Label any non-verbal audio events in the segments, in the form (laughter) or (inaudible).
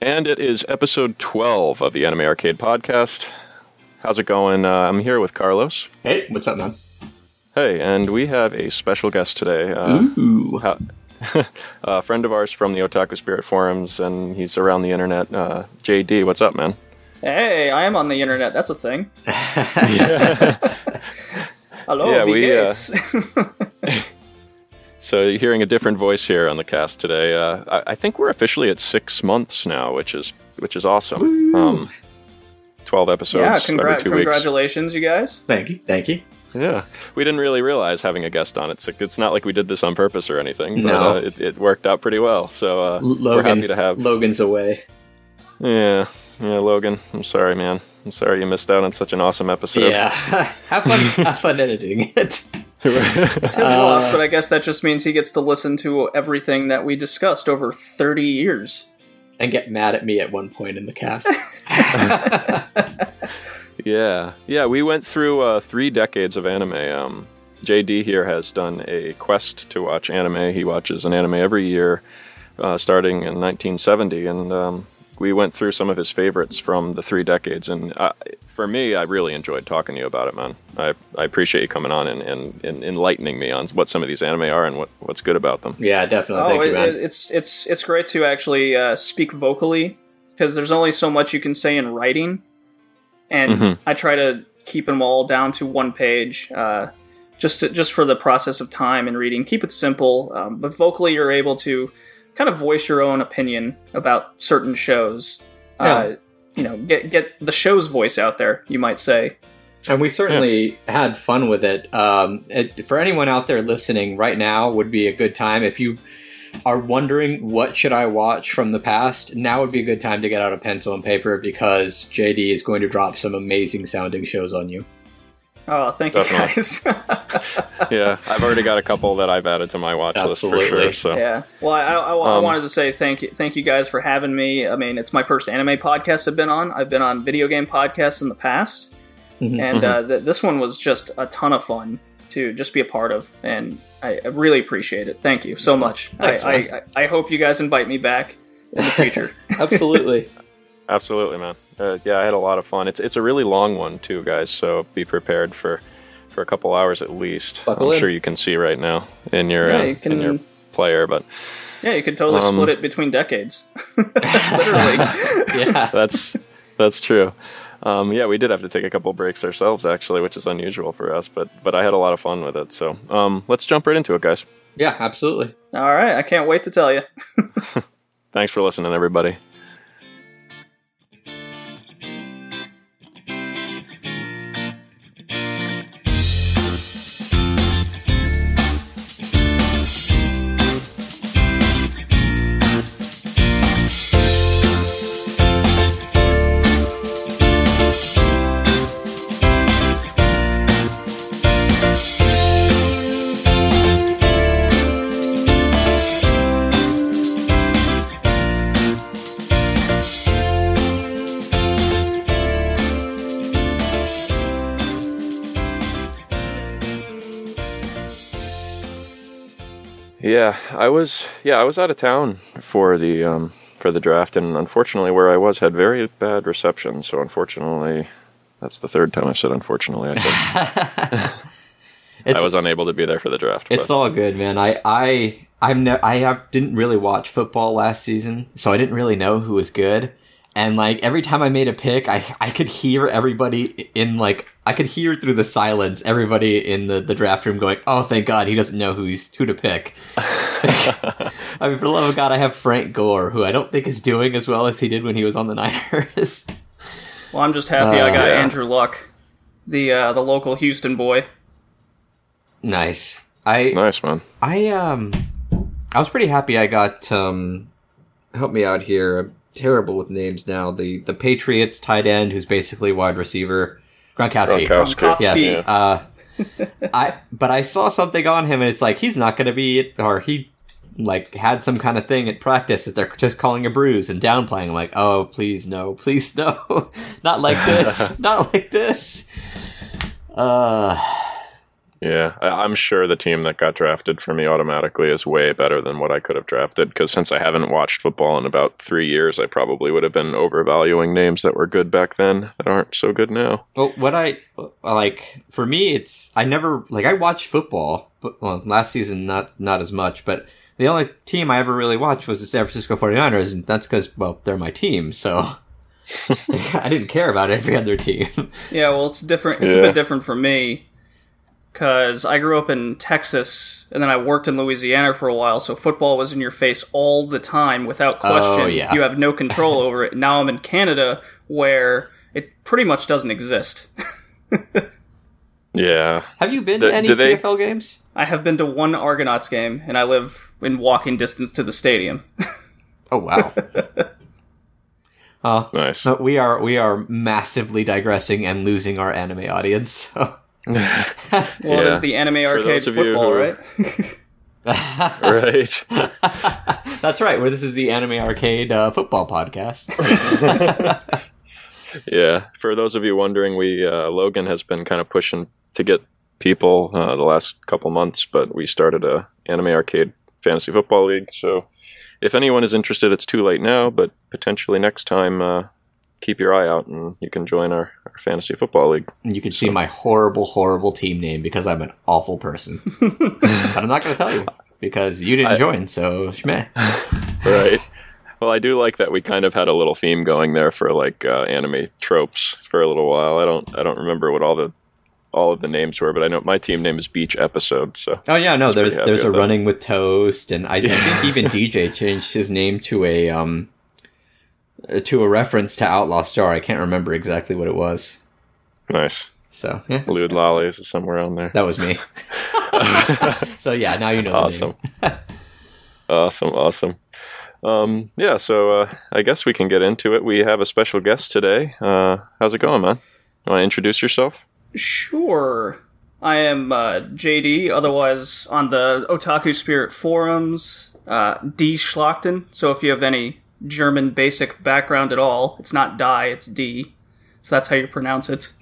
And it is episode 12 of the Anime Arcade Podcast. How's it going? Uh, I'm here with Carlos. Hey, what's up, man? Hey, and we have a special guest today. Uh, Ooh. ha- (laughs) a friend of ours from the Otaku Spirit forums, and he's around the internet. Uh, JD, what's up, man? Hey, I am on the internet. That's a thing. (laughs) (laughs) Hello, Yeah, V we, uh, Gates. So you're hearing a different voice here on the cast today. Uh, I, I think we're officially at six months now, which is which is awesome. Um, Twelve episodes yeah, every congra- two weeks. congratulations, you guys. Thank you, thank you. Yeah, we didn't really realize having a guest on. It's it's not like we did this on purpose or anything, but No. uh, it, it worked out pretty well. So uh, L- we're happy to have. Logan's away. yeah, yeah, Logan. I'm sorry, man. I'm sorry you missed out on such an awesome episode. Yeah, (laughs) have fun, have fun editing it. (laughs) It's his Uh, loss, but I guess that just means he gets to listen to everything that we discussed over 30 years. and get mad at me at one point in the cast. (laughs) (laughs) Yeah, yeah. We went through uh, three decades of anime. Um, JD here has done a quest to watch anime. He watches an anime every year, uh, starting in 1970, and um, we went through some of his favorites from the three decades. And uh, for me, I really enjoyed talking to you about it, man. I, I appreciate you coming on and, and, and enlightening me on what some of these anime are and what, what's good about them. yeah, definitely. Oh, Thank it, you, man. it's it's it's great to actually uh, speak vocally because there's only so much you can say in writing, and Mhm. I try to keep them all down to one page, uh, just to, just for the process of time and reading. Keep it simple, um, but vocally you're able to kind of voice your own opinion about certain shows. Uh, you know, get get the show's voice out there. You might say. and we certainly had fun with it. Um, it. For anyone out there listening right now, would be a good time if you are wondering what should I watch from the past. Now would be a good time to get out a pencil and paper because JD is going to drop some amazing sounding shows on you. Oh, thank Definitely. you guys. (laughs) Yeah, I've already got a couple that I've added to my watch list for sure. So Yeah. Well, I, I, I Um, wanted to say thank you, thank you guys for having me. I mean, it's my first anime podcast I've been on. I've been on video game podcasts in the past, Mhm. and uh, th- this one was just a ton of fun to just be a part of, and I, I really appreciate it. Thank you so much. Thanks, I. I, I hope you guys invite me back in the future. (laughs) Absolutely. (laughs) Absolutely, man. Uh, yeah, I had a lot of fun. It's it's a really long one too, guys. So be prepared for for a couple hours at least. Buckle I'm in. sure you can see right now in your Yeah, uh, you can- in your player, but yeah, you could totally Um, split it between decades. (laughs) Literally. (laughs) (laughs) yeah. that's that's true. Um, yeah, we did have to take a couple breaks ourselves actually, which is unusual for us. But but I had a lot of fun with it. So um, let's jump right into it, guys. Yeah, absolutely. All right, I can't wait to tell you. Thanks for listening, everybody. I was yeah I was out of town for the um, for the draft, and unfortunately, where I was had very bad reception. So unfortunately, that's the third time I've said unfortunately. I think (laughs) (laughs) I was unable to be there for the draft. it's but- all good, man. I I I'm ne- I have didn't really watch football last season, so I didn't really know who was good. And like every time I made a pick, I I could hear everybody in like I could hear through the silence everybody in the, the draft room going, "Oh, thank God, he doesn't know who he's who to pick." (laughs) (laughs) I mean, for the love of God, I have Frank Gore, who I don't think is doing as well as he did when he was on the (laughs) Niners. Well, I'm just happy I Uh, got yeah. Andrew Luck, the uh, the local Houston boy. nice. I nice man. I um I was pretty happy I got um help me out here. I'm terrible with names now. The the Patriots tight end who's basically wide receiver. Gronkowski. Gronkowski. Gronkowski. Yes. Yeah. Uh I but I saw something on him and it's like he's not gonna be or he like had some kind of thing at practice that they're just calling a bruise and downplaying. I'm like, oh please no, please no. (laughs) not like this. (laughs) not like this. Uh Yeah, I, I'm sure the team that got drafted for me automatically is way better than what I could have drafted. Because since I haven't watched football in about three years, I probably would have been overvaluing names that were good back then that aren't so good now. Well, what I uh, like for me, it's I never like I watch football, but well, last season not not as much, but the only team I ever really watched was the San Francisco 49ers, and that's because well they're my team, so (laughs) (laughs) I didn't care about every other team. Yeah, well, it's different. It's a bit different for me because I grew up in Texas and then I worked in Louisiana for a while. So football was in your face all the time without oh, question. Oh, yeah. You have no (laughs) control over it. Now I'm in Canada where it pretty much doesn't exist. Yeah, Have you been Do- to any do they- CFL games? I have been to one Argonauts game and I live in walking distance to the stadium. (laughs) Oh wow. (laughs) Oh, nice. no, we are we are massively digressing and losing our anime audience. So. Well, Yeah. there's the anime arcade those of you football, who- right? (laughs) right. (laughs) That's right. Where this is the anime arcade uh, football podcast. (laughs) Yeah, for those of you wondering, we uh, Logan has been kind of pushing to get people uh, the last couple months, but we started a anime arcade fantasy football league. So if anyone is interested, it's too late now, but potentially next time, uh, keep your eye out and you can join our, our fantasy football league. And you can see my horrible, horrible team name because I'm an awful person. (laughs) but I'm not going to tell you because you didn't I- join. So shmeh. (laughs) Right. Well, I do like that we kind of had a little theme going there for like uh, anime tropes for a little while. I don't I don't remember what all the all of the names were, but I know my team name is Beach Episode. So Oh yeah, no. There's there's a that. running with toast, and I, I think even (laughs) DJ changed his name to a um to a reference to Outlaw Star. I can't remember exactly what it was. nice. So yeah, Lewd Lollies is somewhere on there. that was me. (laughs) so yeah, now you know. awesome awesome awesome um, yeah so uh, i guess we can get into it we have a special guest today uh, how's it going man you want to introduce yourself Sure. I am uh, JD, otherwise on the Otaku Spirit forums, uh, D. Schlockton. So if you have any German basic background at all, it's not Die, it's D. So that's how you pronounce it.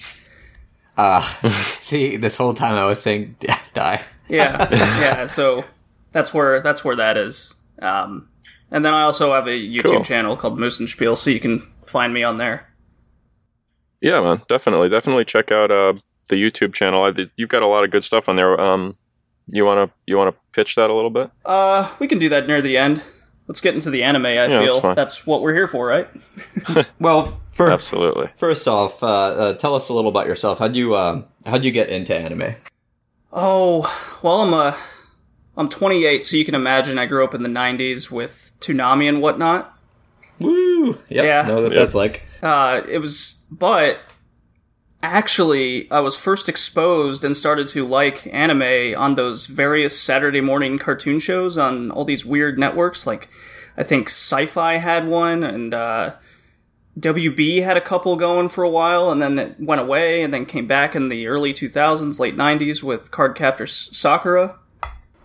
Uh, (laughs) see, this whole time I was saying (laughs) die. Yeah, (laughs) yeah. So that's where that's where that is. Um, and then I also have a YouTube Cool. channel called Moosenspiel, so you can find me on there. yeah man definitely definitely check out uh, the youtube channel I, you've got a lot of good stuff on there um, you want to you want to pitch that a little bit Uh, we can do that near the end. Let's get into the anime. I that's feel fine. that's what we're here for, right? (laughs) Well, for, absolutely first off, uh, uh, tell us a little about yourself. How'd you um how'd you get into anime? Oh, well, I'm uh, I'm 28, so you can imagine I grew up in the 90s with Toonami and whatnot. Woo! Yep, Yeah. know what Yeah. that's like. Uh, it was, but actually, I was first exposed and started to like anime on those various Saturday morning cartoon shows on all these weird networks. Like, I think Sci-Fi had one, and uh, WB had a couple going for a while, and then it went away, and then came back in the early 2000s, late 90s with Cardcaptor Sakura.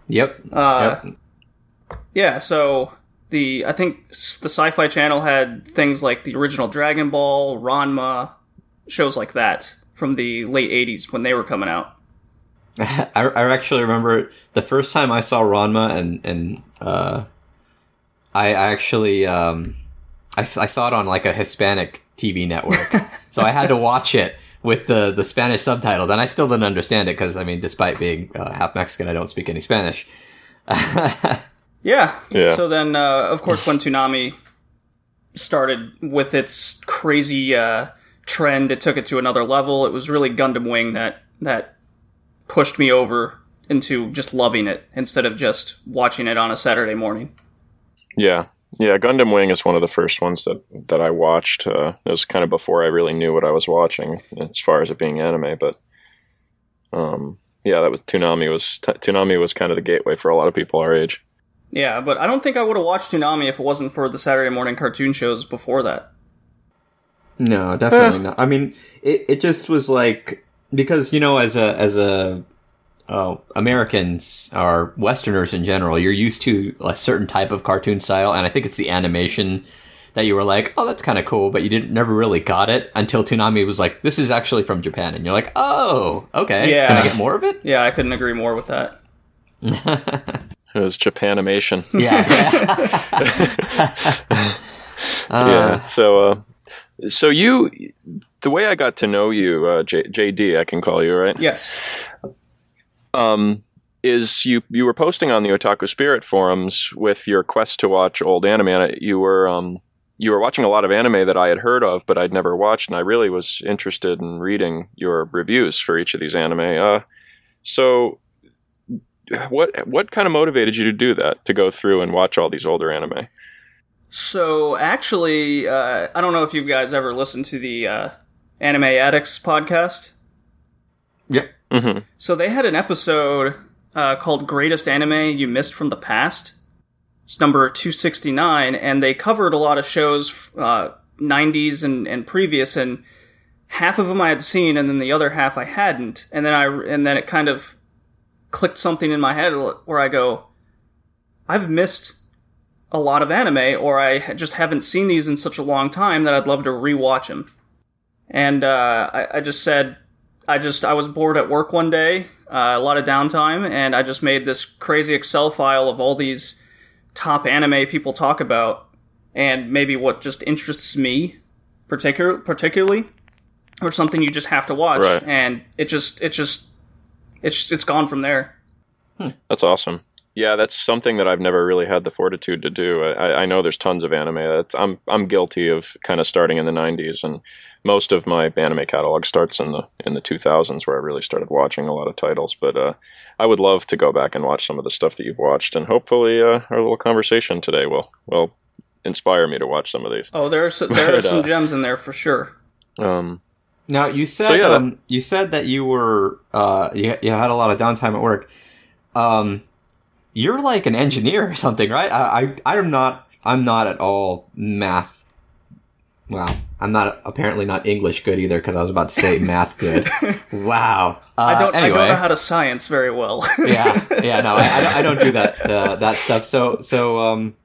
Yep. Uh, yep. Yeah, so the I think the Sci-Fi Channel had things like the original Dragon Ball, Ranma, shows like that from the late '80s when they were coming out. (laughs) I, I actually remember the first time I saw Ranma and and uh, I, I actually um, I, I saw it on like a Hispanic TV network, (laughs) so I had to watch it with the the Spanish subtitles, and I still didn't understand it because I mean, despite being uh, half Mexican, I don't speak any Spanish. (laughs) Yeah. Yeah. So then, uh, of course, when Toonami started with its crazy uh, trend, it took it to another level. It was really Gundam Wing that that pushed me over into just loving it instead of just watching it on a Saturday morning. Yeah, yeah. Gundam Wing is one of the first ones that that I watched. Uh, it was kind of before I really knew what I was watching, as far as it being anime. But, um, yeah, that was Toonami was t- Toonami was kind of the gateway for a lot of people our age. Yeah, but I don't think I would have watched Toonami if it wasn't for the Saturday morning cartoon shows before that. No, definitely not. I mean, it, it just was like because you know, as a as a oh, Americans or Westerners in general, you're used to a certain type of cartoon style, and I think it's the animation that you were like, oh, that's kind of cool, but you didn't never really got it until Toonami was like, this is actually from Japan, and you're like, oh, okay, Yeah. can I get more of it? Yeah, I couldn't agree more with that. (laughs) It was Japanimation. Yeah, (laughs) (laughs) yeah. So, uh, so you, the way I got to know you, uh, J- JD, I can call you, right? Yes. Um, is you you were posting on the Otaku Spirit forums with your quest to watch old anime. And you were um you were watching a lot of anime that I had heard of, but I'd never watched, and I really was interested in reading your reviews for each of these anime. Uh, so. What what kind of motivated you to do that? To go through and watch all these older anime? So actually, uh, I don't know if you guys ever listened to the uh, Anime Addicts podcast. yep. hmm So they had an episode uh, called "Greatest Anime You Missed from the Past." It's number two sixty nine, and they covered a lot of shows, uh, '90s and, and previous, and half of them I had seen, and then the other half I hadn't. And then I and then it kind of clicked something in my head where I go, I've missed a lot of anime, or I just haven't seen these in such a long time that I'd love to rewatch them. And uh, I, I just said, I just I was bored at work one day, uh, a lot of downtime, and I just made this crazy Excel file of all these top anime people talk about, and maybe what just interests me, particular particularly, or something you just have to watch, Right. and it just it just it's it's gone from there. That's awesome. Yeah, that's something that I've never really had the fortitude to do. I, I know there's tons of anime. That's, I'm I'm guilty of kind of starting in the '90s, and most of my anime catalog starts in the in the 2000s, where I really started watching a lot of titles. But uh, I would love to go back and watch some of the stuff that you've watched, and hopefully uh, our little conversation today will will inspire me to watch some of these. Oh, there are s- there (laughs) are some uh, gems in there for sure. Um, Now you said So, yeah, that- um, you said that you were uh, you, you had a lot of downtime at work. Um, you're like an engineer or something, right? I, I I'm not I'm not at all math. Wow, I'm not apparently not English good either because I was about to say math good. (laughs) Wow. Uh, I don't Anyway, I don't know how to science very well. yeah, yeah. No, I, I, don't, I don't do that uh, that stuff. So so um.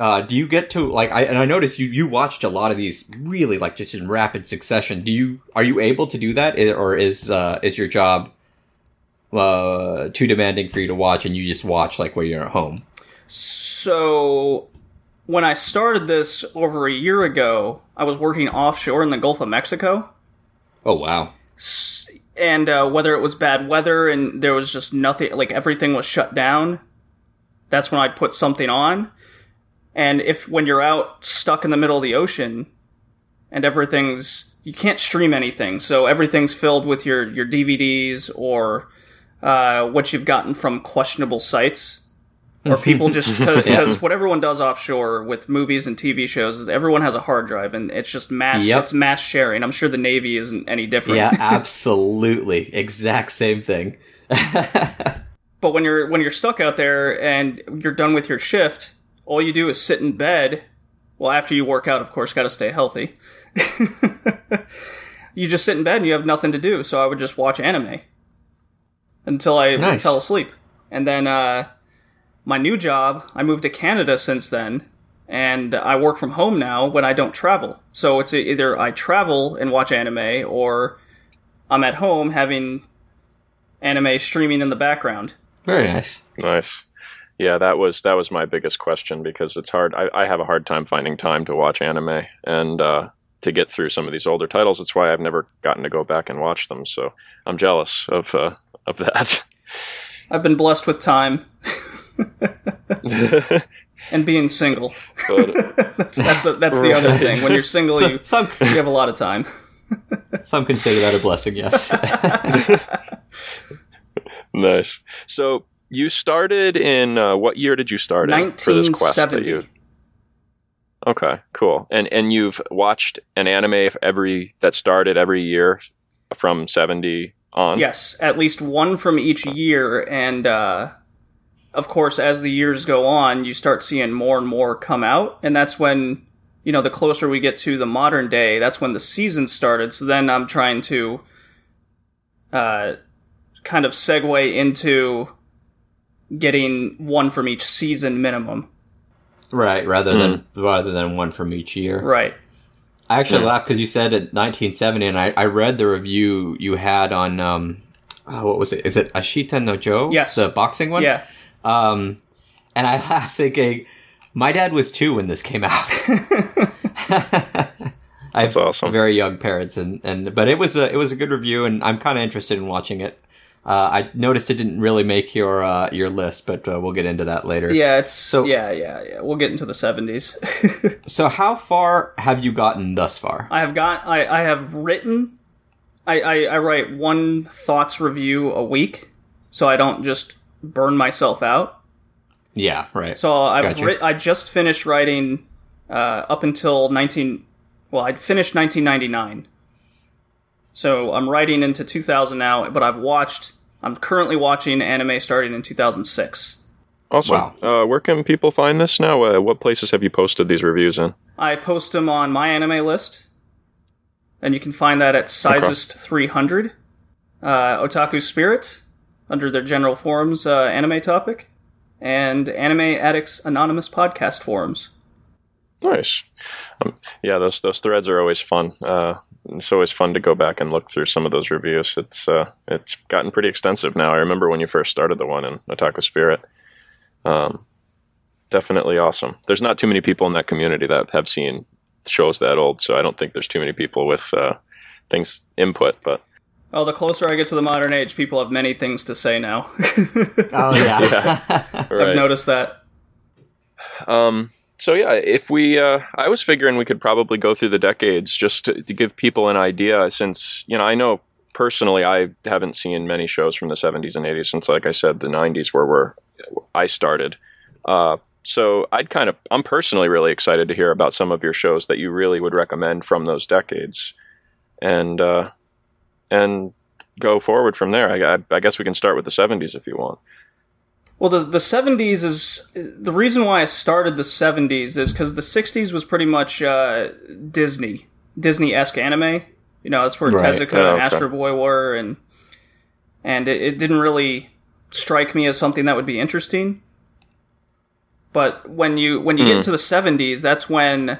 Uh, do you get to like I and I noticed you you watched a lot of these really like just in rapid succession. Do you are you able to do that or is uh is your job uh too demanding for you to watch and you just watch like when you're at home? So, when I started this over a year ago, I was working offshore in the Gulf of Mexico. Oh wow. And uh, whether it was bad weather and there was just nothing, like everything was shut down, that's when I'd put something on. And if when you're out stuck in the middle of the ocean and everything's, you can't stream anything, so everything's filled with your, your DVDs or uh, what you've gotten from questionable sites or (laughs) people just because what everyone does offshore with movies and TV shows is everyone has a hard drive and it's just mass Yep. it's mass sharing. I'm sure the Navy isn't any different. Yeah, (laughs) absolutely. Exact same thing. (laughs) But when you're when you're stuck out there and you're done with your shift, all you do is sit in bed. Well, after you work out, of course, got to stay healthy. you just sit in bed and you have nothing to do. So I would just watch anime until I Nice. fell asleep. And then uh, my new job, I moved to Canada since then, and I work from home now when I don't travel. So it's either I travel and watch anime, or I'm at home having anime streaming in the background. Very nice. Nice. Yeah, that was that was my biggest question because it's hard. I, I have a hard time finding time to watch anime and uh, to get through some of these older titles. That's why I've never gotten to go back and watch them. So I'm jealous of uh, of that. (laughs) I've been blessed with time (laughs) and being single. but (laughs) That's that's a, that's the other thing. When you're single, you Some you have a lot of time. some consider that a blessing. Yes. nice. So you started in uh, what year did you start in for this quest that 1970. you? Okay, cool. And and you've watched an anime every that started every year from seventy on. Yes, at least one from each year, and uh, of course, as the years go on, you start seeing more and more come out, and that's when you know the closer we get to the modern day, that's when the season started. So then I'm trying to uh, kind of segue into getting one from each season minimum. right rather than rather than one from each year. Right. I actually Yeah. laughed because you said in 1970, and I, I read the review you had on um, oh, what was it? Is it Ashita no Joe? Yes. the boxing one. Yeah. Um, and I laughed thinking, my dad was two when this came out. (laughs) I have That's awesome. very young parents, and, and but it was a it was a good review, and I'm kind of interested in watching it. Uh, I noticed it didn't really make your uh, your list, but uh, we'll get into that later. Yeah, it's So- yeah, yeah, yeah. We'll get into the 70s. (laughs) So, how far have you gotten thus far? I have got I, I have written I, I, I write one thoughts review a week so I don't just burn myself out. Yeah, right. So I've writ- I just finished writing uh, up until 19 well I'd finished 1999. So I'm writing into 2000 now, but I've watched I'm currently watching anime starting in 2006. Awesome. Wow. Uh, where can people find this now? Uh, what places have you posted these reviews in? I post them on my anime list, and you can find that at Sizest300. Uh, Otaku Spirit, under their general forums uh, anime topic, and Anime Addicts Anonymous podcast forums. Nice. Um, yeah, those those threads are always fun. Uh, it's always fun to go back and look through some of those reviews. It's uh, it's gotten pretty extensive now. I remember when you first started the one in Otaku Spirit. Um, definitely awesome. There's not too many people in that community that have seen shows that old, so I don't think there's too many people with uh, things input. But Oh, the closer I get to the modern age, people have many things to say now. (laughs) Oh yeah. (laughs) I've noticed that. Um, so yeah, if we, uh, I was figuring we could probably go through the decades just to, to give people an idea. Since you know, I know personally, I haven't seen many shows from the '70s and '80s since, like I said, the '90s, where we're I started. Uh, so I'd kind of, I'm personally really excited to hear about some of your shows that you really would recommend from those decades, and uh, and go forward from there. I, I, I guess we can start with the '70s if you want. Well, the the seventies is the reason why I started the seventies is because the sixties was pretty much uh, Disney Disney esque anime. You know, that's where Right. Tezuka Oh, and okay. Astro Boy were, and and it, it didn't really strike me as something that would be interesting. But when you when you get to the seventies, that's when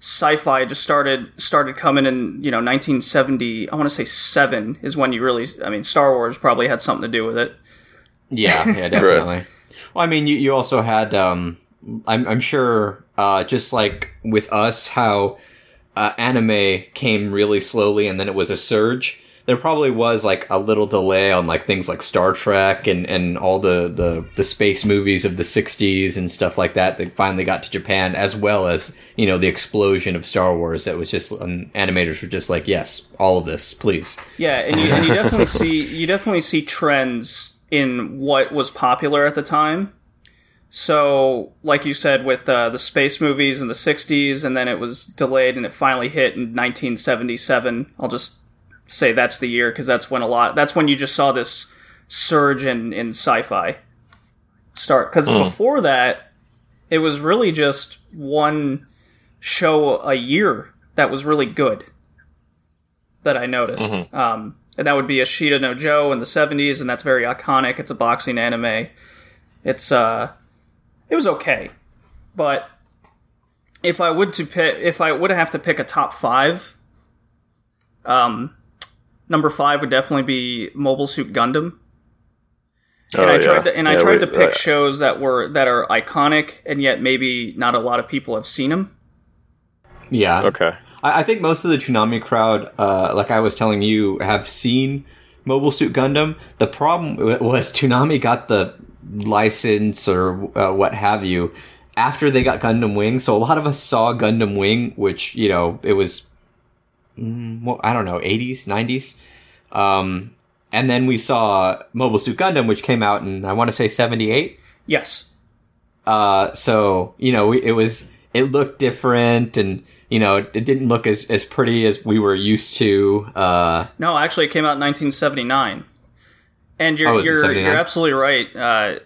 sci-fi just started started coming in. You know, nineteen seventy. I want to say seven is when you really. I mean, Star Wars probably had something to do with it. Yeah, yeah, (laughs) definitely. Well, I mean, you, you also had, um, I'm, I'm sure, uh, just like with us, how uh, anime came really slowly and then it was a surge. There probably was like a little delay on like things like Star Trek and, and all the, the, the space movies of the 60s and stuff like that that finally got to Japan, as well as, you know, the explosion of Star Wars that was just, um, animators were just like, yes, all of this, please. Yeah, and you, and you definitely see you definitely see trends in what was popular at the time. So, like you said, with uh, the space movies in the '60s, and then it was delayed, and it finally hit in 1977. I'll just say that's the year because that's when a lot. That's when you just saw this surge in in sci-fi start. Because before that, it was really just one show a year that was really good that I noticed. Um, and that would be Ashita no Joe in the 70s, and that's very iconic. It's a boxing anime. It's, uh, it was okay. But if I would to pick, if I would have to pick a top five, um, number five would definitely be Mobile Suit Gundam. And I tried to, and I Oh, tried we- to pick uh, shows that were that are iconic and yet maybe not a lot of people have seen them. Yeah. okay. I, I think most of the Toonami crowd, uh, like I was telling you, have seen Mobile Suit Gundam. The problem was Toonami got the license or uh, what have you after they got Gundam Wing. So a lot of us saw Gundam Wing, which you know it was, mm, well, I don't know, eighties, nineties. Um, and then we saw Mobile Suit Gundam, which came out in I want to say seventy eight. Yes. Uh, so you know, it was it looked different, and you know, it didn't look as as pretty as we were used to. Uh, No, actually, it came out in 1979. And you're Oh, you're you're absolutely right. Uh,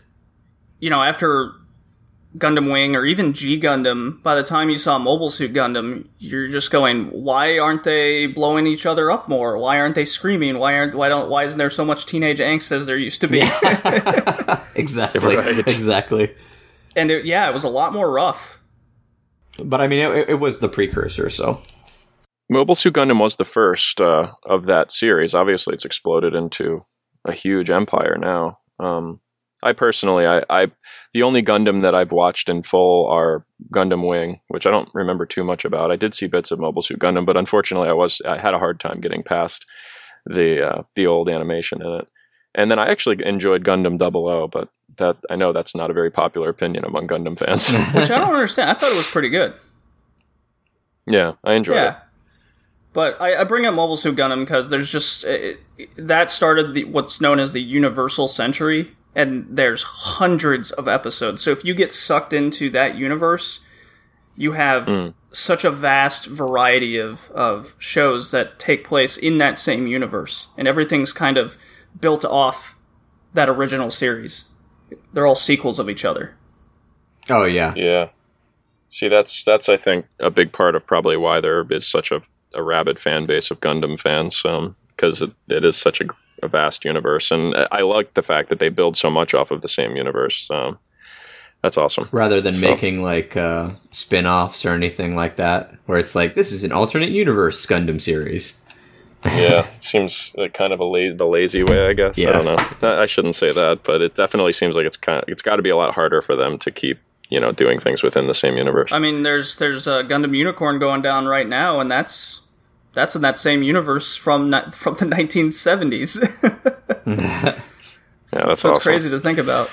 you know, after Gundam Wing or even G Gundam, by the time you saw Mobile Suit Gundam, you're just going, why aren't they blowing each other up more? Why aren't they screaming? Why aren't why don't why isn't there so much teenage angst as there used to be? (laughs) (laughs) exactly, Right. exactly. and it, yeah, it was a lot more rough. But I mean, it, it was the precursor, so. Mobile Suit Gundam was the first uh, of that series. Obviously, it's exploded into a huge empire now. Um, I personally, I, I, the only Gundam that I've watched in full are Gundam Wing, which I don't remember too much about. I did see bits of Mobile Suit Gundam, but unfortunately, I was I had a hard time getting past the uh, the old animation in it. And then I actually enjoyed Gundam 00, but that I know that's not a very popular opinion among Gundam fans. (laughs) Which I don't understand. I thought it was pretty good. yeah, I enjoyed it. Yeah. But I, I bring up Mobile Suit Gundam because there's just it, that started the, what's known as the Universal Century, and there's hundreds of episodes. So if you get sucked into that universe, you have hmm. such a vast variety of, of shows that take place in that same universe, and everything's kind of built off that original series. They're all sequels of each other. Oh, yeah. Yeah. See, that's that's I think a big part of probably why there is such a, a rabid fan base of Gundam fans, because it, it is such a, a vast universe, and I I like the fact that they build so much off of the same universe. Um, that's awesome. Rather than So- making like uh, spin offs or anything like that, where it's like, this is an alternate universe Gundam series. Yeah, it (laughs) seems like kind of a la- the lazy way, I guess. Yeah. I don't know. I I shouldn't say that, but it definitely seems like it's kind of, it's got to be a lot harder for them to keep you know doing things within the same universe. I mean, there's there's a Gundam Unicorn going down right now, and that's that's in that same universe from from the 1970s. (laughs) (laughs) yeah, that's so it's awesome. crazy to think about.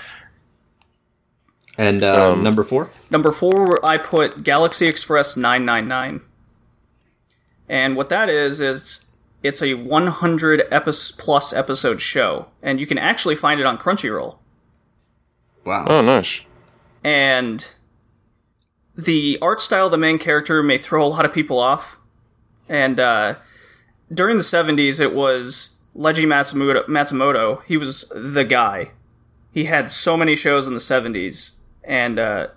And uh, Um, number four? Number four, I put Galaxy Express 999, and what that is is it's a 100 epi- plus episode show, and you can actually find it on Crunchyroll. Wow. Oh, nice. and the art style of the main character may throw a lot of people off. And uh, during the 70s, it was Leiji Matsumoto, Matsumoto. He was the guy. He had so many shows in the 70s. And uh,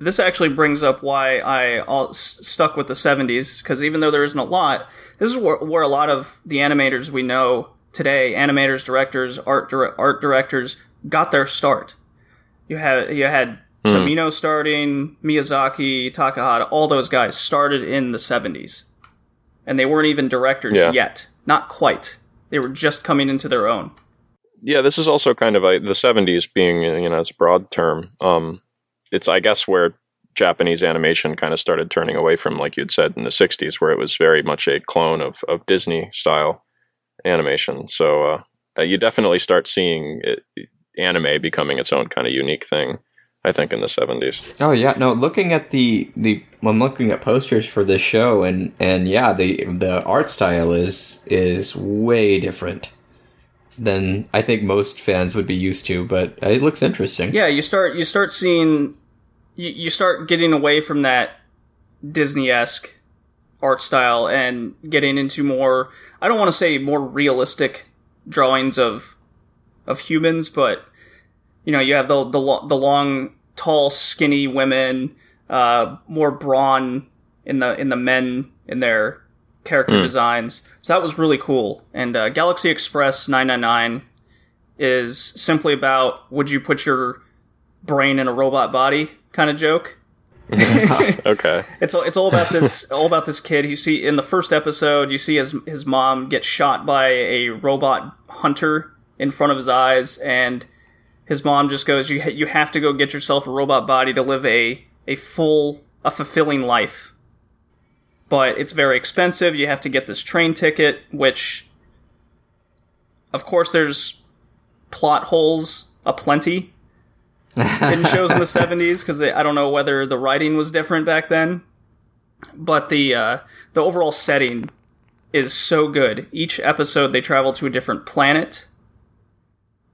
this actually brings up why I all, s- stuck with the 70s, because even though there isn't a lot, this is where, where a lot of the animators we know today, animators, directors, art, dir- art directors, got their start. You had you had Tomino starting, Miyazaki, Takahata, all those guys started in the 70s. And they weren't even directors Yeah. yet. Not quite. They were just coming into their own. Yeah, this is also kind of a, the 70s being, you know, it's a broad term. Um, it's, I guess, where Japanese animation kind of started turning away from, like you'd said, in the 60s, where it was very much a clone of, of Disney style animation. So uh, you definitely start seeing it, anime becoming its own kind of unique thing, I think, in the 70s. Oh yeah, no. Looking at the the, I'm looking at posters for this show, and and yeah, the the art style is is way different than I think most fans would be used to. But it looks interesting. Yeah, you start you start seeing you, you start getting away from that Disney esque art style and getting into more I don't want to say more realistic drawings of of humans, but you know, you have the the, lo- the long, tall, skinny women, uh, more brawn in the in the men in their character designs. So that was really cool. And uh, Galaxy Express 999 is simply about would you put your brain in a robot body kind of joke. (laughs) Okay. (laughs) It's all, it's all about this all about this kid. You see in the first episode, you see his his mom get shot by a robot hunter in front of his eyes, and his mom just goes, "You ha- you have to go get yourself a robot body to live a a full a fulfilling life." But it's very expensive. You have to get this train ticket, which, of course, there's plot holes aplenty (laughs) in shows in the 70s because I don't know whether the writing was different back then, but the uh, the overall setting is so good. Each episode they travel to a different planet,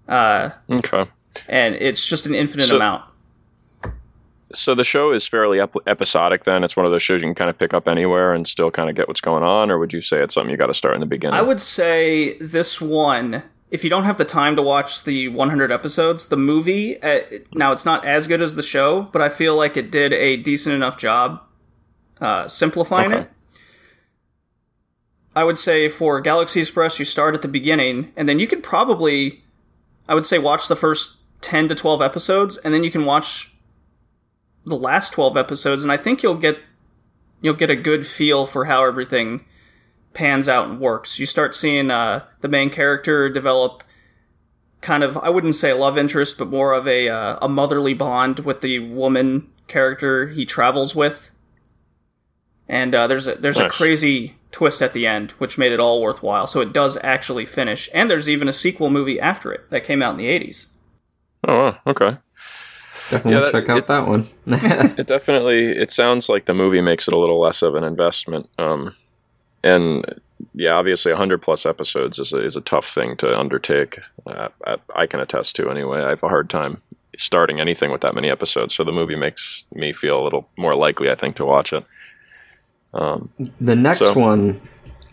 uh, Okay. and it's just an infinite So- amount. So the show is fairly ep- episodic then? It's one of those shows you can kind of pick up anywhere and still kind of get what's going on? Or would you say it's something you got to start in the beginning? I would say this one, if you don't have the time to watch the 100 episodes, the movie, uh, now it's not as good as the show, but I feel like it did a decent enough job uh, simplifying Okay. it. I would say for Galaxy Express, you start at the beginning, and then you could probably, I would say, watch the first 10 to 12 episodes, and then you can watch the last 12 episodes and I think you'll get you'll get a good feel for how everything pans out and works. You start seeing uh, the main character develop kind of I wouldn't say a love interest, but more of a uh, a motherly bond with the woman character he travels with. And uh, there's a there's Nice. a crazy twist at the end, which made it all worthwhile. So it does actually finish, and there's even a sequel movie after it that came out in the '80s. Oh, okay. Definitely Yeah, that- check out it- that one. (laughs) It definitely. It sounds like the movie makes it a little less of an investment. Um, and yeah, obviously, hundred plus episodes is a, is a tough thing to undertake. Uh, I, I can attest to anyway. I have a hard time starting anything with that many episodes. So the movie makes me feel a little more likely, I think, to watch it. Um, The next So- one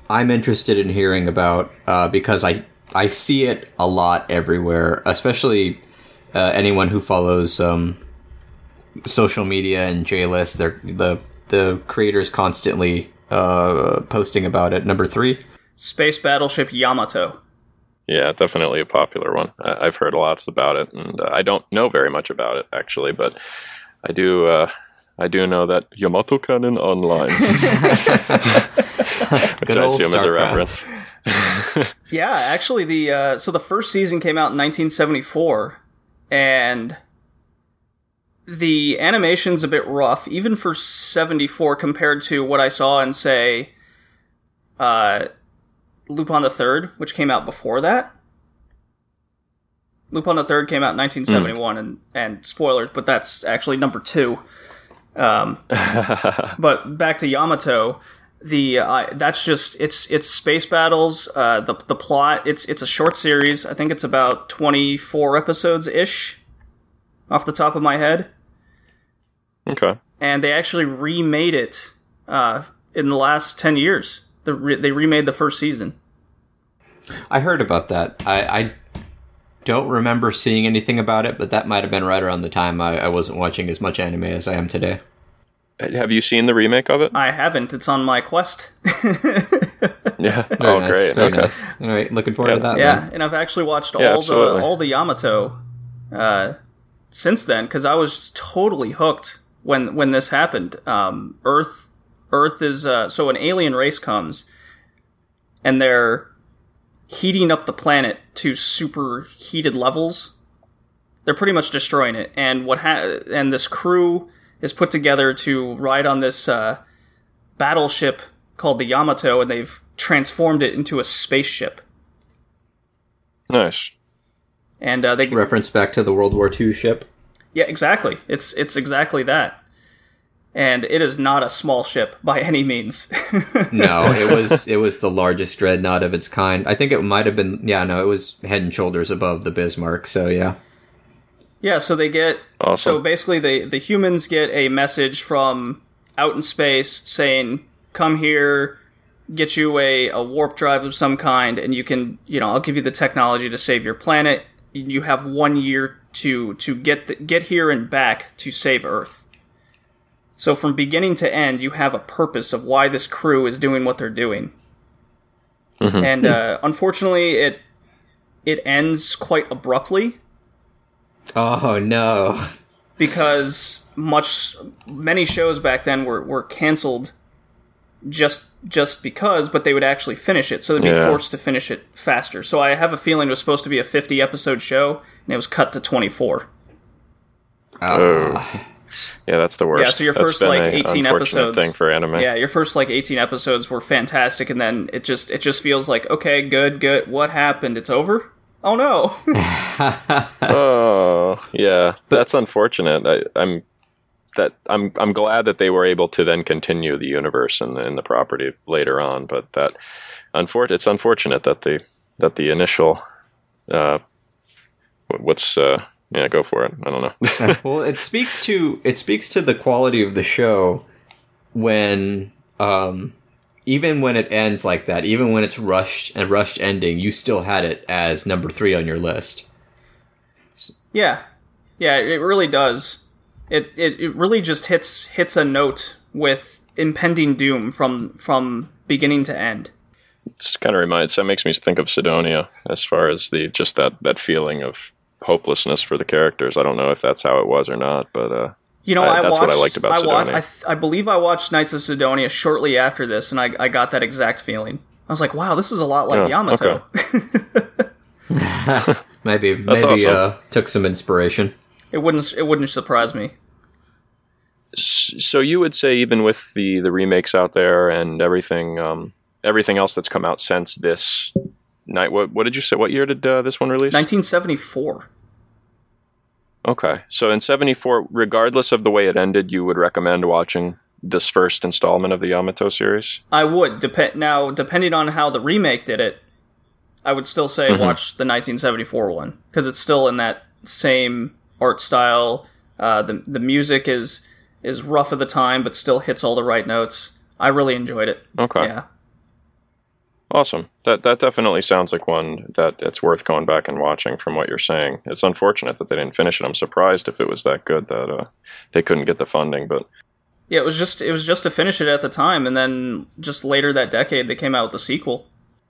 I'm interested in hearing about uh, because I I see it a lot everywhere, especially uh, anyone who follows um, social media and JList. They're the the creators constantly uh, posting about it. Number three, Space Battleship Yamato. yeah, definitely a popular one. I, I've heard lots about it, and uh, I don't know very much about it actually, but I do. Uh, I do know that Yamato Cannon Online, (laughs) which Good I old assume is a reference. Yeah, actually, the uh, so the first season came out in 1974, and the animation's a bit rough, even for 74 compared to what I saw in say, uh, Lupin the Third, which came out before that. Lupin the Third came out in 1971, and and spoilers, but that's actually number two. Um, (laughs) but back to Yamato, the uh, that's just it's it's space battles. Uh, the the plot it's it's a short series. I think it's about twenty four episodes ish, off the top of my head. okay. And they actually remade it uh, in the last ten years. The re- they remade the first season. I heard about that. I, I don't remember seeing anything about it, but that might have been right around the time I, I wasn't watching as much anime as I am today. Have you seen the remake of it? I haven't. It's on my quest. (laughs) Yeah. Very oh, nice, great. Very Okay. nice. All right, looking forward Yeah. to that. yeah, then. and I've actually watched Yeah, all absolutely. the all the Yamato uh, since then because I was totally hooked when when this happened. Um, Earth Earth is uh, so an alien race comes and they're heating up the planet to super heated levels. They're pretty much destroying it, and what ha- and this crew is put together to ride on this uh, battleship called the Yamato, and they've transformed it into a spaceship. Nice. And uh, they Reference back to the World War II ship. yeah exactly it's it's exactly that and it is not a small ship by any means (laughs) No, it was it was the largest dreadnought of its kind. I think it might have been. Yeah, no, it was head and shoulders above the Bismarck. So yeah, yeah so they get Awesome. so basically the the humans get a message from out in space saying come here get you a, a warp drive of some kind and you can you know i'll give you the technology to save your planet you have one year to to get the, get here and back to save earth. So from beginning to end you have a purpose of why this crew is doing what they're doing. And uh, unfortunately it it ends quite abruptly. Oh no. because much many shows back then were, were canceled just just because, but they would actually finish it, so they'd be Yeah. forced to finish it faster. So I have a feeling it was supposed to be a fifty episode show, and it was cut to twenty four. Ah. Oh. Yeah, that's the worst. Yeah, so your That's first, been like, a 18 unfortunate episodes- thing for anime. Yeah, your first like eighteen episodes were fantastic, and then it just it just feels like okay, good, good. What happened? It's over. Oh no! (laughs) Oh, yeah. That's unfortunate. I, I'm that I'm I'm glad that they were able to then continue the universe and the, and the property later on, but that unfor- it's unfortunate that the that the initial uh what's uh yeah, go for it. I don't know. (laughs) (laughs) well, it speaks to it speaks to the quality of the show when um even when it ends like that, even when it's rushed and rushed ending, you still had it as number 3 on your list. Yeah, yeah, it really does. It, it it really just hits hits a note with impending doom from from beginning to end. it's kind of reminds that makes me think of Sidonia as far as the just that that feeling of hopelessness for the characters. I don't know if that's how it was or not, but uh You know, Uh, I that's watched. what I liked about I, watched, Sidonia. I, th- I believe I watched Knights of Sidonia shortly after this, and I, I got that exact feeling. I was like, "Wow, this is a lot like Oh, Yamato." (laughs) (laughs) Maybe That's maybe awesome. uh, took some inspiration. It wouldn't it wouldn't surprise me. So you would say even with the the remakes out there and everything, um, everything else that's come out since this night. What what did you say? What year did uh, this one release? 1974. Okay, so in '74, regardless of the way it ended, you would recommend watching this first installment of the Yamato series. I would depend now, depending on how the remake did it. I would still say Mm-hmm. watch the 1974 one because it's still in that same art style. Uh, the the music is is rough at the time, but still hits all the right notes. I really enjoyed it. Okay, Yeah, awesome. That that definitely sounds like one that it's worth going back and watching. From what you're saying, it's unfortunate that they didn't finish it. I'm surprised if it was that good that uh, they couldn't get the funding, but yeah. It was just it was just to finish it at the time, and then just later that decade they came out with the sequel.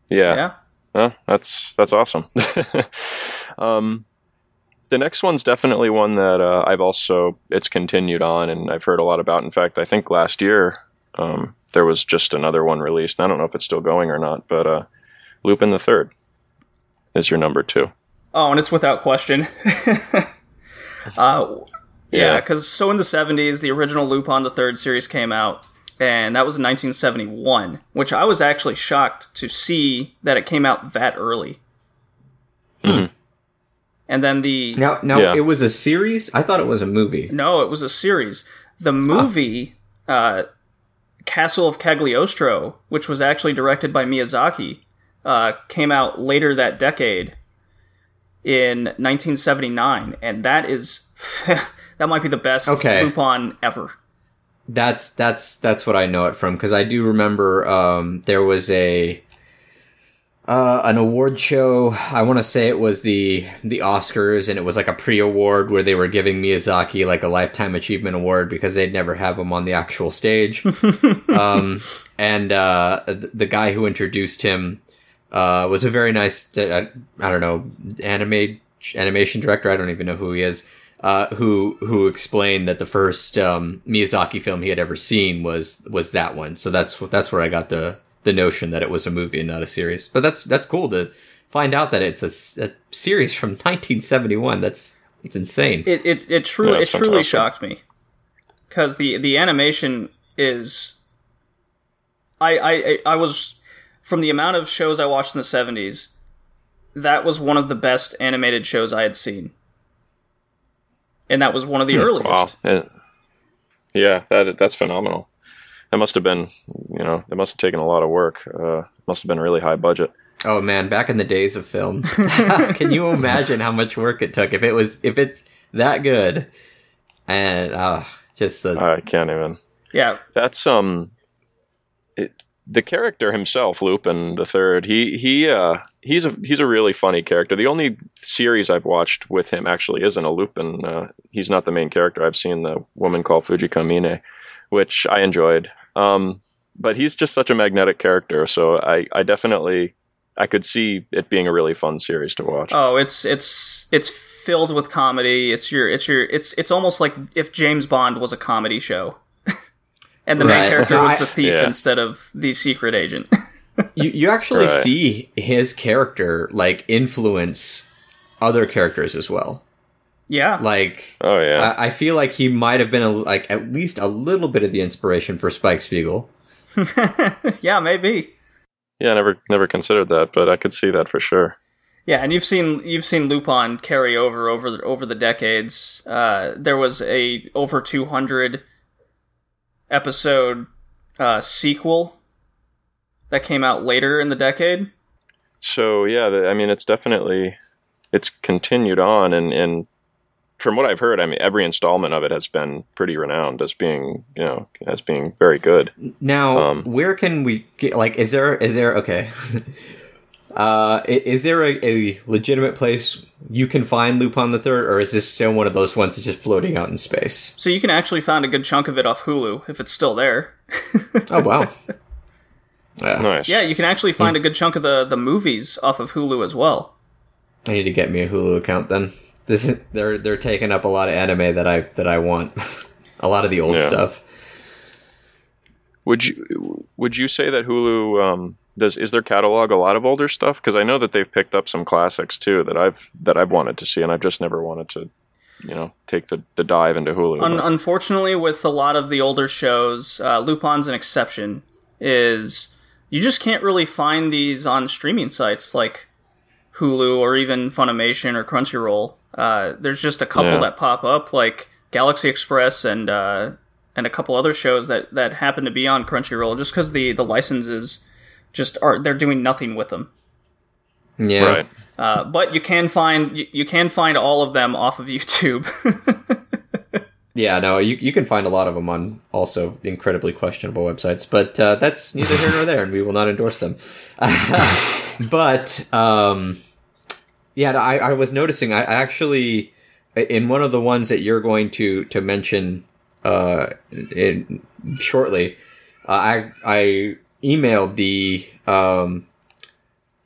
yeah. Yeah, Well, that's that's awesome. (laughs) um, the next one's definitely one that uh, I've also it's continued on, and I've heard a lot about. In fact, I think last year um, there was just another one released. I don't know if it's still going or not, but uh, Lupin the Third is your number two. Oh, and it's without question. (laughs) uh, yeah, Yeah. because so in the 70s, the original Lupin the Third series came out, and that was in 1971, which I was actually shocked to see that it came out that early. And then the no, now Yeah. it was a series. I thought it was a movie. no, it was a series. The movie uh, Castle of Cagliostro, which was actually directed by Miyazaki, uh, came out later that decade in 1979, and that is (laughs) that might be the best Okay. Lupin ever. That's that's that's what I know it from because I do remember um, there was a uh, an award show. I want to say it was the the Oscars, and it was like a pre-award where they were giving Miyazaki like a lifetime achievement award because they'd never have him on the actual stage. (laughs) um, and uh, th- the guy who introduced him uh, was a very nice. uh, I don't know anime animation director. I don't even know who he is. Uh, who who explained that the first um, Miyazaki film he had ever seen was was that one. So that's that's where I got the the notion that it was a movie and not a series. But that's that's cool to find out that it's a series from (laughs) 1971. That's it's insane. It it it truly Yeah, it that's truly fantastic. shocked me because the the animation is. I, I I- I was from the amount of shows I watched in the seventies. That was one of the best animated shows I had seen, and that was one of the hmm, earliest. Wow. Yeah, yeah that that's phenomenal. That must have been, you know, it must have taken a lot of work. Uh, must have been a really high budget. Oh man, back in the days of film, (laughs) (laughs) can you imagine how much work it took if it was if it's that good? And uh, just uh, I can't even. Yeah, That's um, it, the character himself, Lupin the Third. He he uh he's a he's a really funny character. The only series I've watched with him actually isn't a Lupin. Uh, he's not the main character. I've seen the woman called Fujiko Mine, which I enjoyed. Um, but he's just such a magnetic character. So I I definitely I could see it being a really fun series to watch. Oh, it's it's it's filled with comedy. It's your it's your it's it's almost like if James Bond was a comedy show, (laughs) and the main character was the thief Yeah. instead of the secret agent. (laughs) you you actually Right. see his character like influence other characters as well. Yeah, oh Like oh yeah. I, I feel like he might have been a, like at least a little bit of the inspiration for Spike Spiegel. (laughs) yeah, maybe. Yeah, I never never considered that, but I could see that for sure. Yeah, and you've seen you've seen Lupin carry over over the, over the decades. Uh, there was a over two hundred episode uh, sequel that came out later in the decade. So yeah, the, I mean, it's definitely it's continued on, and and from what I've heard, I mean, every installment of it has been pretty renowned as being you know as being very good. Now, Um, where can we get like is there is there okay. (laughs) Uh, is there a, a legitimate place you can find Lupin the Third, or is this still one of those ones that's just floating out in space? So you can actually find a good chunk of it off Hulu if it's still there. (laughs) Oh wow! (laughs) Yeah. Nice. Yeah, you can actually find a good chunk of the the movies off of Hulu as well. I need to get me a Hulu account then. This is, they're they're taking up a lot of anime that I that I want. (laughs) a lot of the old Yeah. stuff. Would you would you say that Hulu um, does is their catalog a lot of older stuff? Because I know that they've picked up some classics too that I've that I've wanted to see, and I've just never wanted to, you know, take the, the dive into Hulu. Un- unfortunately, with a lot of the older shows, uh, Lupin's an exception. Is you just can't really find these on streaming sites like Hulu or even Funimation or Crunchyroll. Uh, there's just a couple Yeah. that pop up, like Galaxy Express and uh, and a couple other shows that that happen to be on Crunchyroll, just because the the licenses just are they're doing nothing with them. Yeah. right. Uh, but you can find you, you can find all of them off of (laughs) YouTube. Yeah, no, you, you can find a lot of them on also incredibly questionable websites, but uh, that's neither here nor there, and we will not endorse them. (laughs) but um, yeah, I, I was noticing. I actually in one of the ones that you're going to to mention uh, in, shortly, uh, I I emailed the um,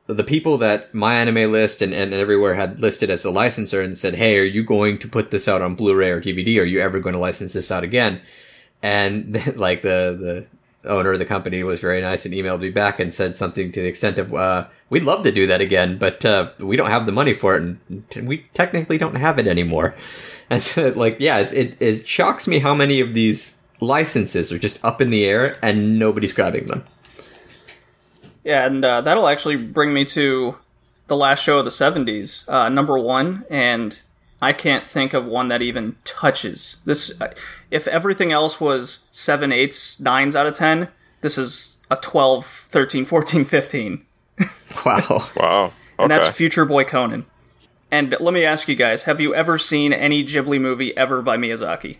the people that my anime list and, and everywhere had listed as a licensor and said, Hey, are you going to put this out on Blu-ray or DVD? Are you ever going to license this out again? And (laughs) like the, the owner of the company was very nice and emailed me back and said something to the extent of, uh, we'd love to do that again, but, uh, we don't have the money for it and we technically don't have it anymore. (laughs) And so like, yeah, it, it, it shocks me how many of these licenses are just up in the air and nobody's grabbing them. Yeah, and uh, that'll actually bring me to the last show of the 70s, uh, number one, and I can't think of one that even touches this. If everything else was 7, 8s, 9s out of 10, this is a 12, 13, 14, (laughs) 15. Wow. Wow. Okay. And that's Future Boy Conan. And let me ask you guys have you ever seen any Ghibli movie ever by Miyazaki?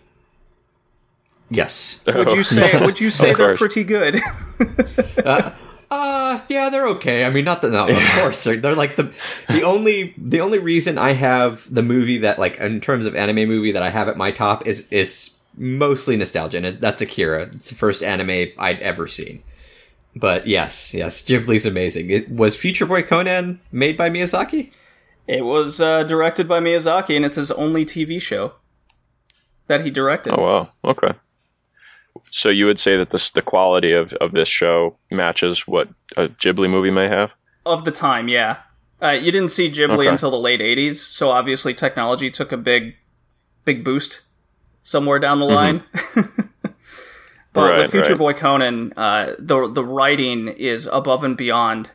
Yes. Would you say would you (laughs) say they're pretty good? (laughs) Uh, yeah, they're okay. I mean, not the, no, of course they're, they're like the the only the only reason I have the movie that like in terms of anime movie that I have at my top is is mostly nostalgia, and that's Akira. It's the first anime I'd ever seen. But yes, yes, Ghibli's amazing. It was Future Boy Conan made by Miyazaki. it was uh, directed by Miyazaki, and it's his only TV show that he directed. Oh wow. Okay. So you would say that this the quality of, of this show matches what a Ghibli movie may have? of the time, yeah. Uh, you didn't see Ghibli Okay. until the late '80s, so obviously technology took a big, big boost somewhere down the line. (laughs) but Right, with Future right. Boy Conan, uh, the the writing is above and beyond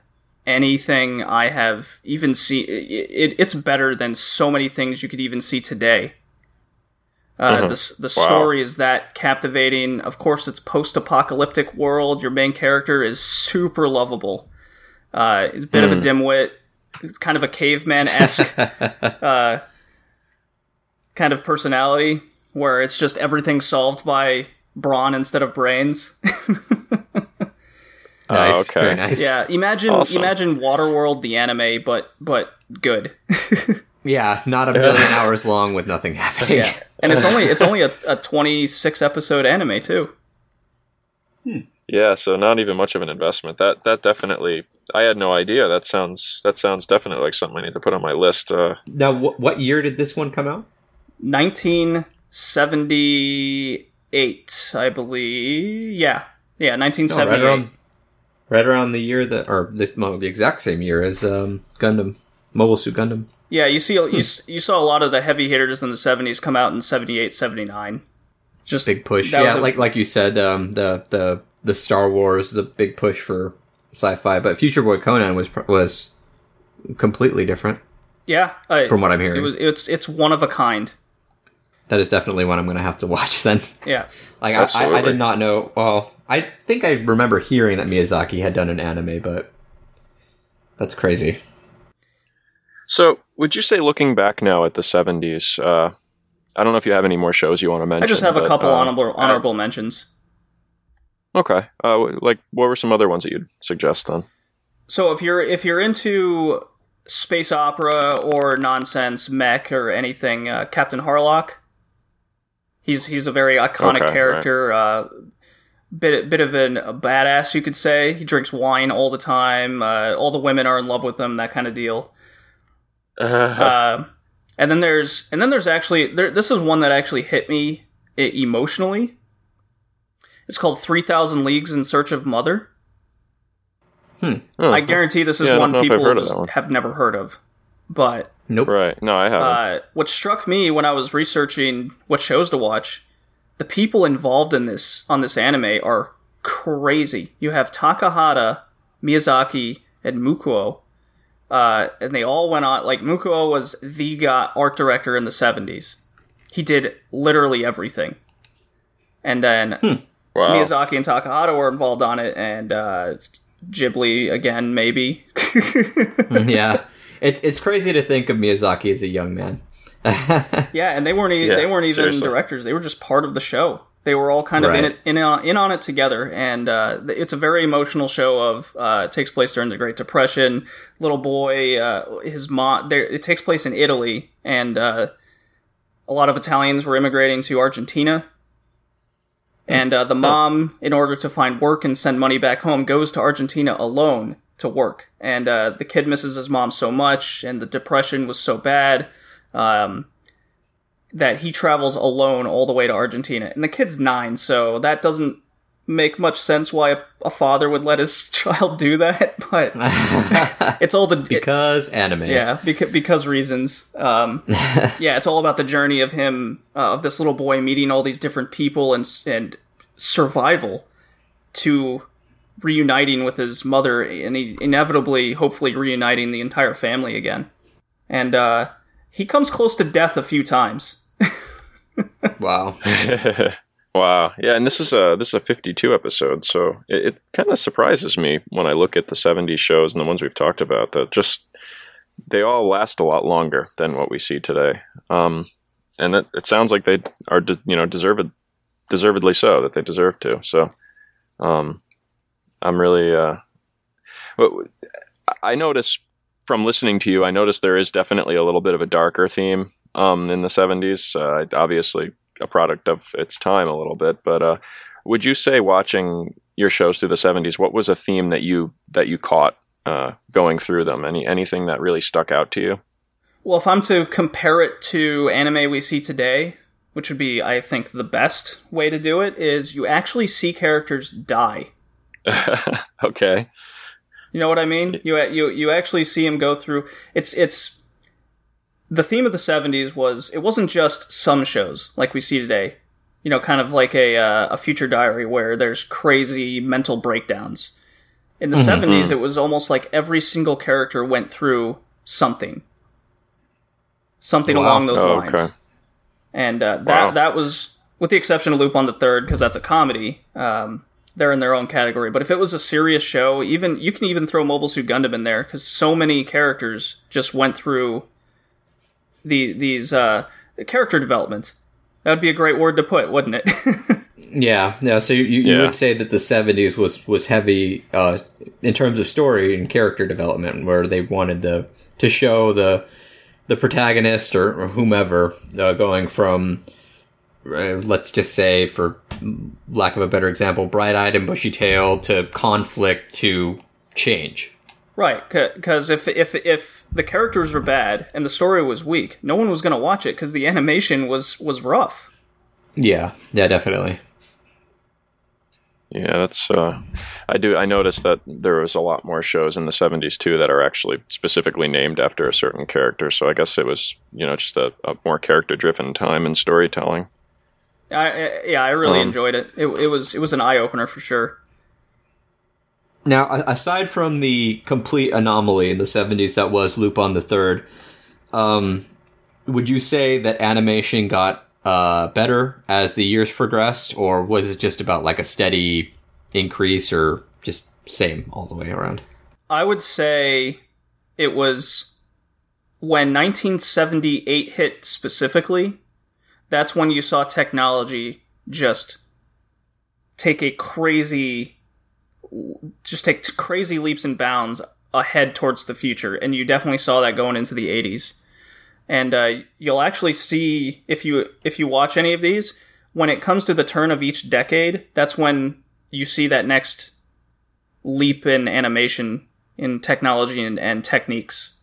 anything I have even seen. It, it, it's better than so many things you could even see today. Uh, Mhm. The s- the Wow. story is that captivating. Of course, it's post apocalyptic world. Your main character is super lovable. Uh, he's a bit of a dimwit, kind of a caveman esque (laughs) uh, kind of personality, where it's just everything solved by brawn instead of brains. (laughs) Nice, Oh, okay. very nice. yeah, imagine Awesome. imagine Waterworld the anime, but but good. (laughs) yeah, not a billion hours long with nothing happening. yeah, and it's only it's (laughs) only a, a twenty six episode anime too. Yeah, so not even much of an investment. That that definitely I had no idea. That sounds that sounds definitely like something I need to put on my list. Uh, Now, wh- what year did this one come out? Nineteen seventy eight, I believe. Yeah, yeah, 1978. No, right around, right around the year that, or this, well, the exact same year as um, Gundam, Mobile Suit Gundam. Yeah, you see, you, you saw a lot of the heavy hitters in the '70s come out in '78, '79. Just Big push, that was yeah. a- like like you said, um, the the the Star Wars, the big push for sci-fi. But Future Boy Conan was was completely different yeah, uh, from what I'm hearing. it was it's it's one of a kind. that is definitely one I'm going to have to watch then. Yeah, (laughs) Like I, I, I did not know. Well, I think I remember hearing that Miyazaki had done an anime, but that's crazy. So would you say looking back now at the seventies? Uh, I don't know if you have any more shows you want to mention. I just have a couple uh, honorable honorable mentions. Okay, uh, like what were some other ones that you'd suggest then? So if you're if you're into space opera or nonsense mech or anything, uh, Captain Harlock. He's he's a very iconic Okay, character. Uh, bit bit of an, a badass, you could say. He drinks wine all the time. Uh, all the women are in love with him. That kind of deal. Uh, and then there's and then there's actually there, this is one that actually hit me emotionally. It's called 3000 Leagues in Search of Mother. Huh. I guarantee this is Yeah, one know if I've people just one. have never heard of. But Nope. Right. No, I haven't. uh, what struck me when I was researching what shows to watch, the people involved in this on this anime are crazy. You have Takahata, Miyazaki, and Mukuo, uh, and they all went on. Like Mukuo was the guy, art director in the seventies. He did literally everything, and then wow. Miyazaki and Takahata were involved on it, and uh, Ghibli again, maybe. (laughs) (laughs) yeah. It's it's crazy to think of Miyazaki as a young man. (laughs) Yeah, and they weren't e- Yeah, they weren't even seriously. directors. They were just part of the show. They were all kind of in it in on, in on it together, and uh, it's a very emotional show. Of uh, it takes place during the Great Depression. Little boy, uh, his mom. There, it takes place in Italy, and uh, a lot of Italians were immigrating to Argentina. And uh, the mom, in order to find work and send money back home, goes to Argentina alone to work. And uh, the kid misses his mom so much, and the depression was so bad um, that he travels alone all the way to Argentina. And the kid's nine, so that doesn't make much sense why a, a father would let his (laughs) child do that. (laughs) But (laughs) it's all the because anime. yeah, because, because reasons. Um, yeah, it's all about the journey of him, uh, of this little boy meeting all these different people and and survival to reuniting with his mother and he inevitably, hopefully, reuniting the entire family again. And uh, he comes close to death a few times. Wow. (laughs) wow. Yeah, and this is a this is a 52 episode, so it, it kind of surprises me when I look at the 70s shows and the ones we've talked about that just they all last a lot longer than what we see today. Um, and it, it sounds like they are, de- you know, deserved, deservedly so that they deserve to. So, um, I'm really, uh, I notice from listening to you, I notice there is definitely a little bit of a darker theme um, in the 70s. Uh, obviously, a product of its time a little bit. But uh, would you say watching your shows through the 70s, what was a theme that you that you caught uh, going through them? Any anything that really stuck out to you? Well, if I'm to compare it to anime we see today, which would be, I think, the best way to do it, is you actually see characters die. (laughs) okay. You know what I mean? You you you actually see him go through. It's it's the theme of the '70s was it wasn't just some shows like we see today. You know, kind of like a uh, a future diary where there's crazy mental breakdowns. In the '70s, it was almost like every single character went through something, something Wow. along those Oh, lines. okay. And uh, that Wow. that was with the exception of Lupin the Third because that's a comedy. Um, they're in their own category. But if it was a serious show, even you can even throw Mobile Suit Gundam in there because so many characters just went through the these uh, character developments. That'd be a great word to put, wouldn't it? (laughs) Yeah, yeah. So you, you Yeah. would say that the '70s was was heavy uh, in terms of story and character development, where they wanted the to show the the protagonist or, or whomever uh, going from uh, let's just say, for lack of a better example, bright-eyed and bushy-tailed to conflict to change. Right? Because if if if the characters were bad and the story was weak, no one was going to watch it because the animation was was rough. Yeah, yeah, definitely. Yeah, that's. Uh, I do. I noticed that there was a lot more shows in the '70s too that are actually specifically named after a certain character. So I guess it was, you know, just a, a more character-driven time in storytelling. I, I yeah, I really Um, enjoyed it. it. It was it was an eye opener for sure. Now, aside from the complete anomaly in the 70s that was Lupin the Third, um, would you say that animation got uh, better as the years progressed, or was it just about like a steady increase, or just same all the way around? I would say it was when 1978 hit specifically. That's when you saw technology just take a crazy, just take crazy leaps and bounds ahead towards the future, and you definitely saw that going into the 80s. And uh, you'll actually see if you if you watch any of these, when it comes to the turn of each decade, that's when you see that next leap in animation in technology and, and techniques.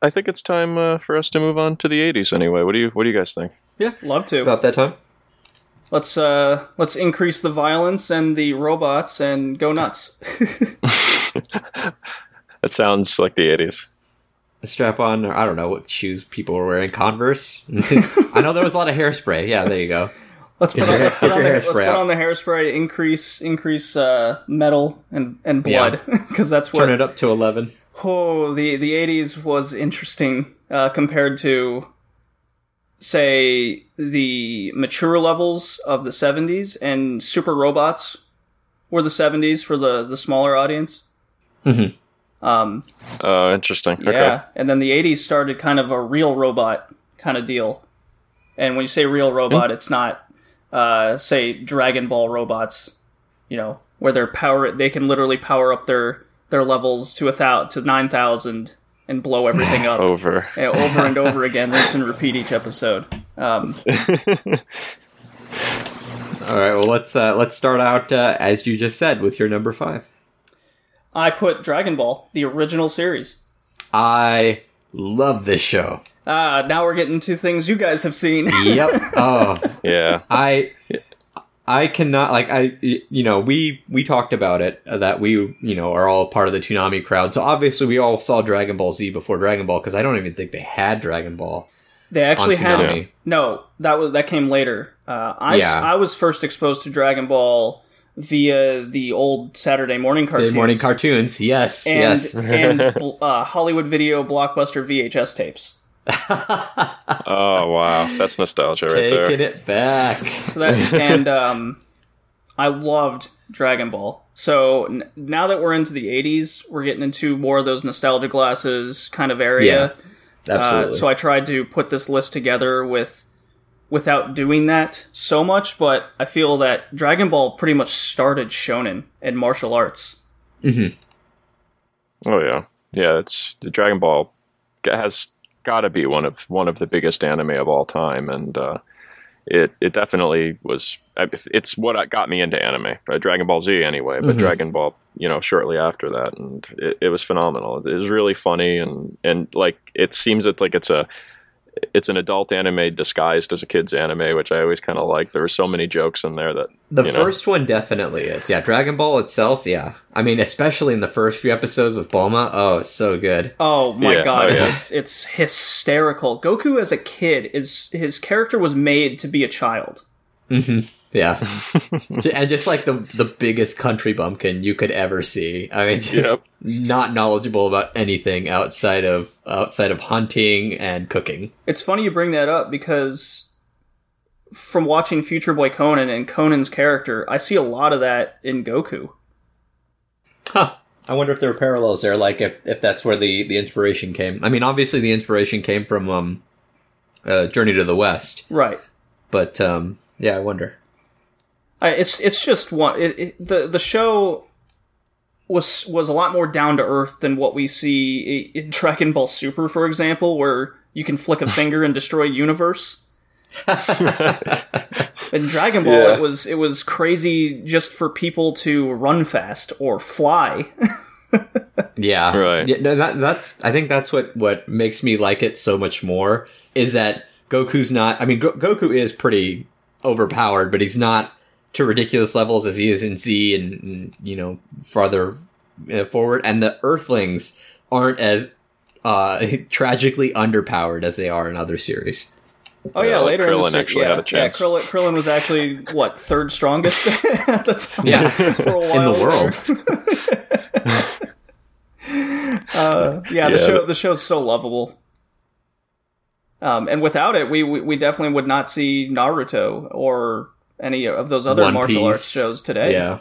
I think it's time uh, for us to move on to the '80s. Anyway, what do you What do you guys think? Yeah, love to. About that time? Let's uh let's increase the violence and the robots and go nuts. (laughs) (laughs) That sounds like the 80s. Strap on, I don't know what shoes people were wearing. Converse. (laughs) I know there was a lot of hairspray. Yeah, there you go. Let's put, on, let's put, on the, let's hairspray put on the hairspray. Increase increase uh, metal and and blood because that's what Turn it up to eleven. Oh, the the eighties was interesting uh, compared to, say, the mature levels of the seventies, and Super Robots were the seventies for the the smaller audience. Mhm. Um, Oh, interesting. Okay. yeah, and then the eighties started kind of a real robot kind of deal. And when you say real robot, it's not, uh, say, Dragon Ball robots, you know, where they're power they can literally power up their their levels to a thousand to nine thousand and blow everything up (laughs) Over. yeah, over and over again, rinse and repeat each episode. Um, (laughs) All right. Well, let's uh, let's start out uh, as you just said with your number five. I put Dragon Ball, the original series. I love this show. Ah, now we're getting to things you guys have seen. Yep. (laughs) oh, Yeah. I I cannot like I you know we we talked about it uh, that we you know are all part of the Toonami crowd. So obviously we all saw Dragon Ball Z before Dragon Ball because I don't even think they had Dragon Ball They actually had Toonami. no. That was that came later. Uh, I Yeah. I was first exposed to Dragon Ball via the old Saturday morning cartoons. The morning cartoons. Yes. and yes. and (laughs) uh, Hollywood Video blockbuster VHS tapes. (laughs) Oh, wow. That's nostalgia right there. Taking it back. So that and um, I loved Dragon Ball. So n- now that we're into the '80s, we're getting into more of those nostalgia glasses kind of area. Absolutely. Uh, so I tried to put this list together with without doing that so much, but I feel that Dragon Ball pretty much started shonen and martial arts. Hmm. Oh yeah, yeah. It's the Dragon Ball has got to be one of one of the biggest anime of all time, and uh, it it definitely was. It's what got me into anime. Uh, Dragon Ball Z anyway, but Dragon Ball, you know, shortly after that, and it, it was phenomenal. It was really funny, and and like it seems it's like it's a it's an adult anime disguised as a kid's anime, which I always kind of like. There were so many jokes in there that the you know. first one definitely is. Yeah, Dragon Ball itself. Yeah, I mean, especially in the first few episodes with Bulma. Oh, it's so good. Oh my Yeah, god, oh, yeah. it's it's hysterical. Goku as a kid is his character was made to be a child. Mm-hmm. Yeah, (laughs) and just like the the biggest country bumpkin you could ever see. I mean, just Yep. not knowledgeable about anything outside of outside of hunting and cooking. It's funny you bring that up because from watching Future Boy Conan and Conan's character, I see a lot of that in Goku. Huh. I wonder if there are parallels there, like if, if that's where the, the inspiration came. I mean, obviously the inspiration came from um, uh, Journey to the West, Right. but um, yeah, I wonder. I, it's it's just one. It, it, the the show was was a lot more down to earth than what we see i- in Dragon Ball Super, for example, where you can flick a (laughs) finger and destroy a universe. (laughs) in Dragon Ball, Yeah. it was it was crazy just for people to run fast or fly. (laughs) Yeah, Right. Yeah, no, that, that's I think that's what what makes me like it so much more is that Goku's not. I mean, Go- Goku is pretty overpowered, but he's not to ridiculous levels as he is in Z and, and you know farther uh, forward. And the Earthlings aren't as uh, (laughs) tragically underpowered as they are in other series. Oh yeah, Yeah, like later in the actually yeah, had a chance. Yeah, Krillin, Krillin was actually what third strongest (laughs) at the time. Yeah, (laughs) for a while in the world. Uh, yeah, the Yeah, show but- the show's so lovable. Um, and without it, we, we we definitely would not see Naruto or any of those other One martial Piece. arts shows today. Yeah.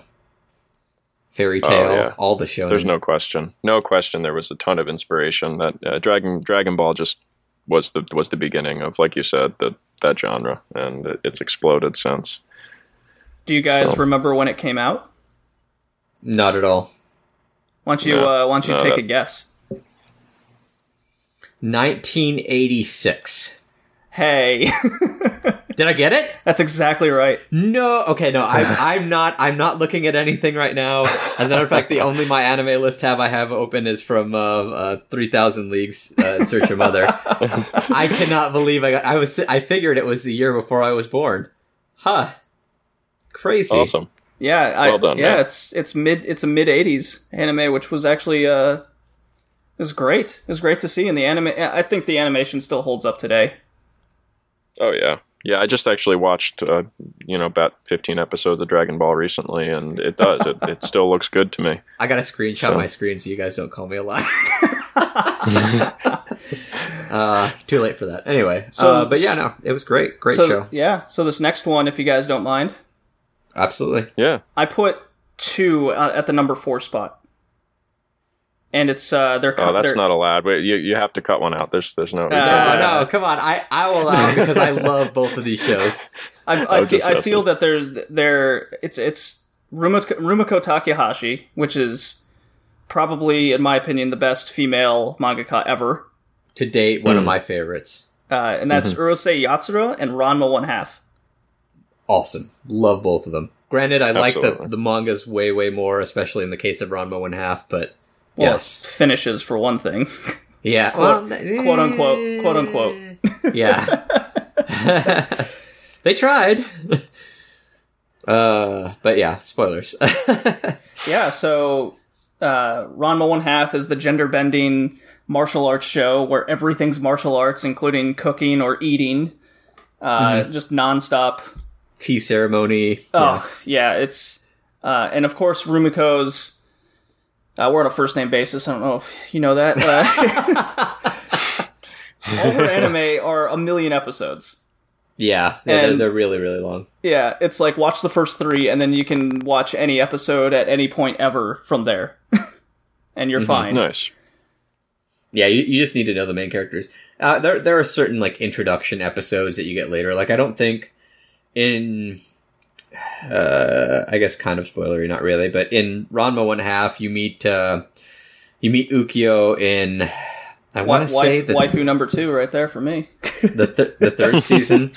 Fairy Tail, Oh, yeah. all the shows. There's no question. No question. There was a ton of inspiration. That uh, Dragon Dragon Ball just was the was the beginning of, like you said, the that genre, and it, it's exploded since. Do you guys So- remember when it came out? Not at all. Why don't you No, uh, why don't you take that- a guess? 1986. Hey, (laughs) Did I get it? that's exactly right. No. Okay. No. I'm. (laughs) I'm not. I'm not looking at anything right now. As a matter of fact, the only my anime list tab I have open is from uh, uh, Three Thousand Leagues uh, in Search of Mother. (laughs) I cannot believe I got. I was. I figured it was the year before I was born. Huh. Crazy. Awesome. Yeah, I, Well done, yeah, man. it's it's mid it's a mid '80s anime, which was actually uh, it was great. It was great to see, and the anime. I think the animation still holds up today. Oh yeah, yeah. I just actually watched, uh, you know, about 15 episodes of Dragon Ball recently, and it does. it, it still looks good to me. (laughs) I got to screenshot So- my screen so you guys don't call me a liar. (laughs) uh, too late for that. Anyway, So- uh, but yeah, no, it was great. Great so show. yeah, so this next one, if you guys don't mind, Absolutely. Yeah. I put two uh, at the number four spot, and it's uh, they're Oh, that's they're- not allowed. Wait, you you have to cut one out. There's there's no. Uh, can't do Oh that. no, come on! I I will allow because I (laughs) love both of these shows. I, I I, fe- I feel that there's there it's it's Rumiko, Rumiko Takahashi, which is probably, in my opinion, the best female mangaka ever, To date, one of Mm. my favorites. uh, and that's Urusei Yatsura and Ranma One Half. Awesome. Love both of them. Granted, I like the the mangas way way more, especially in the case of Ranma One Half. But Well, yes, finishes for one thing. (laughs) yeah, quote- well, quote unquote- quote unquote. yeah. (laughs) they tried. Uh, but yeah, spoilers. (laughs) yeah, so uh, Ranma One Half is the gender bending martial arts show where everything's martial arts, including cooking or eating, uh, just nonstop Tea ceremony. Oh yeah, it's uh, and of course Rumiko's. Uh, we're on a first name basis. I don't know if you know that. Uh, (laughs) all her anime are a million episodes. Yeah, yeah they're, And- they're really really long. Yeah, it's like watch the first three, and then you can watch any episode at any point ever from there, (laughs) and you're fine. Nice. Yeah, you, you just need to know the main characters. Uh, there there are certain like introduction episodes that you get later. Like I don't think in uh I guess kind of spoilery, not really, but in Ranma one half you meet uh you meet Ukyo in I want to say the waifu number two right there for me. (laughs) the, th- the third (laughs) season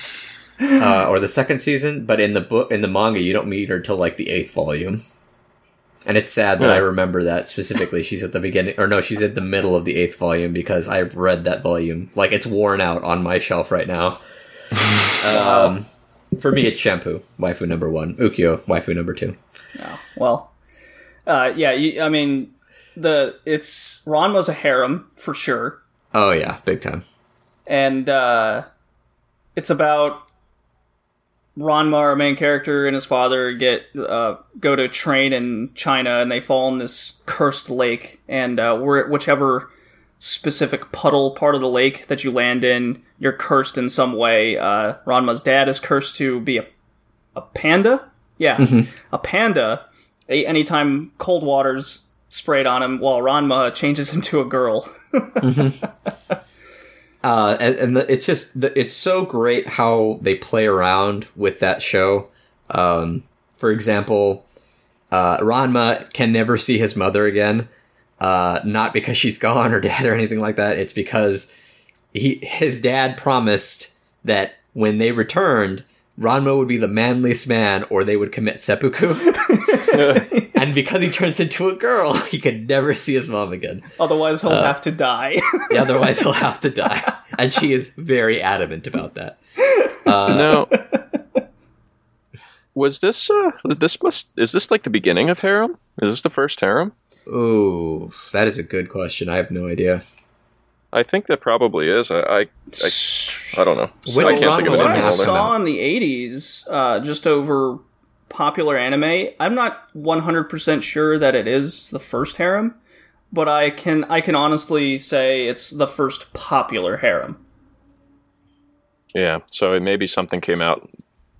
uh, or the second season, but in the book in the manga you don't meet her till like the eighth volume. And it's sad that I remember that specifically. She's at the beginning, or no, she's at the middle of the eighth volume because I've read that volume. Like it's worn out on my shelf right now. (laughs) um, for me, it's Shampoo, waifu number one. Ukyo, waifu number two. No. Well, uh, yeah, you, I mean, the it's Ranma's a harem for sure. Oh yeah, big time. and uh, it's about Ranma, our main character, and his father get uh, go to train in China, and they fall in this cursed lake. And uh, whichever specific puddle part of the lake that you land in, you're cursed in some way. Uh, Ranma's dad is cursed to be a a panda. Yeah, a panda. A- anytime cold water's sprayed on him, while Ranma changes (laughs) into a girl. (laughs) uh, and, and the, it's just the, it's so great how they play around with that show. Um, for example, uh, Ranma can never see his mother again, uh, not because she's gone or (laughs) dead or anything like that. It's because he his dad promised that when they returned, Ranma would be the manliest man, or they would commit seppuku. (laughs) and because he turns into a girl, (laughs) he can never see his mom again. Otherwise, he'll have to die. yeah, Otherwise, he'll have to die. And she is very adamant about that. Uh, now, was this uh this must is this like the beginning of harem? Is this the first harem? Ooh, that is a good question. I have no idea. I think that probably is. I I, I, I don't know. When I can't think of Ranma what anything I Ranma older. saw in the 80s, uh, just over popular anime, I'm not 100% sure that it is the first harem, but I can I can honestly say it's the first popular harem. Yeah, so it maybe something came out,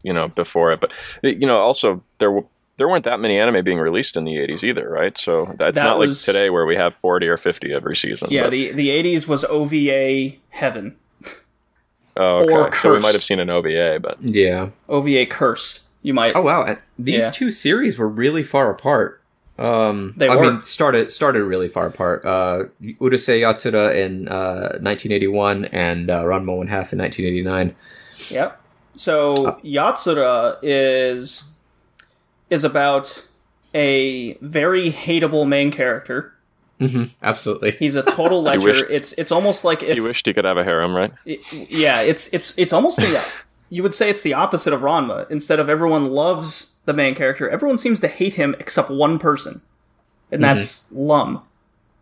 you know, before it, but you know, also there w- there weren't that many anime being released in the '80s either, right? So that's That not was- like today where we have 40 or 50 every season. Yeah, but- the the 80s was OVA heaven. oh, okay. or so we might have seen an OVA, but Yeah. OVA cursed. You might Oh wow, these Yeah. two series were really far apart. Um, They I were. mean, started started really far apart. Uh, Urusei Yatsura in uh, 1981 and uh, Ranma One Half in 1989. Yep. So Yatsura is is about a very hateable main character. hmm Absolutely. He's a total (laughs) He lecher. wished- it's it's almost like if he wished he could have a harem, right? it- yeah, it's it's it's almost the you would say it's the opposite of Ranma. Instead of everyone loves the main character, everyone seems to hate him except one person, and that's Lum,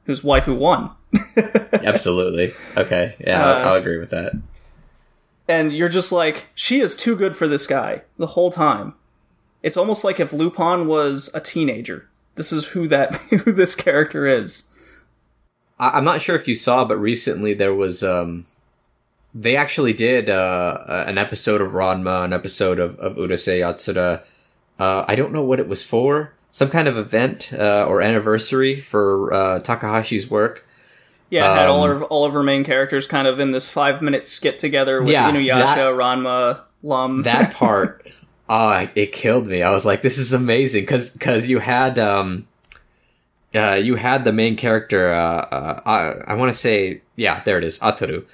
whose wife who won. (laughs) Absolutely. Okay. Yeah, I'll, Uh, I'll agree with that. and you're just like, she is too good for this guy the whole time. It's almost like if Lupin was a teenager. This is who that (laughs) who this character is. I, I'm not sure if you saw, but recently there was um, they actually did uh, an episode of Ranma, an episode of of Urusei Yatsura. Uh, I don't know what it was for. Some kind of event uh, or anniversary for uh, Takahashi's work. Yeah, it had all Um, of all of her main characters kind of in this five minute skit together with Yeah, Inuyasha, that- Ranma, Lum. that (laughs) part oh it killed me. I was like this is amazing. Because because you had um uh you had the main character uh, uh i, I want to say yeah there it is ataru.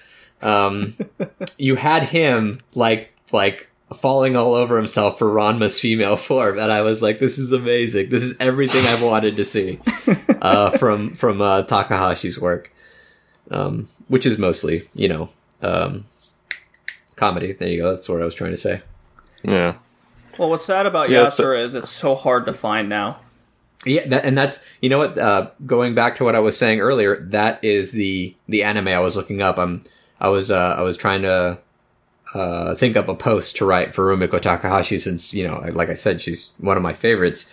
Um (laughs) you had him like like falling all over himself for ranma's female (laughs) form and i was like this is amazing. This is everything i've wanted to see (laughs) uh from from uh takahashi's work. Um which is mostly you know um comedy. There you go. That's what i was trying to say. Yeah. Well, what's sad about Yeah, the- Yatsura is it's so hard to find now. Yeah, that, and that's you know what. Uh, going back to what I was saying earlier, that is the the anime I was looking up. I'm I was uh, I was trying to uh, think up a post to write for Rumiko Takahashi since you know, like I said, she's one of my favorites.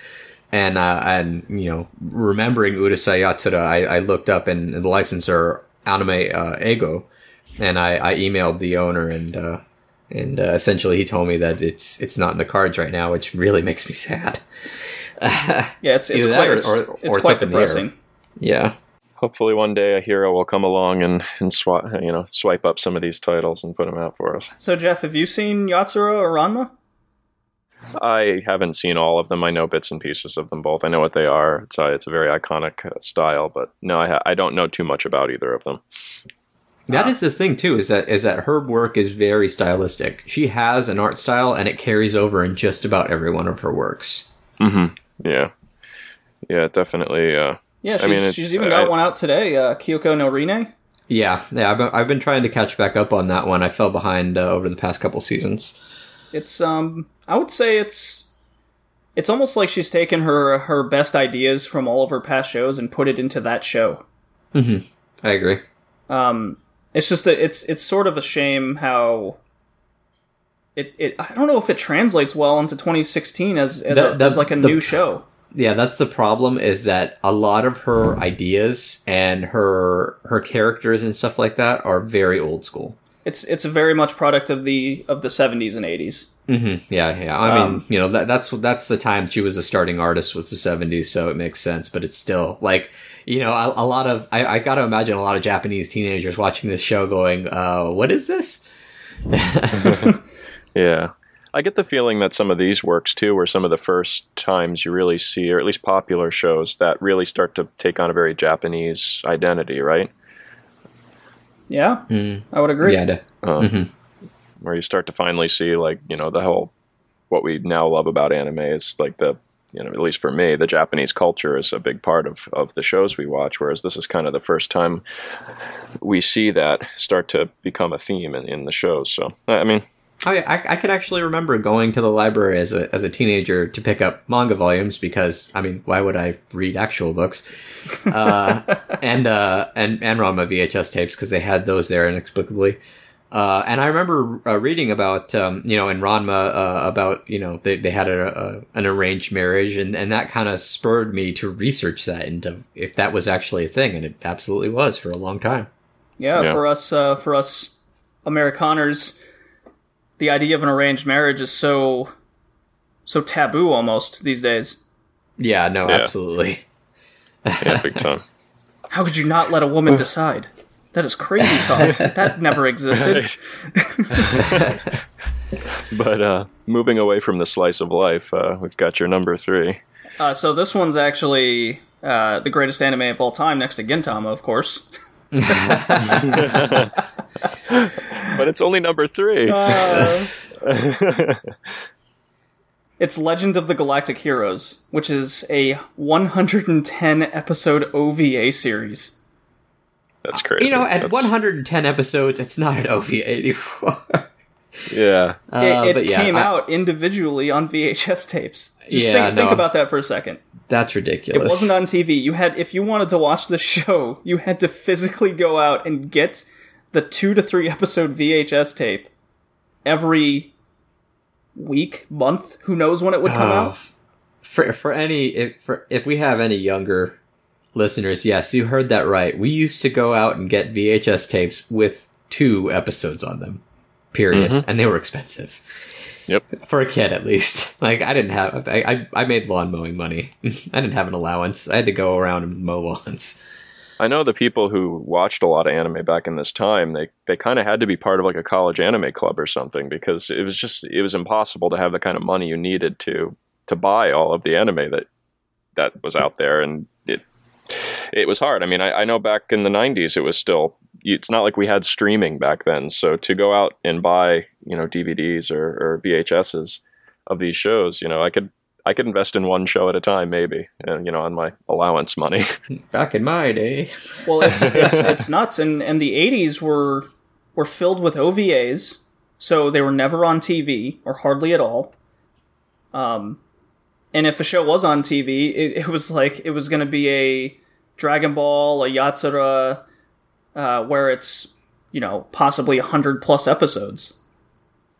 And uh, and you know, remembering Urusei Yatsura, I, I looked up and, the licensor Anime uh, Ego, and I, I emailed the owner and uh, and uh, essentially he told me that it's it's not in the cards right now, which really makes me sad. (laughs) Yeah, it's it's quite or- it's, or- it's or it's quite up in the air. depressing. yeah. Hopefully, one day a hero will come along and and swap, you know, swipe up some of these titles and put them out for us. So Jeff, have you seen Yatsura or Ranma? I haven't seen all of them. I know bits and pieces of them both. I know what they are. It's a, it's a very iconic uh, style, but no, I ha- I don't know too much about either of them. That is the thing too, is that is that her work is very stylistic. She has an art style and it carries over in just about every one of her works. Mm-hmm. Yeah, yeah, definitely. Uh, Yeah, she's, I mean, she's even got I- one out today. Uh, Kyoukai no Rinne. Yeah, yeah, I've been, I've been trying to catch back up on that one. I fell behind uh, over the past couple seasons. It's um, I would say it's it's almost like she's taken her her best ideas from all of her past shows and put it into that show. I agree. Um, it's just that it's it's sort of a shame how it, it I don't know if it translates well into 2016 as as, That- a, as like a the- new show. Yeah, that's the problem is that a lot of her ideas and her her characters and stuff like that are very old school. It's it's a very much product of the of the 70s and 80s. Mm-hmm. Yeah, yeah. I mean, Um, you know, that, that's that's the time she was a starting artist with the '70s, so it makes sense. But it's still like, you know, a, a lot of I, I got to imagine a lot of Japanese teenagers watching this show going, uh, "What is this?" (laughs) (laughs) Yeah. I get the feeling that some of these works too were some of the first times you really see, or at least popular shows, that really start to take on a very Japanese identity, right? Yeah, Mm. I would agree. Yeah, the- Um, Where you start to finally see, like, you know, the whole, what we now love about anime is like the, you know, at least for me, the Japanese culture is a big part of, of the shows we watch, whereas this is kind of the first time we see that start to become a theme in, in the shows. So, I I mean, Oh yeah, I, I can actually remember going to the library as a as a teenager to pick up manga volumes because I mean, why would I read actual books? Uh, (laughs) and uh, and and Ranma VHS tapes because they had those there inexplicably. Uh, and I remember uh, reading about um, you know in Ranma uh, about you know they, they had a, a an arranged marriage and and that kind of spurred me to research that into if that was actually a thing and it absolutely was for a long time. Yeah, Yeah. for us, uh, for us Amerikaners, the idea of an arranged marriage is so, so taboo almost these days. Yeah, no, Yeah. absolutely. yeah, big (laughs) time. How could you not let a woman decide? That is crazy talk. (laughs) that never existed. (laughs) But uh, moving away from the slice of life, uh, we've got your number three. Uh, so this one's actually uh, the greatest anime of all time, next to Gintama, of course. But it's only number three. Uh, (laughs) it's Legend of the Galactic Heroes, which is a 110 episode OVA series. That's crazy. You know, at That's- 110 episodes, it's not an OVA anymore. (laughs) Yeah. Uh, it, it but yeah, came I- out individually on VHS tapes. Just Yeah, think, think about that for a second. That's ridiculous. It wasn't on TV. You had if you wanted to watch the show, you had to physically go out and get the 2 to 3 episode VHS tape every week, month, who knows when it would come Oh, out. for for any if for if we have any younger listeners, yes, you heard that right. We used to go out and get VHS tapes with two episodes on them. Period. Mm-hmm. And they were expensive. Yep. For a kid at least. (laughs) Like I didn't have I I, I made lawn mowing money. (laughs) I didn't have an allowance. I had to go around and mow (laughs) lawns. I know the people who watched a lot of anime back in this time, they, they kind of had to be part of like a college anime club or something because it was just it was impossible to have the kind of money you needed to to buy all of the anime that that was out there and it it was hard. I mean, I, I know back in the 90s it was still it's not like we had streaming back then. So to go out and buy, you know, DVDs or, or VHSs of these shows, you know, I could I could invest in one show at a time maybe, uh, you know, on my allowance money. (laughs) Back in my day. Well, it's (laughs) it's, it's nuts, and and the '80s were were filled with OVAs, so they were never on TV or hardly at all. Um, and if a show was on TV, it, it was like it was going to be a Dragon Ball, a Yatsura, uh, where it's you know possibly hundred plus episodes.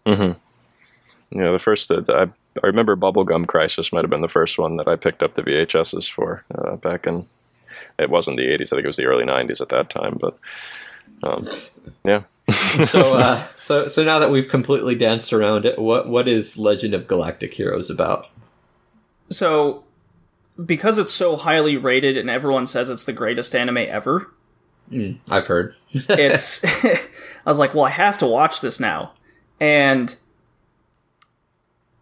Mm-hmm. Yeah, the first that I I remember Bubblegum Crisis might have been the first one that I picked up the VHSs for uh, back in. It wasn't the '80s. I think it was the early '90s at that time. But um, yeah, (laughs) so uh so so now that we've completely danced around it, what what is Legend of Galactic Heroes about? So, because it's so highly rated and everyone says it's the greatest anime ever, I've heard. (laughs) it's (laughs) I was like, well, I have to watch this now. And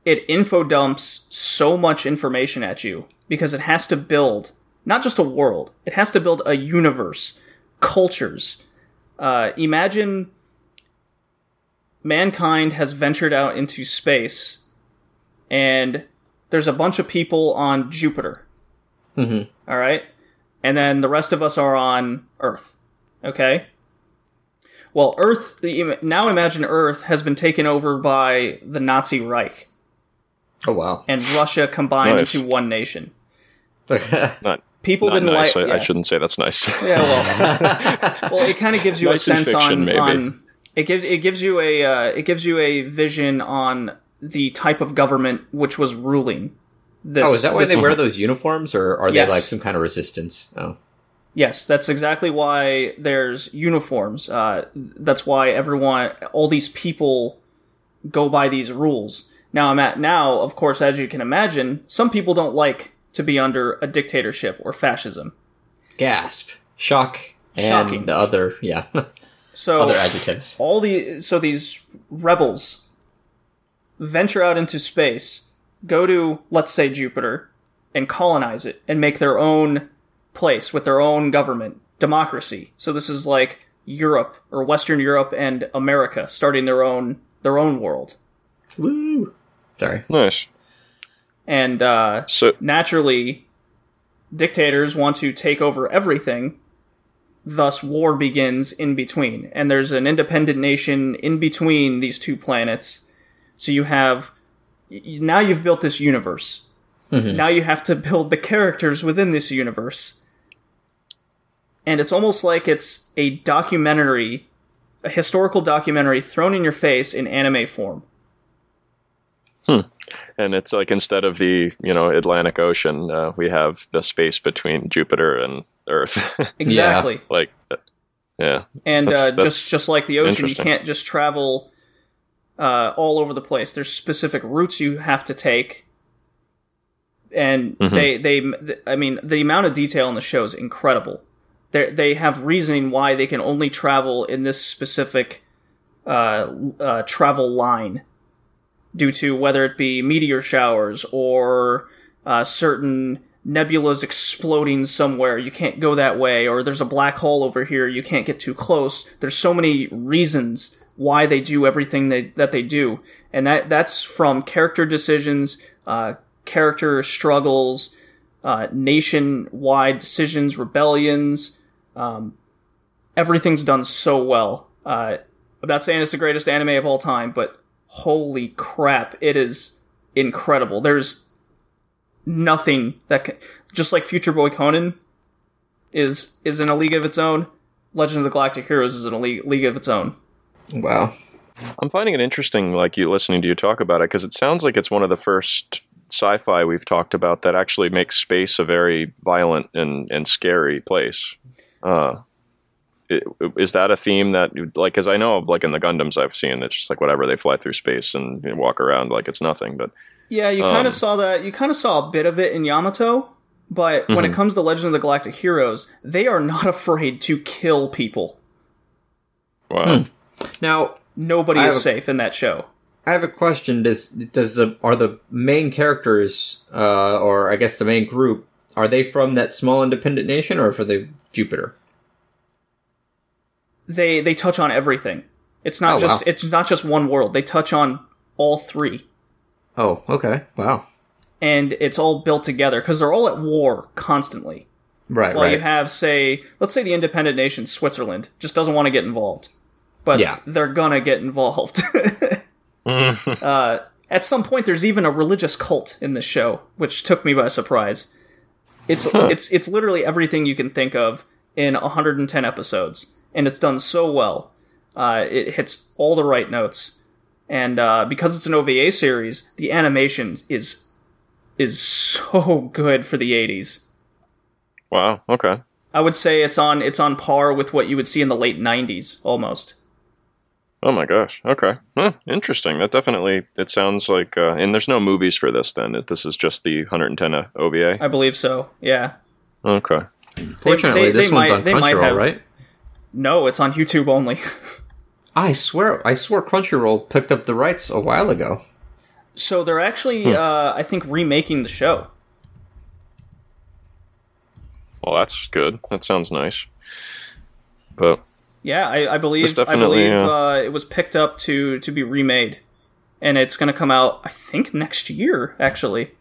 it info dumps so much information at you because it has to build not just a world, it has to build a universe, cultures. Uh, imagine mankind has ventured out into space and there's a bunch of people on Jupiter. Mhm. All right. And then the rest of us are on Earth. Okay. Well, Earth, now imagine Earth has been taken over by the Nazi Reich Oh wow. and Russia combined Nice. into one nation. (laughs) not People not didn't nice. like. I, I shouldn't say that's nice. (laughs) Yeah, well, (laughs) well, it kind of gives you Nice a sense fiction, on maybe. on it gives it gives you a uh, it gives you a vision on the type of government which was ruling. This, Oh, is that why they wear those uniforms, or are Yes. they like some kind of resistance? Oh, Yes, that's exactly why there's uniforms. Uh, that's why everyone, all these people, go by these rules. Now I'm at now, of course, as you can imagine, some people don't like to be under a dictatorship or fascism. gasp, shock, and Shocking. the other, yeah, (laughs) So other adjectives. all the so these rebels venture out into space, go to let's say Jupiter, and colonize it and make their own place with their own government, democracy. So this is like Europe or Western Europe and America starting their own their own world. Woo! Sorry. nice. And uh, So naturally, dictators want to take over everything. Thus, war begins in between, and there's an independent nation in between these two planets. So you have y- now you've built this universe. Now you have to build the characters within this universe, and it's almost like it's a documentary, a historical documentary thrown in your face in anime form. and it's like instead of the you know Atlantic Ocean, uh, we have the space between Jupiter and Earth. (laughs) Exactly. like, uh, yeah, and That's- uh, that's just just like the ocean, you can't just travel uh, all over the place. There's specific routes you have to take, and Mhm. they they I mean the amount of detail in the show is incredible. They they have reasoning why they can only travel in this specific uh, uh, travel line due to whether it be meteor showers or uh, certain nebulas exploding somewhere. You can't go that way, or there's a black hole over here. You can't get too close. There's so many reasons why they do everything they, that they do, and that that's from character decisions, uh, character struggles, uh, nation-wide decisions, rebellions. Um, everything's done so well. Uh, I'm not saying it's the greatest anime of all time, but holy crap, it is incredible. There's nothing that can, just like Future Boy Conan is is in a league of its own. Legend of the Galactic Heroes is in a league, league of its own. Wow. I'm finding it interesting, like you listening to you talk about it, because it sounds like it's one of the first sci-fi we've talked about that actually makes space a very violent and, and scary place. Uh, is that a theme that, like, because I know, like in the Gundams I've seen, it's just like whatever they fly through space and you know, walk around like it's nothing. But Yeah, you kind Um, of saw that. You kind of saw a bit of it in Yamato, but when it comes to Legend of the Galactic Heroes, they are not (laughs) afraid to kill people. wow, Now, Nobody I is a- safe in that show. I have a question. Does does the are the main characters, uh, or I guess the main group, are they from that small independent nation or for the Jupiter? They they touch on everything. It's not Oh, just wow. it's not just one world. They touch on all three. Oh, okay. Wow. and it's all built together because they're all at war constantly. Right. While right. you have, say, let's say the independent nation Switzerland just doesn't want to get involved, but Yeah. they're gonna get involved. (laughs) (laughs) uh, at some point, there's even a religious cult in this show, which took me by surprise. It's it's it's literally everything you can think of in 110 episodes, and it's done so well. Uh, it hits all the right notes, and uh, because it's an OVA series, the animation is is so good for the 80s. wow, okay. I would say it's on it's on par with what you would see in the late 90s almost. Oh my gosh. Okay. Huh, interesting. That definitely. It sounds like. Uh, and there's no movies for this. Then this is just the 110 OVA. I believe so. Yeah. Okay. Fortunately, they- this they one's might- on Crunchyroll, have- right? No, it's on YouTube only. (laughs) I swear, I swear, Crunchyroll picked up the rights a while ago. so they're actually uh, I think remaking the show. Well, that's good. That sounds nice. But Yeah, I, I believe I believe uh, uh, it was picked up to to be remade. And it's going to come out I think next year actually.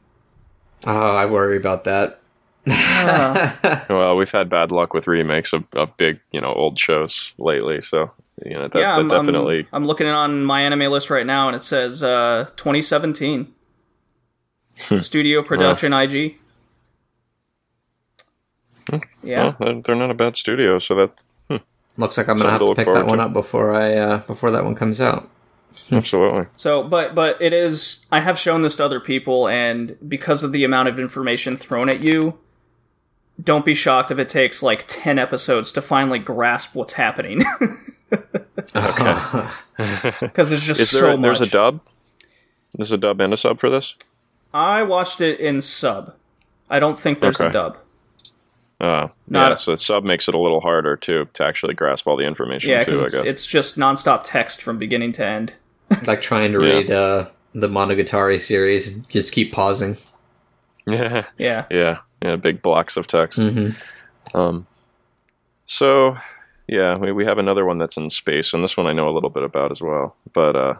Oh, I worry about that. (laughs) well, we've had bad luck with remakes of, of big, you know, old shows lately. So you know that, yeah, that I'm, definitely. I'm, I'm looking on my anime list right now, and it says uh, 2017 studio production IG. Yeah, well, they're- they're not a bad studio, so that Looks like I'm gonna Something have to to pick that one to. up before I uh, before that one comes out. absolutely. so but but it is. I have shown this to other people, and because of the amount of information thrown at you, don't be shocked if it takes like 10 episodes to finally grasp what's happening. (laughs) okay. (laughs) (laughs) Because it's just Is there so a, there's much. a dub? There's a dub and a sub for this. I watched it in sub. I don't think there's a dub. Uh, Not- yeah, so the sub makes it a little harder to to actually grasp all the information Yeah, too. because I it's, guess. it's just nonstop text from beginning to end. like trying to Yeah. read uh, the Monogatari series and just keep pausing. (laughs) yeah, Yeah. yeah, yeah. Big blocks of text. Mm-hmm. Um, so yeah, we we have another one that's in space, and this one I know a little bit about as well. But uh,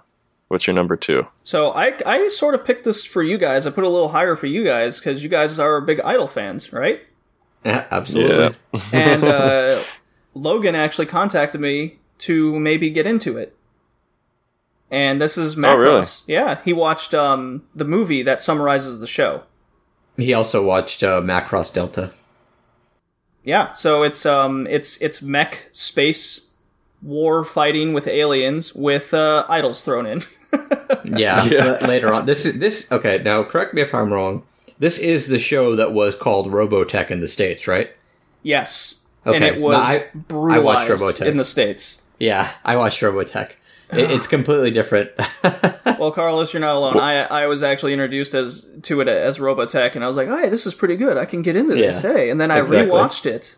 what's your number two? So I I sort of picked this for you guys. I put it a little higher for you guys because you guys are big Idol fans, right? Yeah, absolutely. (laughs) And uh, Logan actually contacted me to maybe get into it. And this is Macross. Oh, really? Yeah, he watched um, the movie that summarizes the show. He also watched uh, Macross Delta. Yeah, so it's um it's it's mech space war fighting with aliens with uh, idols thrown in. (laughs) Yeah, Yeah. la- later on. This is this. Okay, now correct me if I'm wrong. This is the show that was called Robotech in the states, right? yes, and it was no, I- I watched brutalized Robotech. in the states. Yeah, I watched Robotech. It, it's completely different. (laughs) Well, Carlos, you're not alone. I I was actually introduced as to it as Robotech, and I was like, "Hey, this is pretty good. I can get into this." Yeah, hey, and then I exactly. rewatched it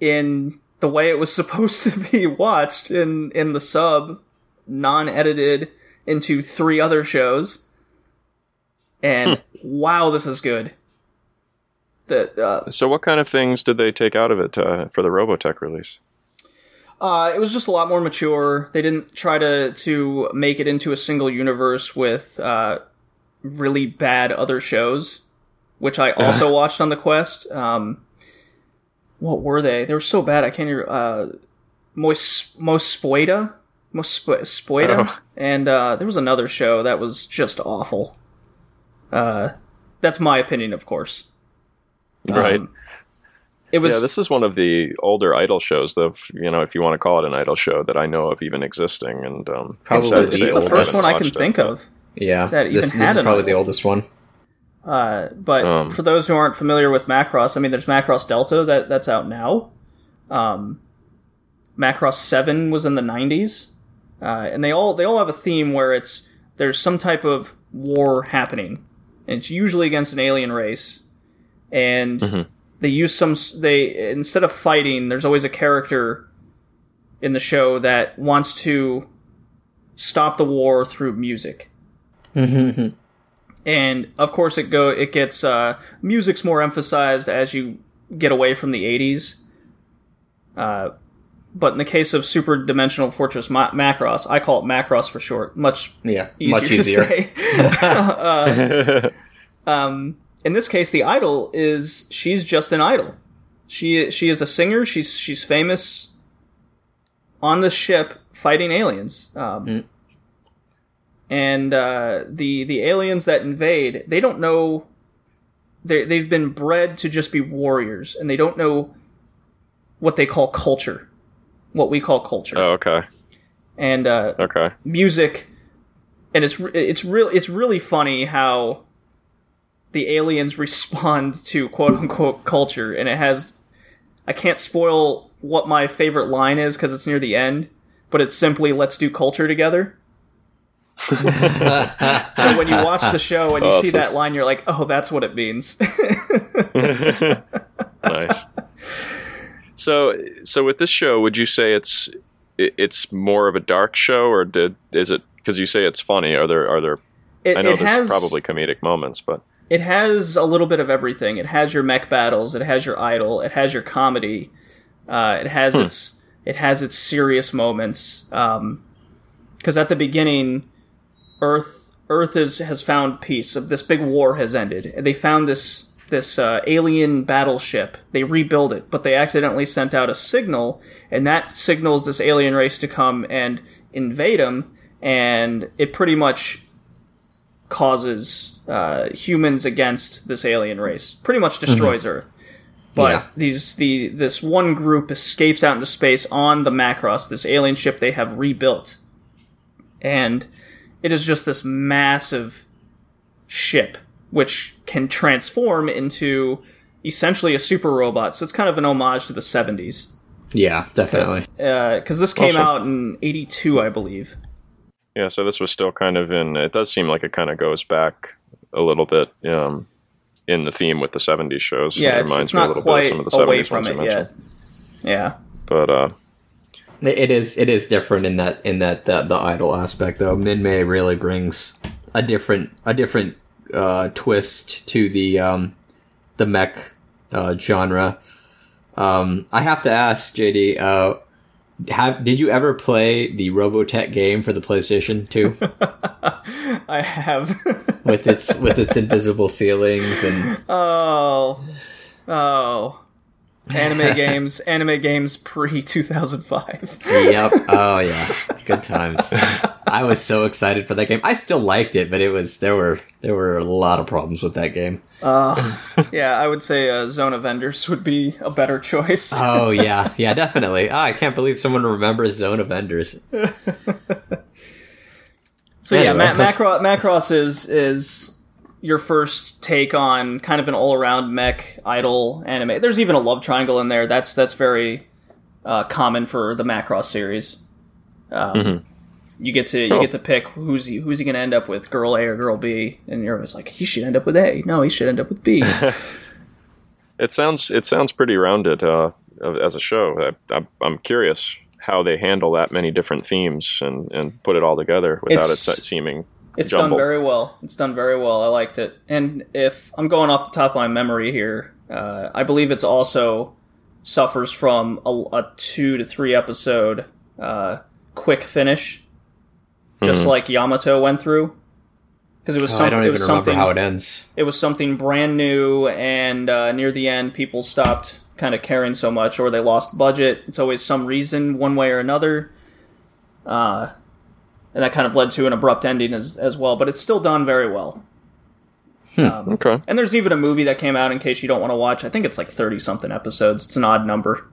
in the way it was (laughs) supposed to be watched in in the sub, non-edited into three other shows, and (laughs) wow, this is good. The uh, So what kind of things did they take out of it uh, for the Robotech release? Uh, it was just a lot more mature. They didn't try to to make it into a single universe with uh, really bad other shows, which I also (laughs) watched on the Quest. Um, what were they? They were so bad I can't even. Uh, Mos Mospoida Mosp- Spoida, Oh. and uh, there was another show that was just awful. Uh, that's my opinion, of course. right. Um, it was yeah, this is one of the older idol shows, though. You know, if you want to call it an idol show that I know of even existing, and um, Probably sad to the it's the first one I can watched it, think of. Yeah, That this, even this had is an probably the oldest one. Uh, but Um, for those who aren't familiar with Macross, I mean, there's Macross Delta that that's out now. Um, Macross Seven was in the '90s, uh, and they all they all have a theme where it's there's some type of war happening, and it's usually against an alien race, and Mhm. they use some they instead of fighting, there's always a character in the show that wants to stop the war through music. And of course it go it gets uh, music's more emphasized as you get away from the 80s uh, but in the case of super dimensional fortress Ma- macross i call it macross for short. Much yeah, easier, much easier. to say. (laughs) Uh, um, in this case the idol is she's just an idol. She she is a singer. She's she's famous on the ship fighting aliens. Um, Mm. and uh, the the aliens that invade they don't know they they've been bred to just be warriors and they don't know what they call culture what we call culture. Oh, okay, and uh, okay. music and it's it's really it's really funny how the aliens (laughs) respond to quote unquote culture and it has I can't spoil what my favorite line is because it's near the end but it's simply let's do culture together. (laughs) So when you watch the show and you see that line you're like oh that's what it means. (laughs) Nice. So, so with this show, would you say it's it's more of a dark show, or did is it because you say it's funny? Are there are there? it, I know there's has probably comedic moments, but it has a little bit of everything. It has your mech battles. It has your idol. It has your comedy. Uh, it has its it has its serious moments. Because at the beginning, Earth Earth is has found peace. This big war has ended, and they found this this uh, alien battleship. They rebuild it, but they accidentally sent out a signal, and that signals this alien race to come and invade them. And it pretty much causes uh, humans against this alien race. Pretty much destroys Earth. But Yeah. these the this one group escapes out into space on the Macross, this alien ship they have rebuilt, and it is just this massive ship which can transform into essentially a super robot. So it's kind of an homage to the '70s yeah, definitely. because this came Awesome. out in '82, I believe. yeah. So this was still kind of in. It does seem like it kind of goes back a little bit um, in the theme with the '70s shows. Yeah, it reminds it's me a little quite bit of some of the 70s from ones you it mentioned. yet. Yeah. But uh, It it is it is different in that in that the, the idol aspect though. Minmay really brings a different a different uh, twist to the um, the mech uh, genre. Um, I have to ask JD, uh, have did you ever play the Robotech game for the PlayStation Two (laughs) I have. (laughs) with its with its invisible ceilings and oh, oh, anime (laughs) games, anime games pre two thousand five. yep oh yeah good times. I was so excited for that game. I still liked it, but it was there were there were a lot of problems with that game. Uh, yeah, I would say uh, Zone of Enders would be a better choice. Oh (laughs) yeah, yeah, definitely. Ah, I can't believe someone remembers Zone of Enders. (laughs) so yeah. Ma- Macross, Macross is is your first take on kind of an all around mech idol anime. There's even a love triangle in there. That's that's very uh, common for the Macross series. Um, You get to you get to pick who's he, who's he going to end up with, girl A or girl B, and you're always like, he should end up with A. No, he should end up with B. (laughs) it sounds it sounds pretty rounded uh, as a show. I, I'm, I'm curious how they handle that many different themes and, and put it all together without It's- it seeming It's jumbled. done very well. It's done very well. I liked it. And if I'm going off the top of my memory here, uh, I believe it's also suffers from a, a two to three episode uh, quick finish, just like Yamato went through. Because it was Oh, I something. don't it even was remember something. how it ends. it was something brand new, and uh, near the end, people stopped kind of caring so much, or they lost budget. It's always some reason, one way or another. uh, and that kind of led to an abrupt ending as as well. But it's still done very well. Um, Okay. and there's even a movie that came out in case you don't want to watch. I think it's like thirty something episodes. It's an odd number.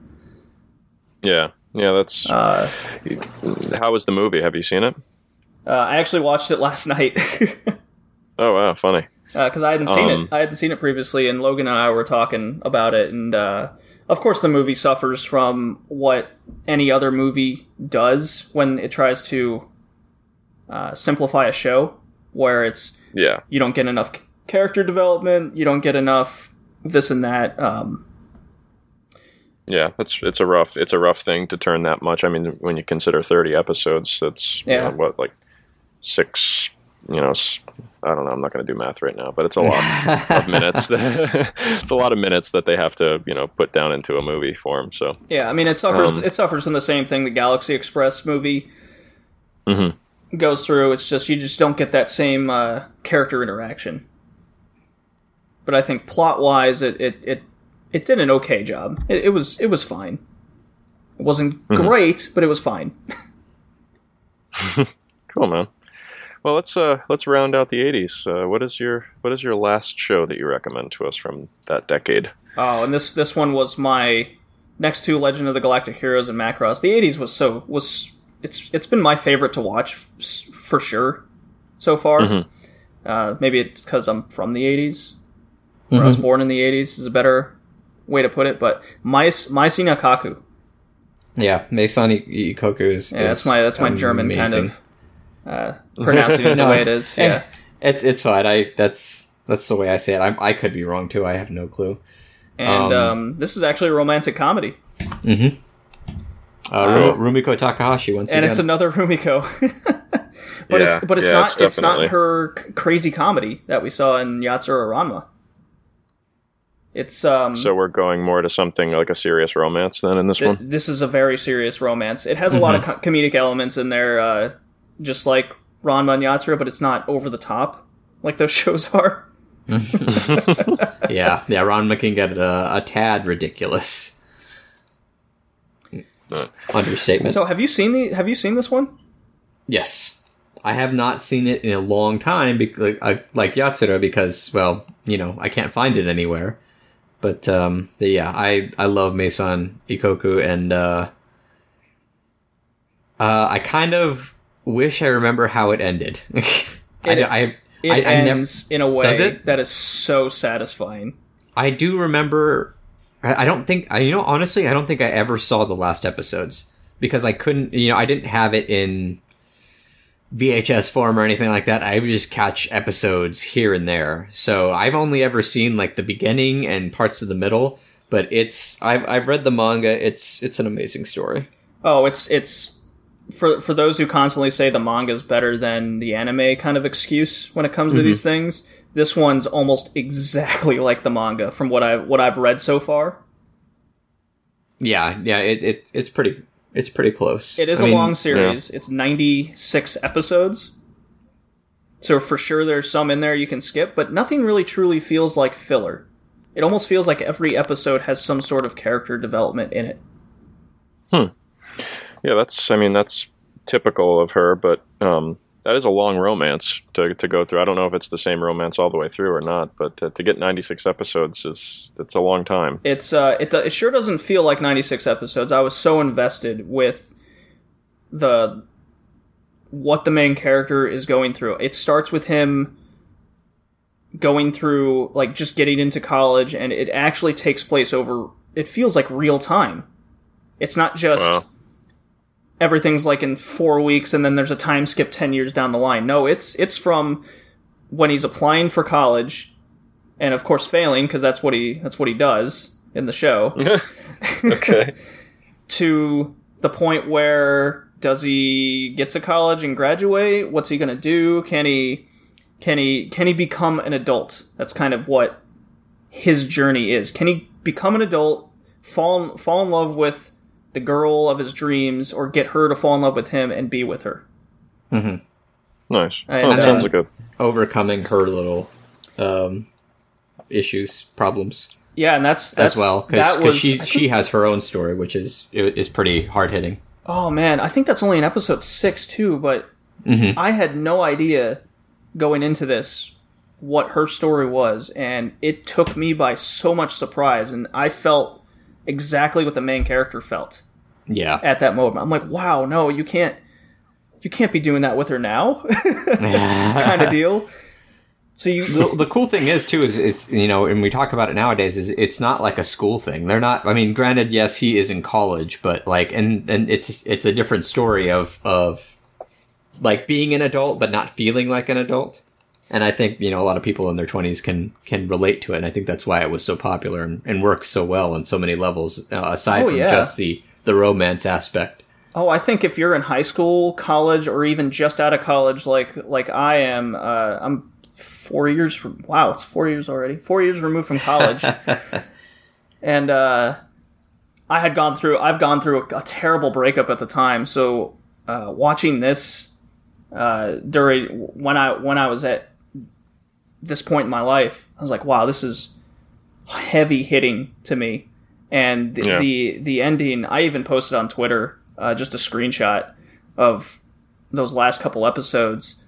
Yeah. Yeah. That's. Uh, how was the movie? Have you seen it? Uh, I actually watched it (laughs) last night Oh wow, funny. because I hadn't seen Um, it. I hadn't seen it previously, and Logan and I were talking about it. And uh, of course, the movie suffers from what any other movie does when it tries to uh, simplify a show, where it's Yeah. you don't get enough character development, you don't get enough this and that. Um, Yeah, that's it's a rough it's a rough thing to turn that much. I mean, when you consider thirty episodes, that's you Yeah. know, what like six. You know, I don't know. I'm not going to do math right now, but it's a lot of (laughs) minutes. (laughs) it's a lot of minutes that they have to you know put down into a movie form. So Yeah, I mean it suffers. Um, it suffers from the same thing the Galaxy Express movie Mhm. goes through. It's just you just don't get that same uh, character interaction. But I think plot wise, it, it it it did an okay job. It, it was it was fine. It wasn't Mm-hmm. great, but it was fine. (laughs) cool, man. Well, let's uh let's round out the '80s. Uh, what is your what is your last show that you recommend to us from that decade? Oh, and this this one was my next to Legend of the Galactic Heroes and Macross. The '80s was so was it's it's been my favorite to watch f- for sure so far. Mhm. Uh, maybe it's because I'm from the '80s, or I was born in the '80s is a better way to put it. But my Maisi Nakaku, Yeah, Maison Ikkoku is. yeah, that's my that's my German kind of uh, pronouncing it the No. way it is. (laughs) Yeah, it's it's fine. I that's that's the way I say it. I I could be wrong too. I have no clue. and Um, um, this is actually a romantic comedy, Mm-hmm. Uh, Ru- Rumiko Takahashi once and again. it's another Rumiko. (laughs) but Yeah, it's but it's yeah, not it's it's, not her c- crazy comedy that we saw in Yatsura Ranma. It's um So we're going more to something like a serious romance then in this th- one. this is a very serious romance. It has a lot of Mm-hmm. co- comedic elements in there, uh, just like Ranma and Yatsura, but it's not over the top like those (laughs) shows are. yeah, yeah. Ron can get a, a tad ridiculous. Uh, Understatement. So have you seen the have you seen this one? yes, I have not seen it in a long time, bec- like, uh, like Yatsura, because well, you know, I can't find it anywhere. But um, yeah, I I love Maison Ikkoku, and uh, uh, I kind of wish I remember how it ended. (laughs) It- I, It I, I never ends in a way it? that is so satisfying. I do remember. I I don't think I. You know, honestly, I don't think I ever saw the last episodes because I couldn't. You know, I didn't have it in VHS form or anything like that. I would just catch episodes here and there. So I've only ever seen like the beginning and parts of the middle. But it's I've I've read the manga. It's it's an amazing story. Oh, it's it's for for those who constantly say the manga is better than the anime kind of excuse when it comes to mm-hmm. these things. This one's almost exactly like the manga from what I what I've read so far. Yeah, yeah. It, it it's pretty it's pretty close. It is a a long series. It's 96 episodes. So for sure there's some in there you can skip, but nothing really truly feels like filler. It almost feels like every episode has some sort of character development in it. Hmm. Yeah, that's. I mean, that's typical of her, but um, that is a long romance to to go through. I don't know if it's the same romance all the way through or not, but uh, to get 96 episodes is that's a long time. It's uh, it, it sure doesn't feel like 96 episodes. I was so invested with the what the main character is going through. It starts with him going through like just getting into college and it actually takes place over it feels like real time. It's not just Wow. Everything's like in 4 weeks and then there's a time skip 10 years down the line. No, it's it's from when he's applying for college and of course failing because that's what he that's what he does in the show. (laughs) Okay. (laughs) to the point where does he get to college and graduate? What's he going to do? Can he can he can he become an adult? That's kind of what his journey is. Can he become an adult fall fall in love with the girl of his dreams or get her to fall in love with him and be with her Nice. And, oh, that uh, sounds like a overcoming her little um, issues, problems yeah and that's that's as well because was she think she has her own story, which is is pretty hard hitting. Oh man, I think that's only in episode six too. But mm-hmm. I had no idea going into this what her story was, and it took me by so much surprise, and I felt exactly what the main character felt Yeah. at that moment. I'm like, wow, no, you can't, you can't be doing that with her now, (laughs) kind of deal. So you, the, the cool thing is too is it's you know and we talk about it nowadays is it's not like a school thing they're not i mean granted yes he is in college but like and and it's it's a different story of of like being an adult but not feeling like an adult and i think you know a lot of people in their 20s can can relate to it and i think that's why it was so popular and, and works so well on so many levels uh, aside Oh, from yeah. just the the romance aspect Oh, I think if you're in high school, college, or even just out of college, like like I am, uh, I'm four years from wow, it's four years already. Four years removed from college, (laughs) and uh, I had gone through. I've gone through a, a terrible breakup at the time. So uh, watching this uh, during when I when I was at this point in my life, I was like, wow, this is heavy hitting to me. And the, Yeah. the the ending, I even posted on Twitter uh, just a screenshot of those last couple episodes.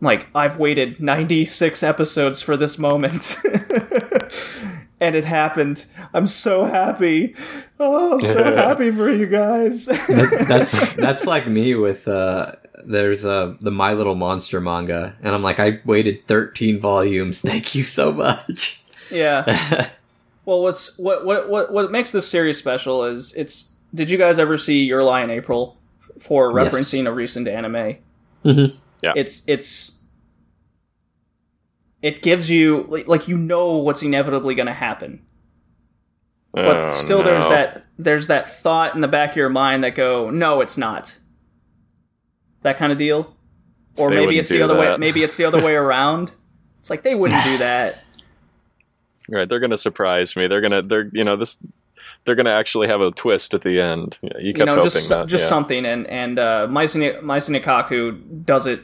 Like I've waited 96 episodes for this moment. (laughs) and it happened. I'm so happy. Oh, I'm so happy for you guys. that's (laughs) that's like me with uh there's uh the My Little Monster manga and I'm like I waited 13 volumes. (laughs) Thank you so much. yeah. (laughs) Well, what's what what what what makes this series special is it's. Did you guys ever see Your Lie in April for Yes. referencing a recent anime? Mhm. Yeah. It's it's. It gives you like, like you know what's inevitably going to happen, but Oh, still there's that there's that thought in the back of your mind that go no it's not. That kind of deal, or They maybe it's the do other way. Maybe it's the other way (laughs) around. It's like they wouldn't do that. (laughs) Right, they're gonna surprise me. They're gonna, they're, you know, this, they're gonna actually have a twist at the end. Yeah, you kept you know, hoping just that. just yeah. something, and and uh, Maison Maison does it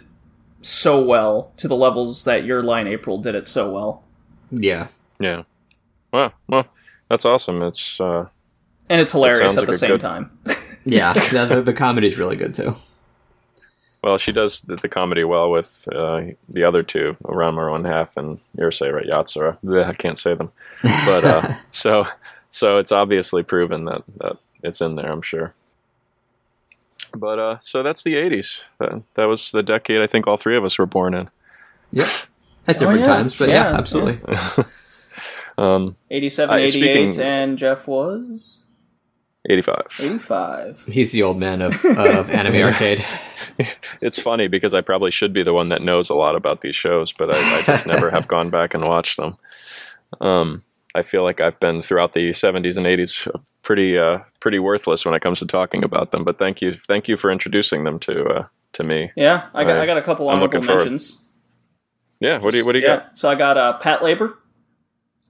so well to the levels that Your Lie in April did it so well, Yeah. Yeah. Wow. Well, that's awesome. It's uh, and it's hilarious sounds at like the same good- time. (laughs) Yeah. the, the, the comedy's really good too. Well, she does the, the comedy well with uh, the other two, Ranma One Half and Yurusei right Yatsura. Bleh, I can't say them, but uh, (laughs) so so it's obviously proven that that it's in there. I'm sure. But uh, so that's the '80s. That, that was the decade I think all three of us were born in. Yep. At different yeah. times, but yeah, Yeah, absolutely. (laughs) Um, 87, Uh, 88, speaking- and Jeff was 85. 85. He's the old man of, (laughs) of anime arcade. (laughs) It's funny because I probably should be the one that knows a lot about these shows, but I, I just never have gone back and watched them. Um, I feel like I've been throughout the 70s and 80s pretty uh, pretty worthless when it comes to talking about them. But thank you, thank you for introducing them to uh, to me. Yeah, I got I- I got a couple I'm honorable looking forward. mentions. Yeah, what do you what do you yeah, got? so I got uh, Patlabor,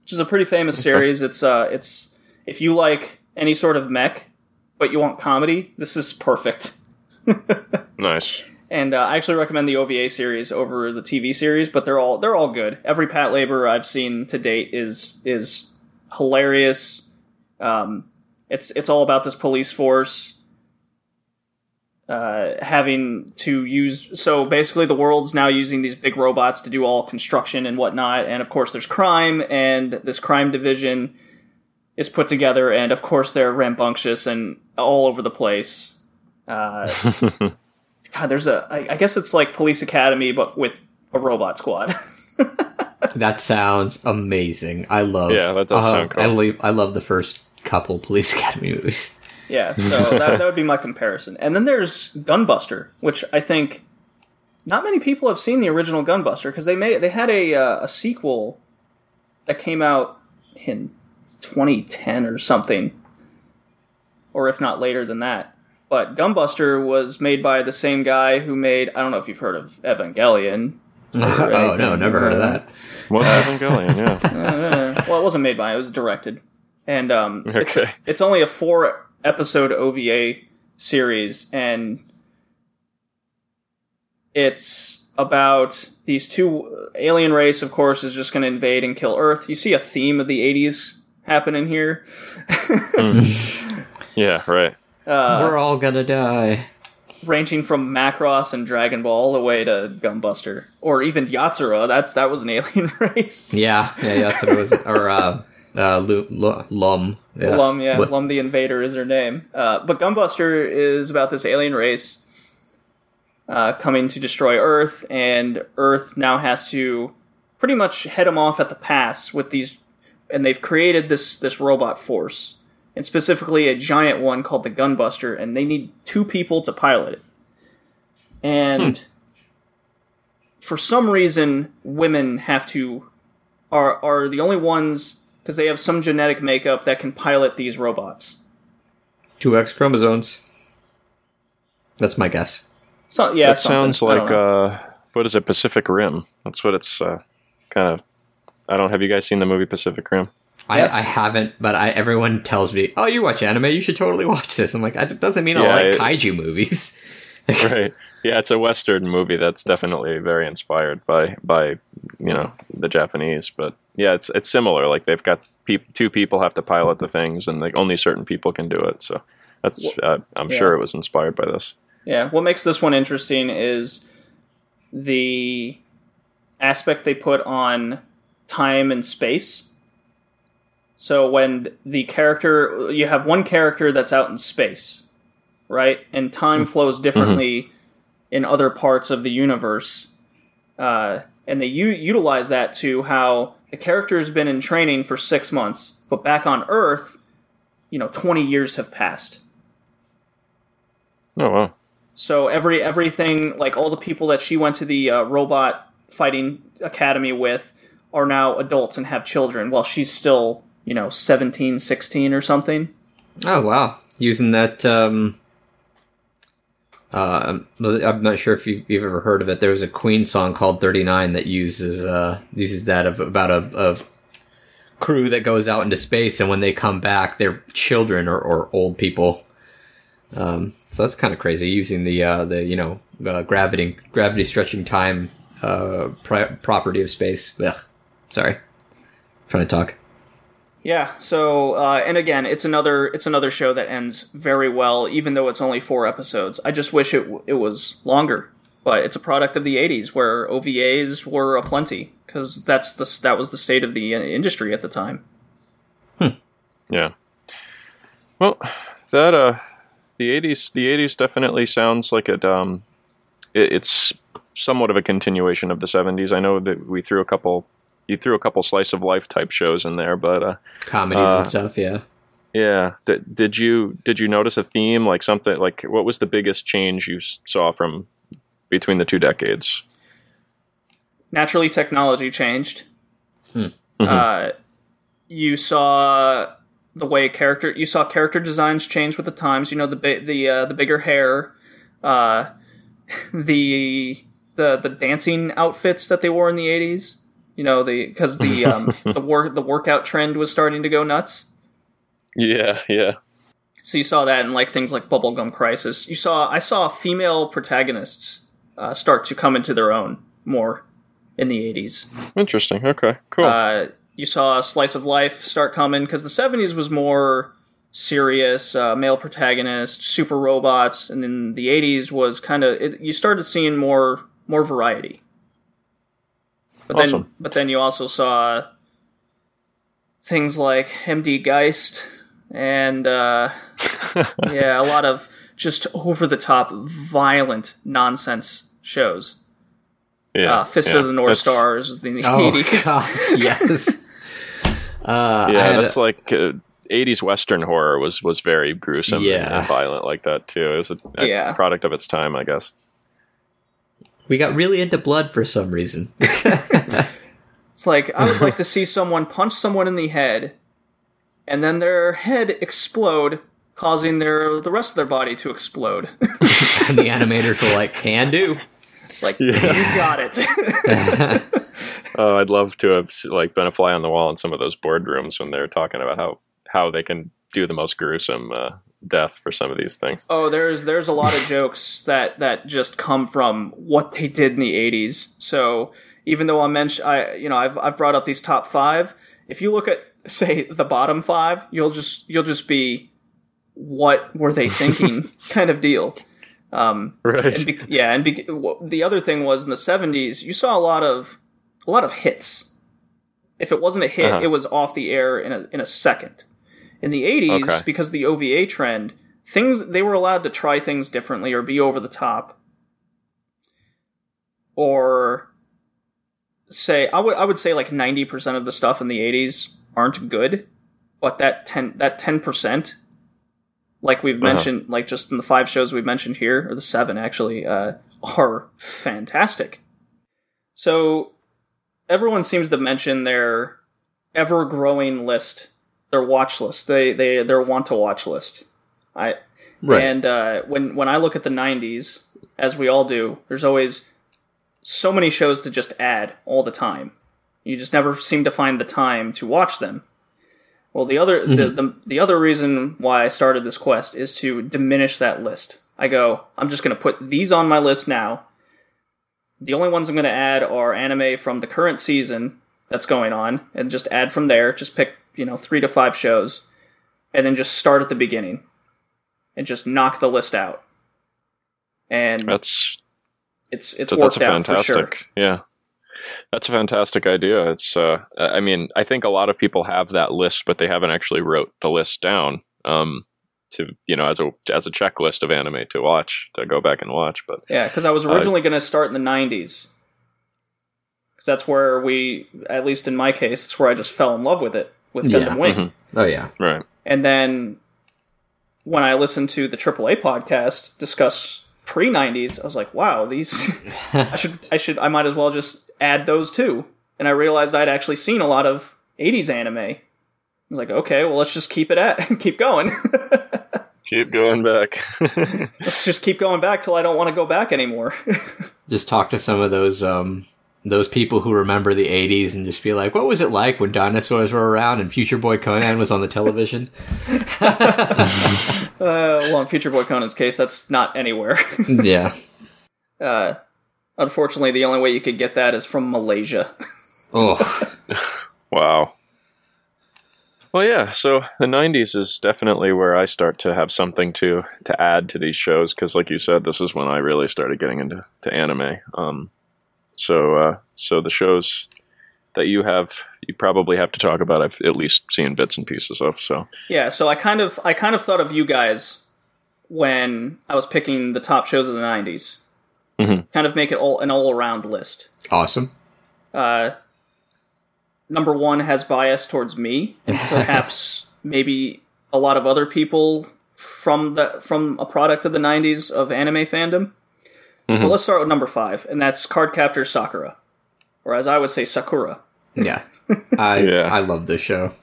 which is a pretty famous series. It's uh, it's if you like any sort of mech, but you want comedy, this is perfect. (laughs) Nice. And uh, I actually recommend the OVA series over the TV series, but they're all they're all good. Every Patlabor I've seen to date is is hilarious. Um, it's it's all about this police force uh, having to use. So basically, the world's now using these big robots to do all construction and whatnot. And of course, there's crime, and this crime division is put together, and of course, they're rambunctious and all over the place. Uh, (laughs) God, there's a. I, I guess it's like Police Academy, but with a robot squad. (laughs) That sounds amazing. I love. Yeah, that does uh, sound cool. I, leave, I love the first couple Police (laughs) Academy movies. yeah, so that, that would be my comparison. And then there's Gunbuster, which I think not many people have seen the original Gunbuster because they made they had a uh, a sequel that came out in 2010 or something, or if not later than that. But Gunbuster was made by the same guy who made I don't know if you've heard of Evangelion. (laughs) oh no, never heard of that. What's Evangelion? Yeah. (laughs) Uh, well, it wasn't made by. It was directed, and um, (laughs) it's, it's only a four episode OVA series, and it's about these two alien race. Of course, is just going to invade and kill Earth. You see a theme of the '80s happening here. Yeah. Right. Uh, We're all gonna die. ranging from Macross and Dragon Ball all the way to Gunbuster, or even Yatsura. That's that was an alien (laughs) race. Yeah, yeah, yeah, that's what it was. Or uh, uh, Lu- Lu- Lum. Yeah. Lum, yeah, What- Lum the Invader is her name. Uh, but Gunbuster is about this alien race uh, coming to destroy Earth, and Earth now has to pretty much head them off at the pass with these, and they've created this this robot force, and specifically a giant one called the Gunbuster, and they need two people to pilot it. And for some reason, women have to are are the only ones because they have some genetic makeup that can pilot these robots. Two X chromosomes. That's my guess. So yeah, that sounds like uh, what is it? Pacific Rim. That's what it's uh, kind of. I don't. Have you guys seen the movie Pacific Rim? I, Yes. I haven't, but I everyone tells me, "Oh, you watch anime? You should totally (laughs) watch this." I'm like, that doesn't mean Yeah, I it- like kaiju movies. (laughs) (laughs) right. Yeah, it's a Western movie that's definitely very inspired by by you know the Japanese, but yeah, it's it's similar. Like they've got peop two people have to pilot the things, and like only certain people can do it. So that's uh, I'm yeah. sure it was inspired by this. Yeah, what makes this one interesting is the aspect they put on time and space. So when the character, you have one character that's out in space, right? And time flows differently in other parts of the universe. Uh, and they u- utilize that to how the character's been in training for six months, but back on Earth, you know, 20 years have passed. Oh wow. So every everything like all the people that she went to the uh, robot fighting academy with are now adults and have children while she's still, you know, 17, 16 or something. Oh wow, using that. Um, uh, I'm not sure if you've, ever heard of it. There was a Queen song called "39" that uses uh, uses that of about a of crew that goes out into space, and when they come back, they're children or, or old people. Um, so that's kind of crazy using the uh, the you know uh, gravity gravity stretching time uh, property of space. Ugh. Sorry, trying to talk. Yeah. So uh, and again, it's another it's another show that ends very well, even though it's only four episodes. I just wish it it was longer, but it's a product of the '80s where OVAs were aplenty because that's the that was the state of the uh, industry at the time. Hmm. Yeah. Well, that uh, the '80s, the '80s definitely sounds like it. Um, it, it's somewhat of a continuation of the '70s. I know that we threw a couple, you threw a couple slice of life type shows in there, but uh, Comedies Uh, and stuff, yeah. yeah. Did, did you did you notice a theme like something like what was the biggest change you saw from between the two decades? naturally technology changed. Uh, you saw the way character you saw character designs change with the times. You know the the uh, the bigger hair, uh, (laughs) the the the dancing outfits that they wore in the eighties. You know the because the um, (laughs) the work the workout trend was starting to go nuts. Yeah, yeah. So you saw that in like things like Bubblegum Crisis. You saw I saw female protagonists uh, start to come into their own more in the eighties. Interesting. Okay, cool. Uh, you saw Slice of Life start coming because the 70s was more serious, uh, male protagonist, super robots, and then the 80s was kind of you started seeing more more variety. But then, but then you also saw things like MD Geist and uh, (laughs) yeah, a lot of just over the top, violent nonsense shows. yeah, Uh, Fist yeah. of the North That's- Stars was in the Oh 80s. God, (laughs) yes. Uh, Yeah, had that's like uh, '80s Western horror was was very gruesome and- Yeah. and, violent like that too. It was a, a Yeah. product of its time, I guess. We got really into blood for some reason. (laughs) It's like I would like to see someone punch someone in the head, and then their head explode, causing their the rest of their body to explode. (laughs) and the animators were like, "Can do." it's like you got it. (laughs) Oh, I'd love to have like been a fly on the wall in some of those boardrooms when they're talking about how how they can do the most gruesome uh, death for some of these things. oh, there's there's a lot of (laughs) jokes that that just come from what they did in the '80s. So even though I mentioned, I you know I've I've brought up these top five. If you look at (laughs) say the bottom five, you'll just you'll just be what were they thinking (laughs) kind of deal. Um, Right. and be- yeah, and be- w- the other thing was in the '70s, you saw a lot of a lot of hits. If it wasn't a hit, Uh-huh. it was off the air in a in a second. In the '80s, Okay. because of the OVA trend, things they were allowed to try things differently or be over the top, or say I would I would say like ninety percent of the stuff in the '80s aren't good, but that ten that ten percent like we've Uh-huh. mentioned, like just in the five shows we've mentioned here, or the seven actually, uh, are fantastic. So everyone seems to mention their ever growing list, their watch list, they they their want to watch list. I and uh, when when I look at the '90s, as we all do, there's always so many shows to just add all the time. You just never seem to find the time to watch them. Well, the other the, the the other reason why I started this quest is to diminish that list. I go, I'm just going to put these on my list now. The only ones I'm going to add are anime from the current season that's going on, and just add from there. Just pick you know three to five shows, and then just start at the beginning, and just knock the list out. And That's it's it's so worked that's a out for fantastic. sure. Yeah. That's a fantastic idea. It's uh I mean, I think a lot of people have that list but they haven't actually wrote the list down um to, you know, as a as a checklist of anime to watch, to go back and watch, but Yeah, because I was Uh, originally going to start in the '90s, because that's where we, at least in my case, it's where I just fell in love with it with Yeah, Gundam Wing. mhm. Oh yeah. right. And then when I listened to the AAA podcast discuss pre '90s, I was like, wow, these (laughs) I should I should I might as well just add those too. And I realized I'd actually seen a lot of '80s anime. I was like, okay, well, let's just keep it at (laughs) keep going. (laughs) Keep going back. let's just keep going back till I don't want to go back anymore. Just talk to some of those um those people who remember the 80s and just be like, what was it like when dinosaurs were around and Future Boy Conan was on the television? (laughs) Uh, well, in Future Boy Conan's case, that's not anywhere. (laughs) yeah. uh, unfortunately, the only way you could get that is from Malaysia. Oh, (laughs) Wow. Well, yeah. So the '90s is definitely where I start to have something to to add to these shows because, like you said, this is when I really started getting into to anime. Um, so uh, so the shows that you have, you probably have to talk about. I've at least seen bits and pieces of. So Yeah, so I kind of I kind of thought of you guys when I was picking the top shows of the '90s. Mhm. Kind of make it all an all around list. awesome. Uh, number one has bias towards me, and (laughs) perhaps maybe a lot of other people from the from a product of the '90s of anime fandom. Mhm. Well, let's start with number five, and that's Cardcaptor Sakura, or as I would say, Sakura. Yeah. I (laughs) Yeah. I love this show.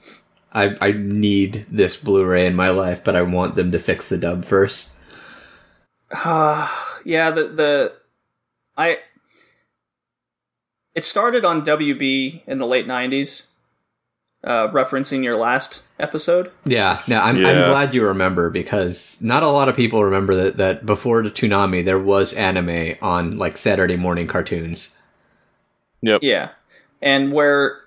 I I need this Blu-ray in my life, but I want them to fix the dub first. Uh, (sighs) yeah, the the I it started on WB in the late '90s, uh, referencing your last episode. Yeah, no, I'm, I'm glad you remember because not a lot of people remember that, that before the Toonami there was anime on like Saturday morning cartoons. yep. Yeah, and where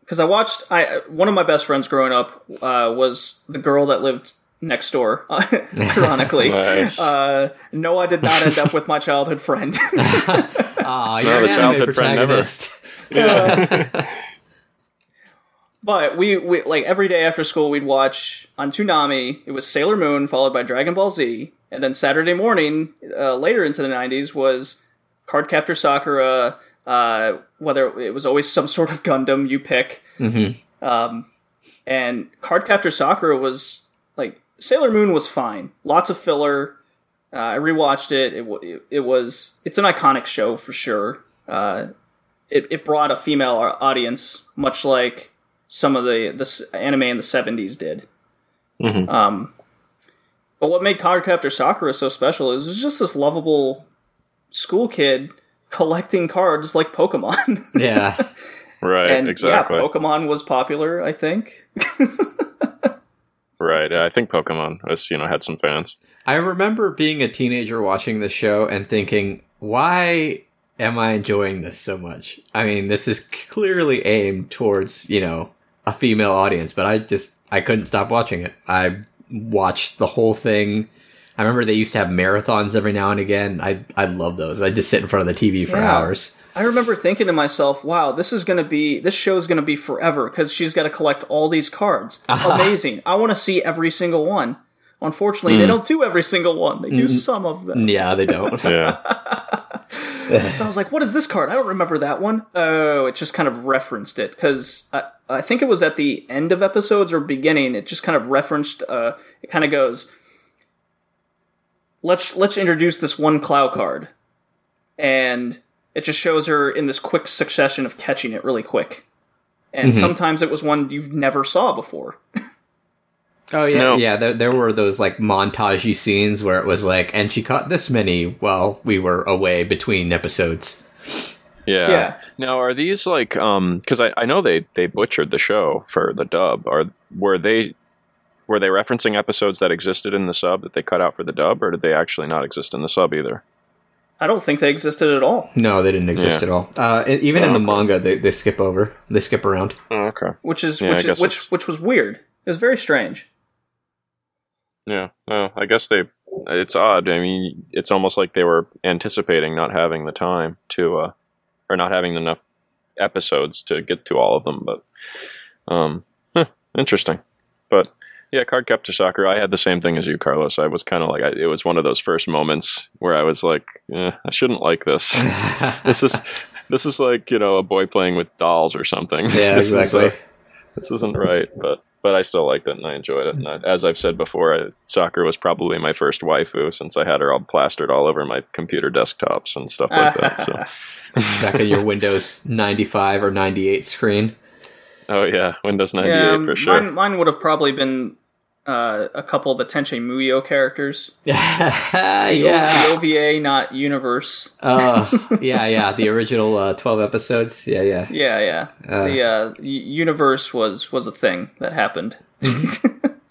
because I watched I one of my best friends growing up uh, was the girl that lived next door. (laughs) Ironically, (laughs) Nice. uh, no, I did not end up with my childhood friend. (laughs) Ah, No, you're the an anime childhood friend never. But we, we like every day after school we'd watch on Toonami. It was Sailor Moon followed by Dragon Ball Z, and then Saturday morning, uh, later into the '90s, was Card Cardcaptor Sakura. Uh, whether it was always some sort of Gundam you pick, Mhm. um, and Cardcaptor Sakura was like Sailor Moon was fine. Lots of filler. Uh, I rewatched it. It. it was it's an iconic show for sure. Uh, it, it brought a female audience, much like some of the the anime in the '70s did. Mhm. Um, but what made Cardcaptor Sakura so special is it was just this lovable school kid collecting cards like Pokemon. (laughs) yeah, Right. and exactly. yeah, Pokemon was popular, I think. (laughs) right. I think Pokemon was you know had some fans. I remember being a teenager watching the show and thinking, why am I enjoying this so much? I mean, this is clearly aimed towards, you know, a female audience, but I just I couldn't stop watching it. I watched the whole thing. I remember they used to have marathons every now and again. I I love those. I just sit in front of the TV for Yeah. hours. I remember thinking to myself, "Wow, this is going to be this show is going to be forever because she's got to collect all these cards. (laughs) Uh-huh. Amazing! I want to see every single one." Unfortunately, they mm. don't do every single one. They do some of them. Yeah, they don't. Yeah. (laughs) (laughs) So I was like, "What is this card? I don't remember that one." Oh, it just kind of referenced it because I, I think it was at the end of episodes or beginning. It just kind of referenced. Uh, it kind of goes, "Let's let's introduce this one Clow card," and it just shows her in this quick succession of catching it really quick. And sometimes it was one you've never saw before. (laughs) Oh yeah, No. yeah. There, there were those like montagey scenes where it was like, and she caught this many while we were away between episodes. Yeah. Yeah. Now, are these like um? Because I, I know they they butchered the show for the dub. Are were they were they referencing episodes that existed in the sub that they cut out for the dub, or did they actually not exist in the sub either? I don't think they existed at all. No, they didn't exist Yeah. at all. Uh, even in Oh, the okay. manga, they, they skip over. They skip around. Oh, okay. Which is Yeah, which is, which it's- which was weird. It was very strange. Yeah. Oh, I guess they. It's odd. I mean, it's almost like they were anticipating not having the time to, uh, or not having enough episodes to get to all of them. But, um, huh, interesting. But yeah, Cardcaptor Sakura. I had the same thing as you, Carlos. I was kind of like, I, it was one of those first moments where I was like, eh, I shouldn't like this. (laughs) this is. This is like you know a boy playing with dolls or something. Yeah, (laughs) This is, uh, exactly. this isn't right, but but I still liked it and I enjoyed it. And I, as I've said before, I, Sakura was probably my first waifu since I had her all plastered all over my computer desktops and stuff like that. So, (laughs) Back in your Windows 95 or 98 screen. oh yeah, Windows ninety eight Yeah, for sure. mine mine would have probably been uh, a couple of the Tenchi Muyo characters. (laughs) yeah. The OVA, not universe. Uh, (laughs) yeah, yeah. The original uh, 12 episodes. Yeah, yeah. Yeah, yeah. Uh. the uh, universe was was a thing that happened.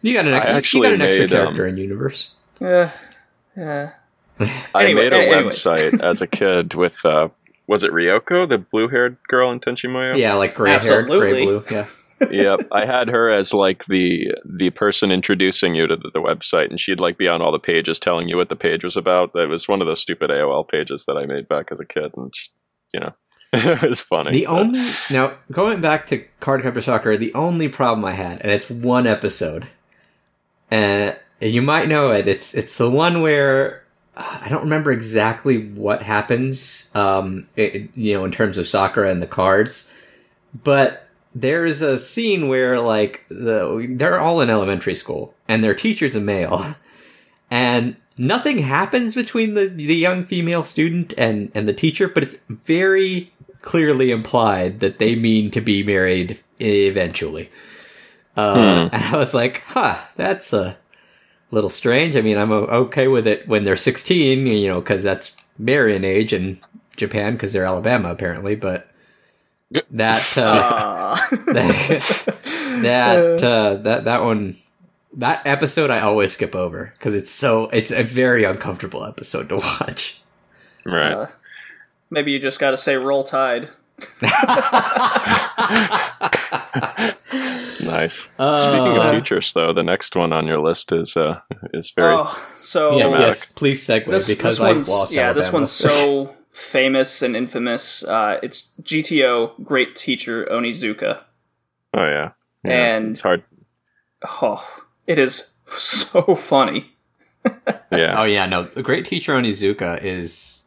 You got an I extra, you got an extra made, character um, in Universe. Yeah, yeah. I Anyway, made a a- anyways. website as a kid (laughs) with uh, was it Ryoko, the blue haired girl in Tenchi Muyo? Yeah, like gray haired, gray blue. Yeah. Yep, I had her as like the the person introducing you to the, the website, and she'd like be on all the pages telling you what the page was about. That was one of those stupid AOL pages that I made back as a kid, and she- you know, (laughs) it was funny. The but- only now going back to Cardcaptor Sakura, the only problem I had, and it's one episode, and you might know it. It's it's the one where I don't remember exactly what happens, um, it, you know, in terms of Sakura and the cards, but there's a scene where like the they're all in elementary school and their teacher's a male, (laughs) and nothing happens between the the young female student and and the teacher, but it's very clearly implied that they mean to be married eventually. Uh, (laughs) And I was like, huh, that's a little strange. I mean, I'm okay with it when they're 16, you know, because that's marrying age in Japan because they're Alabama apparently, but that uh, (laughs) Uh, that uh, that that one that episode I always skip over because it's so it's a very uncomfortable episode to watch. right. uh, maybe you just got to say "Roll Tide." (laughs) nice. Uh, Speaking of teachers, though, the next one on your list is uh, is very Oh, so yeah, yes, please segue this, because this I one's lost. yeah, this one's so (laughs) famous and infamous. Uh, it's GTO, great teacher Onizuka, oh yeah, yeah. and it's hard. oh, it is so funny. (laughs) Yeah, Oh yeah, no. The Great Teacher Onizuka is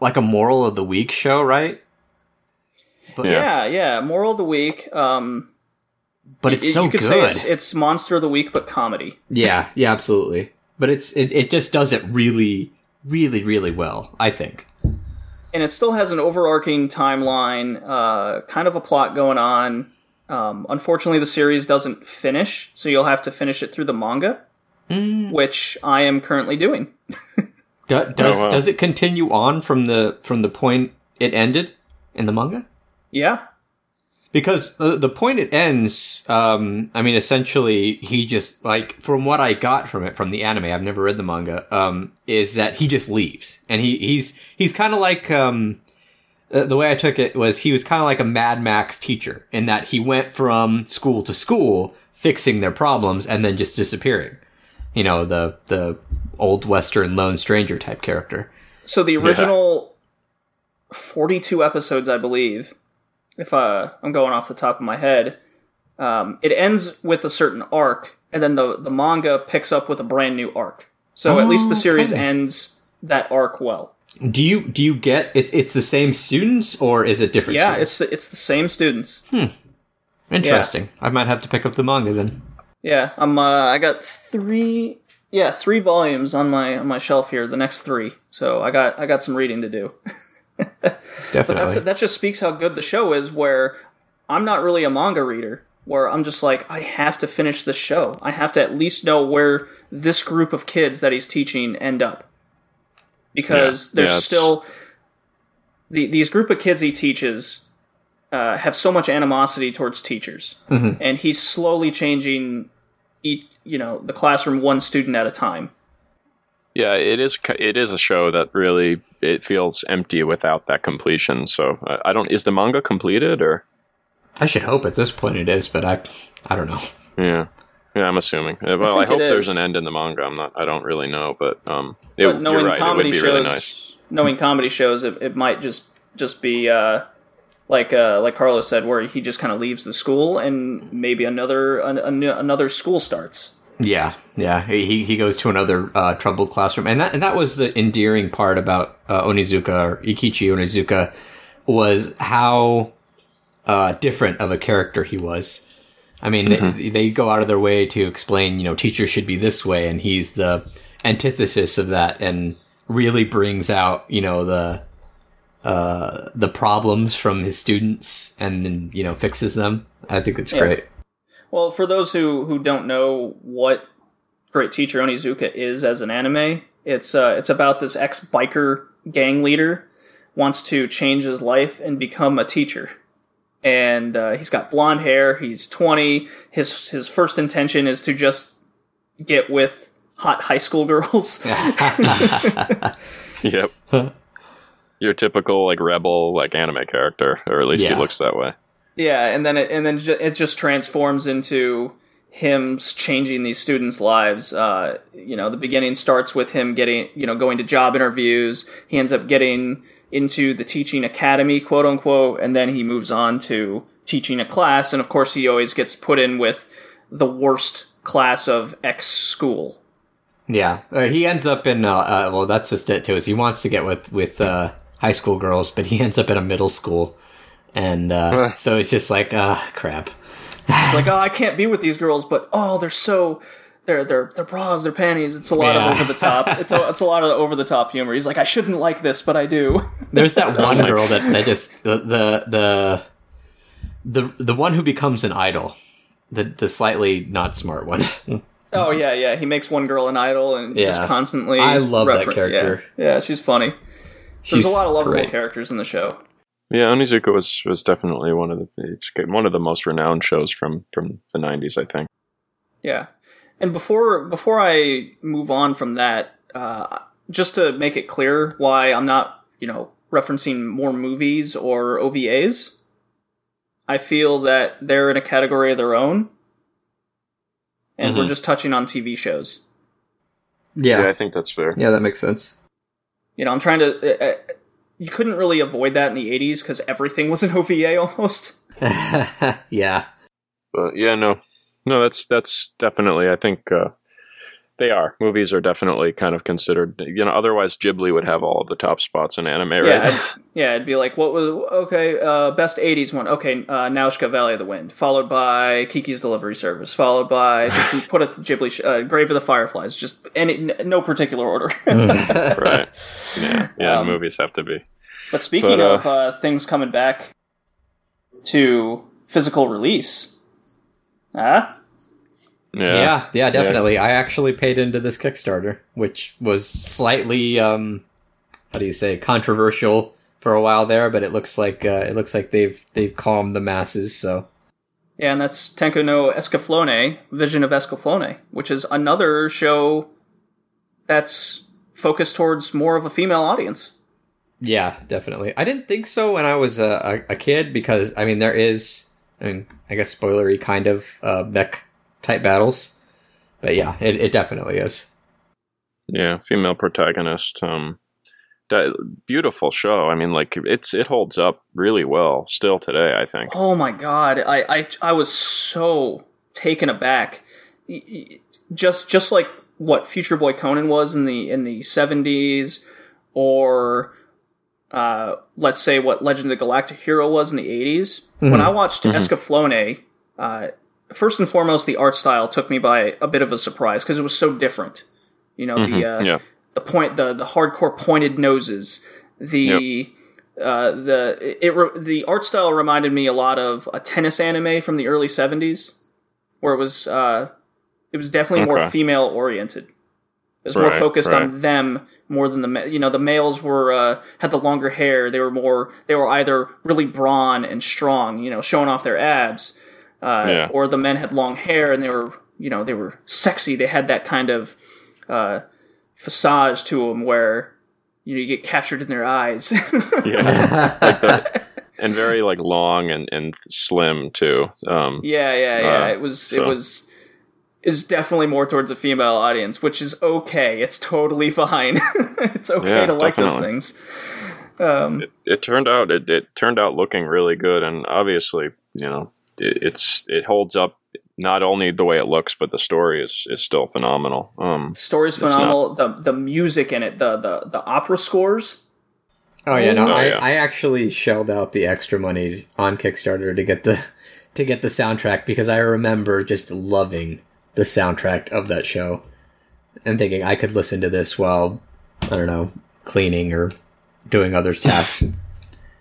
like a moral of the week show, right? But Yeah. Yeah, yeah. Moral of the week. Um, but it's you- so you could good. say it's, it's monster of the week, but comedy. yeah, yeah, absolutely. But it's it, it just does it really, really, really well. I think. and it still has an overarching timeline, uh, kind of a plot going on. Um, unfortunately, the series doesn't finish, so you'll have to finish it through the manga, Mm. which I am currently doing. (laughs) Do, does Oh, wow. does it continue on from the from the point it ended in the manga? Yeah, Because the, the point it ends, um, I mean, essentially, he just like from what I got from it from the anime. I've never read the manga. Um, is that he just leaves, and he he's he's kind of like um, uh, the way I took it was he was kind of like a Mad Max teacher in that he went from school to school, fixing their problems and then just disappearing. You know, the the old western lone stranger type character. So the original 42 episodes, I believe, if uh, I'm going off the top of my head, um, it ends with a certain arc, and then the, the manga picks up with a brand new arc. So at least the series Okay. ends that arc well. Do you do you get it's it's the same students or is it different? Yeah, students? it's the it's the same students. interesting. I might have to pick up the manga then. Yeah, I'm. Uh, I got three. Yeah, three volumes on my on my shelf here. The next three. So I got I got some reading to do. (laughs) Definitely. That just speaks how good the show is. Where I'm not really a manga reader. Where I'm just like I have to finish this show. I have to at least know where this group of kids that he's teaching end up. Because Yeah, there's yeah, still the, these group of kids he teaches uh, have so much animosity towards teachers, and he's slowly changing each you know the classroom one student at a time. Yeah, it is. It is a show that really it feels empty without that completion. So I, I don't. Is the manga completed or? I should hope at this point it is, but I I don't know. Yeah, yeah. I'm assuming. Uh, Well, I, think it hope there's an end in the manga. I'm not. I don't really know, but um, it, But knowing you're right. It would comedy be shows, really nice. knowing comedy shows, it, it might just just be uh, like uh, like Carlos said, where he just kind of leaves the school and maybe another an, an, another school starts. Yeah, yeah. He he goes to another uh, troubled classroom, and that and that was the endearing part about uh, Onizuka or Eikichi Onizuka was how uh, different of a character he was. I mean, they, they go out of their way to explain, you know, teachers should be this way, and he's the antithesis of that, and really brings out, you know, the uh, the problems from his students, and then you know fixes them. I think it's Yeah. great. Well, for those who who don't know what Great Teacher Onizuka is as an anime, it's uh, it's about this ex biker gang leader wants to change his life and become a teacher. And uh, he's got blonde hair. He's twenty. His his first intention is to just get with hot high school girls. (laughs) (laughs) Yep. Your typical like rebel like anime character, or at least Yeah. he looks that way. Yeah, and then it, and then it just transforms into him changing these students' lives. Uh, you know, the beginning starts with him getting, you know, going to job interviews. He ends up getting into the teaching academy, quote unquote, and then he moves on to teaching a class. And of course, he always gets put in with the worst class of X school. Yeah, uh, he ends up in. Uh, uh, well, that's just it too. Is he wants to get with with uh, high school girls, but he (laughs) ends up in a middle school, and uh, so it's just like, ah, crap. It's like, oh, I can't be with these girls, but oh, they're so. They're, they're, they're bras, they're panties. It's a lot Yeah. of over the top. It's a, it's a lot of over the top humor. He's like, I shouldn't like this, but I do. (laughs) There's that one girl that, that just the, the the the the one who becomes an idol, the the slightly not smart one. (laughs) Oh yeah, yeah. He makes one girl an idol and just constantly. I love that character. Yeah, yeah she's funny. She's There's a lot of lovable great. characters in the show. Yeah, Onizuka was was definitely one of the it's one of the most renowned shows from from the '90s, I think. Yeah, and before before I move on from that, uh, just to make it clear why I'm not, you know, referencing more movies or OVAs. I feel that they're in a category of their own, and we're Mhm. just touching on TV shows. Yeah, yeah, I think that's fair. yeah, that makes sense. You know, I'm trying to. Uh, uh, you couldn't really avoid that in the '80s because everything was an (laughs) OVA almost. (laughs) yeah, But yeah, no, no, that's that's definitely. I think uh, they are movies are definitely kind of considered. You know, otherwise Ghibli would have all of the top spots in anime, right? Yeah, I'd, yeah, it'd be like, what was okay? Uh, best '80s one. Okay, uh, Nausicaa Valley of the Wind, followed by Kiki's Delivery Service, followed by just put a Ghibli sh- uh, Grave of the Fireflies, just any n- no particular order. (laughs) right. Yeah, yeah. Um, movies have to be. but speaking But, uh, of uh, things coming back to physical release, ah, Yeah. yeah, yeah, definitely. I actually paid into this Kickstarter, which was slightly, um, how do you say, controversial for a while there, but it looks like uh, it looks like they've they've calmed the masses. So yeah, and that's Tenkuu no Escaflowne, Vision of Escaflowne, which is another show that's focused towards more of a female audience. yeah, definitely. I didn't think so when I was a, a, a kid because I mean there is, I mean I guess spoilery kind of uh, mech type battles. But yeah, it, it definitely is. Yeah, female protagonist. Um, that beautiful show. I mean, like it's it holds up really well still today. I think. Oh my god, I I, I was so taken aback. Just just like what Future Boy Conan was in the in the seventies, or uh, let's say what Legend of the Galactic Hero was in the 80s. Mm-hmm. When I watched mm-hmm. Escaflowne, uh, first and foremost, the art style took me by a bit of a surprise because it was so different. You know, mm-hmm. the uh, yeah. the point, the the hardcore pointed noses, the yep. uh, the it re- the art style reminded me a lot of a tennis anime from the early '70s, where it was uh, it was definitely okay. more female oriented. It was right, more focused right. on them more than the you know the males were uh, had the longer hair. They were more they were either really brawn and strong, you know, showing off their abs, uh, yeah. or the men had long hair and they were you know they were sexy. They had that kind of uh, facade to them where you know you get captured in their eyes. (laughs) yeah, like the, and very like long and and slim too. Um, yeah, yeah, yeah. Uh, it was so. it was is definitely more towards a female audience, which is okay. It's totally (laughs) fine. (laughs) it's okay yeah, to like definitely. those things. Um, it, it, turned out it, it turned out looking really good, and obviously, you know, it, it's it holds up not only the way it looks, but the story is is still phenomenal. Um, story's phenomenal. Not... the the music in it, the the the opera scores. Oh yeah, no, oh, I, yeah. I actually shelled out the extra money on Kickstarter to get the (laughs) to get the soundtrack because I remember just loving the soundtrack of that show and thinking I could listen to this while I don't know cleaning or doing other tasks. (laughs)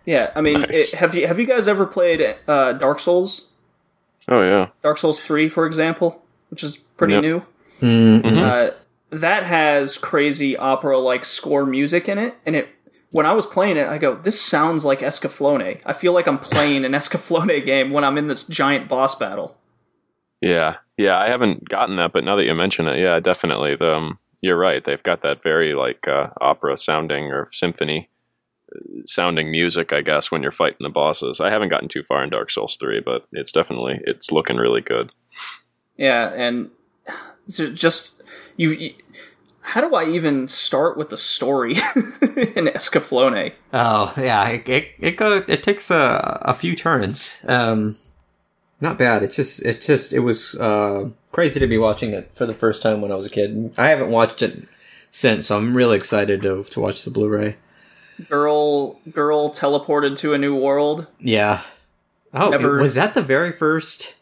yeah, I mean, nice. it, have you have you guys ever played uh, Dark Souls? Oh yeah, Dark Souls three, for example, which is pretty yep. new. Mm-hmm. Uh, that has crazy opera like score music in it, and it. When I was playing it, I go, "This sounds like Escaflowne." I feel like I'm playing an (laughs) Escaflowne game when I'm in this giant boss battle. Yeah, yeah, I haven't gotten that, but now that you mention it, yeah, definitely. The, um, you're right. They've got that very like uh, opera sounding or symphony sounding music, I guess, when you're fighting the bosses. I haven't gotten too far in Dark Souls three, but it's definitely it's looking really good. Yeah, and just you, you how do I even start with the story (laughs) in Escaflowne? Oh yeah, it it, it goes it takes a a few turns. Um, not bad. It just it just it was uh, crazy to be watching it for the first time when I was a kid. I haven't watched it since, so I'm really excited to to watch the Blu-ray. Girl, girl teleported to a new world. Yeah. Oh, Never... was that the very first?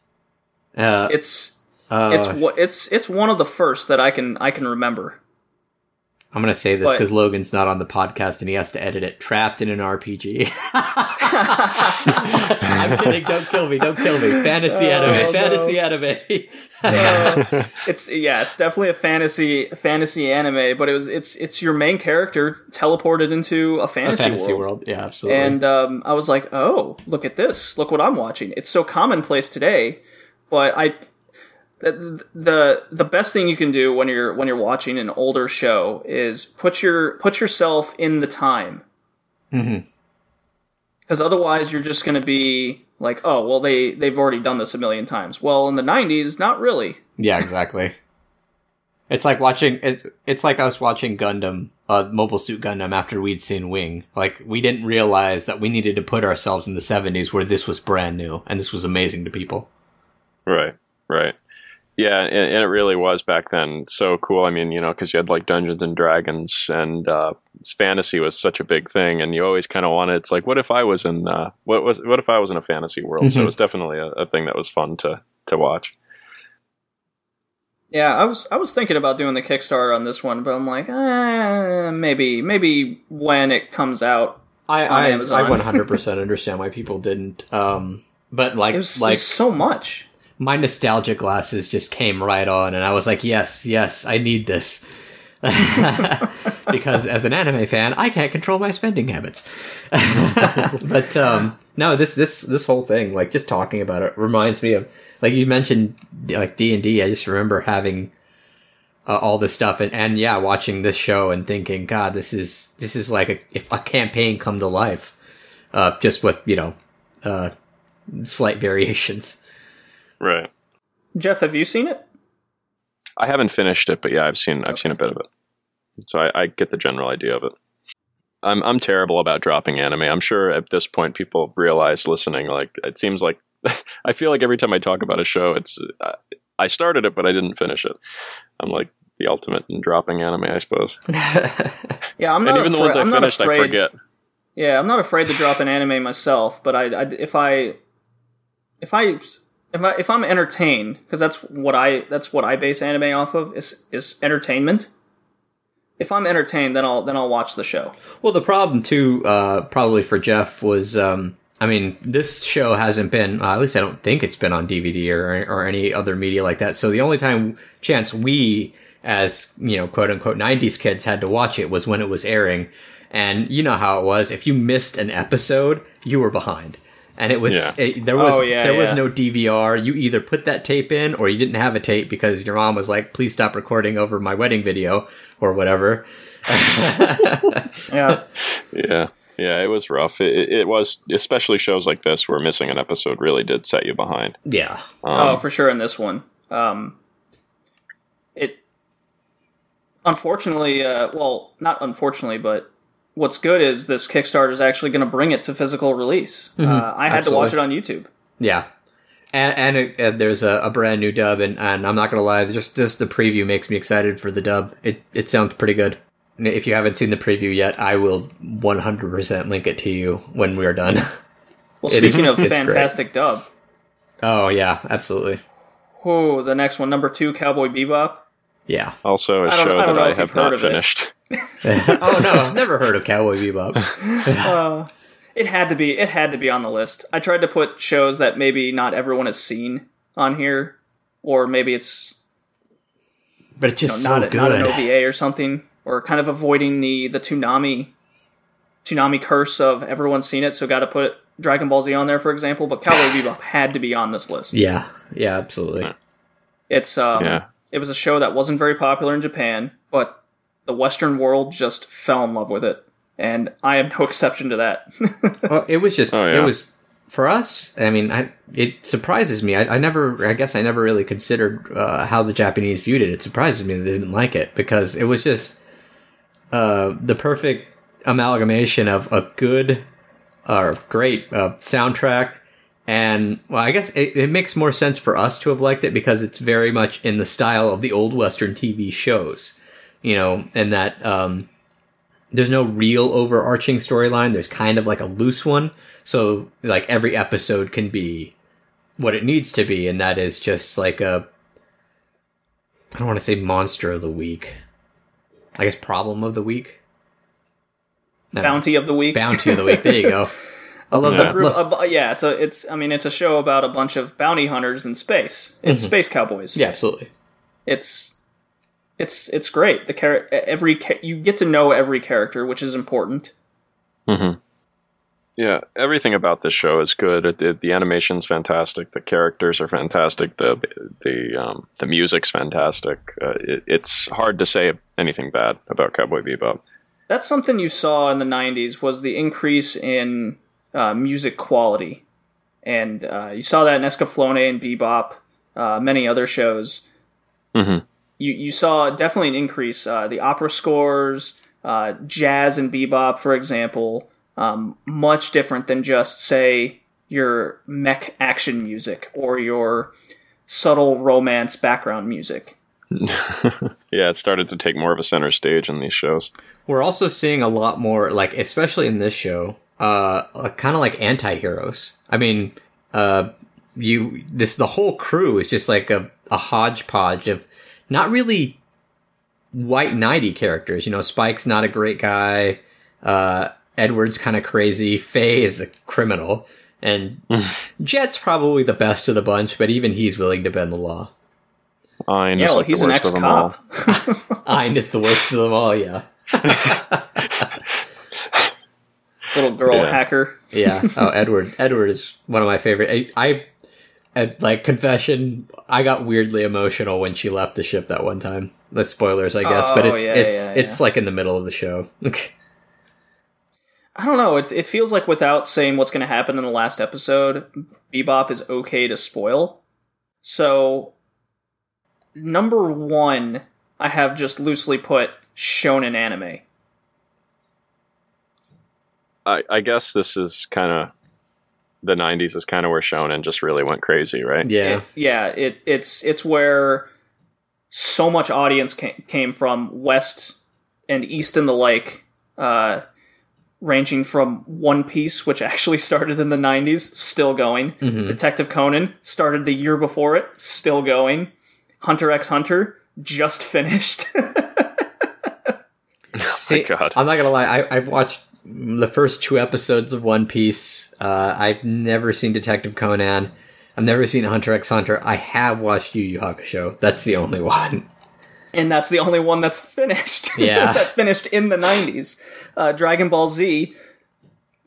Uh, it's uh, it's it's it's one of the first that I can I can remember. I'm gonna say this because Logan's not on the podcast and he has to edit it. Trapped in an RPG. (laughs) I'm kidding. Don't kill me. Don't kill me. Fantasy oh, anime. Fantasy anime. uh, it's yeah. It's definitely a fantasy fantasy anime, but it was it's it's your main character teleported into a fantasy, a fantasy world. world. Yeah, absolutely. And um, I was like, oh, look at this. Look what I'm watching. It's so commonplace today, but I the the best thing you can do when you're when you're watching an older show is put your put yourself in the time. Mm-hmm. Because otherwise, you're just going to be like, oh, well, they they've already done this a million times. Well, in the '90s, not really. Yeah, exactly. it's like watching it, It's like us watching Gundam, uh, Mobile Suit Gundam, after we'd seen Wing. Like we didn't realize that we needed to put ourselves in the '70s where this was brand new and this was amazing to people. Right. Right. Yeah, and, and, it really was back then so cool. I mean, you know, because you had like Dungeons and Dragons, and uh, fantasy was such a big thing, and you always kind of wanted. It's like, what if I was in uh, what was what if I was in a fantasy world? Mm-hmm. So it was definitely a, a, thing that was fun to to watch. Yeah, I was I was thinking about doing the Kickstarter on this one, but I'm like, eh, maybe maybe when it comes out. I I, I 100% understand why people didn't. Um, but like was, like so much my nostalgia glasses just came right on, and I was like, yes, yes, I need this. (laughs) because as an anime fan, I can't control my spending habits. (laughs) but um, no, this this this whole thing, like just talking about it, reminds me of like you mentioned, like D and D. I just remember having uh, all this stuff, and, and yeah, watching this show and thinking, God, this is this is like a, if a campaign come to life, uh, just with you know, uh, slight variations. Right. Jeff, have you seen it? I haven't finished it, but yeah, I've seen I've seen a bit of it, so I, I get the general idea of it. I'm I'm terrible about dropping anime. I'm sure at this point people realize listening. Like it seems like (laughs) I feel like every time I talk about a show, it's uh, I started it but I didn't finish it. I'm like the ultimate in dropping anime, I suppose. (laughs) Yeah, I'm not and even the afraid- ones I I'm finished, I forget. Yeah, I'm not afraid to drop an anime myself, but I, I if I if I if I if I'm entertained because that's what I that's what I base anime off of is is entertainment. If I'm entertained, then I'll then I'll watch the show. Well, the problem too, uh, probably for Jeff was, um, I mean, this show hasn't been, uh, at least I don't think it's been on DVD or or any other media like that. So the only time chance we, as you know, quote unquote '90s kids, had to watch it was when it was airing, and you know how it was. If you missed an episode, you were behind. And it was Yeah. it, there was Oh, yeah, there was no DVR. You either put that tape in or you didn't have a tape because your mom was like, "Please stop recording over my wedding video" or whatever. Yeah, (laughs) Yeah, yeah, it was rough. It, it, it was, especially shows like this where missing an episode really did set you behind. Yeah. Um, oh for sure in this one. Um, it unfortunately, uh, well, not unfortunately, but what's good is this Kickstarter is actually going to bring it to physical release. Uh, I had to watch it on YouTube. Yeah, and and, it, and there's a, a brand new dub, and, and I'm not gonna lie, just just the preview makes me excited for the dub. It it sounds pretty good. And If you haven't seen the preview yet, I will 100% link it to you when we're done. (laughs) Well, It is- speaking of it's great. fantastic dub, oh yeah, absolutely. who the next one, number two, Cowboy Bebop. Yeah. Also, a show I that know I have not finished. it. Finished. (laughs) oh no, I've never heard of Cowboy Bebop. (laughs) Uh, it had to be. It had to be on the list. I tried to put shows that maybe not everyone has seen on here, or maybe it's But it's you know, just not, so a, not an. OVA or something, or kind of avoiding the the Toonami Toonami curse of everyone's seen it, so got to put Dragon Ball Z on there, for example. But Cowboy Bebop had to be on this list. Yeah, yeah, absolutely. It's um, Yeah. it was a show that wasn't very popular in Japan, but the Western world just fell in love with it, and I am no (laughs) exception to that. (laughs) Well, it was just Oh, yeah. it was for us. I mean, I, it surprises me. I, I never, I guess, I never really considered uh, how the Japanese viewed it. It surprises me that they didn't like it because it was just uh, the perfect amalgamation of a good or great uh, soundtrack. And well, I guess it, it makes more sense for us to have liked it because it's very much in the style of the old Western TV shows, you know, and that um, there's no real overarching storyline. There's kind of like a loose one. So like every episode can be what it needs to be, and that is just like a I don't want to say monster of the week. I guess problem of the week. Don't know. Bounty of the week. bounty of the week. There you go. (laughs) I love Yeah. that. group, a yeah, it's a it's I mean it's a show about a bunch of bounty hunters in space. It's space cowboys. Mm-hmm. yeah, absolutely. It's it's it's great. The char- every ca- you get to know every character, which is important. Mhm. Yeah, everything about this show is good. It, it- the animation's fantastic. The characters are fantastic. The the um, the music's fantastic. Uh, it, it's hard to say anything bad about Cowboy Bebop. That's something you saw in the '90s was the increase in uh, music quality, and uh, you saw that in Escaflowne and Bebop, uh, many other shows. Mhm. You you saw definitely an increase. Uh, the opera scores, uh, jazz and bebop, for example, um, much different than just say your mech action music or your subtle romance background music. (laughs) Yeah, it started to take more of a center stage in these shows. We're also seeing a lot more, like especially in this show, uh, kind of like anti-heroes. I mean, uh, you this the whole crew is just like a, a hodgepodge of not really white knighty characters. You know, Spike's not a great guy. Uh, Edward's kind of crazy. Faye is a criminal, and (laughs) Jet's probably the best of the bunch. But even he's willing to bend the law. Ein Yeah, is well, like he's the an worst of them all. ex-cop. Ein is the worst of them all. Yeah. (laughs) Little girl Yeah. hacker. Yeah. Oh, (laughs) Edward. Edward is one of my favorite. I, I, at, like confession, I got weirdly emotional when she left the ship that one time. The spoilers, I guess, but Oh, it's yeah, it's yeah, it's like in the middle of the show. (laughs) I don't know. It's, it feels like without saying what's going to happen in the last episode, Bebop is okay to spoil. So number one, I have just loosely put shonen anime. I, I guess this is kind of the '90s is kind of where shonen just really went crazy, right? Yeah. It- yeah, it it's it's where so much audience came, came from west and east and the like, uh, ranging from One Piece, which (laughs) actually started in the '90s, still going. Detective Conan started the year before it, still going. Hunter x Hunter just finished. (laughs) See, God. I'm not gonna lie. I, I've watched the first two episodes of One Piece. Uh, I've never seen Detective Conan. I've never seen Hunter x Hunter. I have watched Yu Yu Hakusho. That's the only one. and that's the only one that's finished. (laughs) Yeah. that finished in the '90s. Uh, Dragon Ball Z.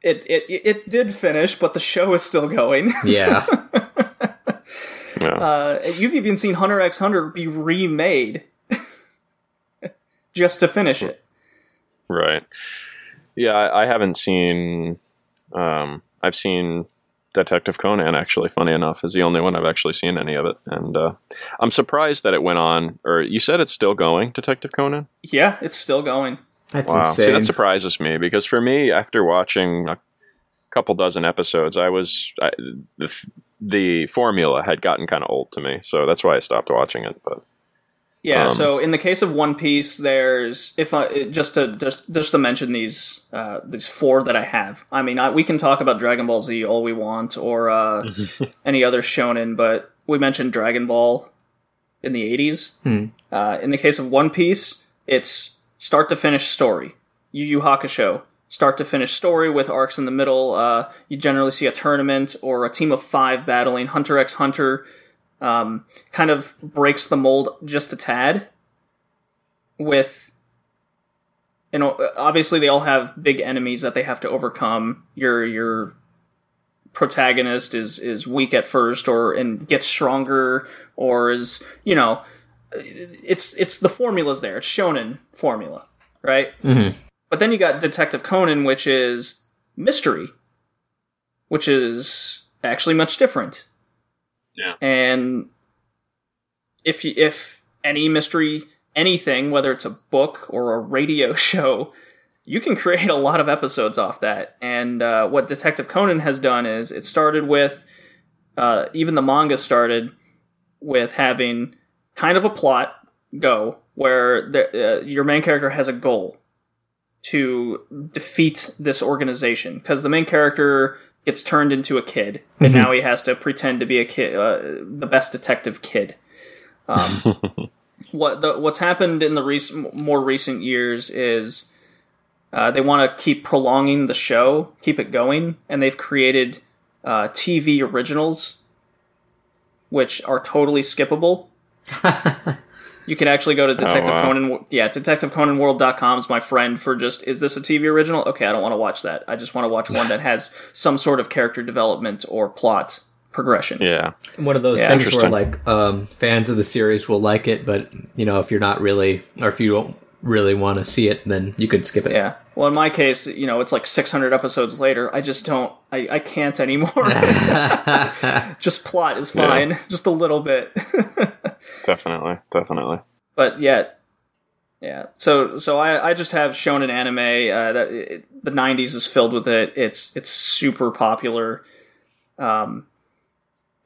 It, it it did finish, but the show is still going. (laughs) Yeah. Yeah. Uh, you've even seen Hunter x Hunter be remade (laughs) just to finish it. Right. Yeah, I, I haven't seen. Um, I've seen Detective Conan. Actually, funny enough, is the only one I've actually seen any of it, and uh, I'm surprised that it went on. Or you said it's still going, Detective Conan? Yeah, it's still going. That's Wow. See, that surprises me because for me, after watching a couple dozen episodes, I was I, the the formula had gotten kind of old to me, so that's why I stopped watching it. But Yeah. Um, so in the case of One Piece, there's if I just to just just to mention these uh, these four that I have. I mean, I, we can talk about Dragon Ball Z all we want or uh, (laughs) any other shonen, but we mentioned Dragon Ball in the '80s. Hmm. Uh, in the case of One Piece, it's start to finish story. Yu Yu Hakusho, start to finish story with arcs in the middle. Uh, you generally see a tournament or a team of five battling. Hunter x Hunter um, kind of breaks the mold just a tad. With, you know, obviously they all have big enemies that they have to overcome. Your your protagonist is is weak at first, or and gets stronger, or is you know, it's it's the formula's there. It's shonen formula, right? Mhm. But then you got Detective Conan, which is mystery, which is actually much different. Yeah. And if if any mystery anything, whether it's a book or a radio (laughs) show, you can create a lot of episodes off that. And uh, what Detective Conan has done is it started with uh, even the manga started with having kind of a plot go where the, uh, your main character has a goal to defeat this organization because the main character gets turned into a kid and now he has to pretend to be a kid uh, the best detective kid. Um, (laughs) what the, what's happened in the recent more recent years is uh, they want to keep prolonging the show keep it going and they've created uh, tv originals which are totally skippable (laughs) you can actually go to Detective wow. Conan. Yeah, DetectiveConanWorld.com is my friend for just, is this a TV original? Okay, I don't want to watch that. I just want to watch one that has (laughs) some sort of character development or plot progression. yeah, One of those Yeah, things where like um, fans of the series will like it, but you know if you're not really or if you don't really want to see it, then you can skip it. Yeah. Well, in my case, you know, it's like 600 episodes later. I just don't, I, I can't anymore. (laughs) (laughs) just plot is fine. (laughs) Just a little bit. definitely, definitely. but yet yeah so so i i just have shonen anime uh that it, the 90s is filled with it it's it's super popular um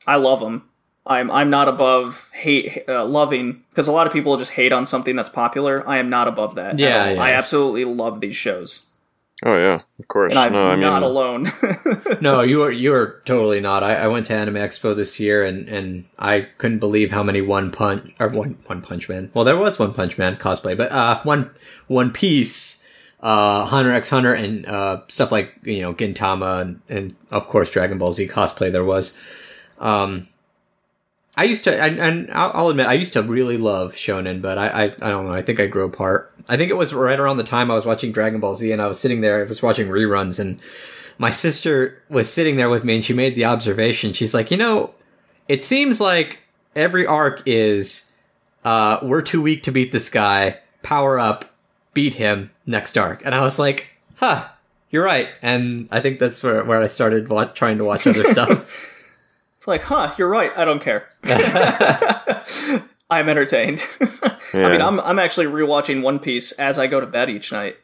i love them i'm i'm not above hate uh, loving because a lot of people just hate on something that's popular i am not above that Yeah, yeah. i absolutely love these shows Oh yeah, of course. and i'm no, I mean, not alone (laughs) no, you are you are totally not. I, I went to Anime Expo this year and, and I couldn't believe how many One Punch or One One Punch Man. Well, there was One Punch Man cosplay, but uh, one One Piece, uh, Hunter X Hunter, and uh, stuff like you know Gintama and, and of course Dragon Ball Z cosplay. There was. Um, I used to, and, and I'll admit, I used to really love shonen, but I, I, I don't know. I think I grew apart. I think it was right around the time I was watching Dragon Ball Z, and I was sitting there. I was watching reruns, and my sister was sitting there with me, and she made the observation. She's like, you know, it seems like every arc is, uh, we're too weak to beat this guy. Power up, beat him. Next arc, and I was like, huh. You're right, and I think that's where, where I started wa- trying to watch other (laughs) stuff. It's like huh you're right i don't care (laughs) (laughs) I'm entertained. Yeah. (laughs) I mean, I'm I'm actually rewatching One Piece as I go to bed each night.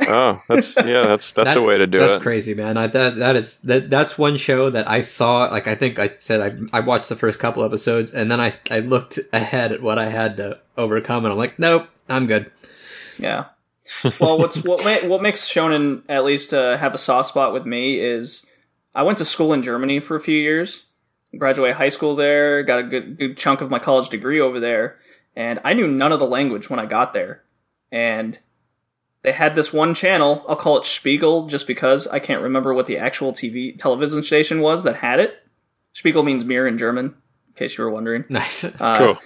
oh, that's yeah, that's that's, a way to do that's it. That's crazy, man. I, that that is that that's one show that I saw. Like I think I said, I I watched the first couple episodes, and then I I looked ahead at what I had to overcome, and I'm like, nope, I'm good. Yeah. Well, what's what what makes Shonen at least uh, have a soft spot with me is I went to school in Germany for a few years, graduated high school there, got a good good chunk of my college degree over there, and I knew none of the language when I got there, and they had this one channel. I'll call it Spiegel just because I can't remember what the actual TV television station was that had it. Spiegel means mirror in German, in case you were wondering. (laughs) Nice. Uh, Cool.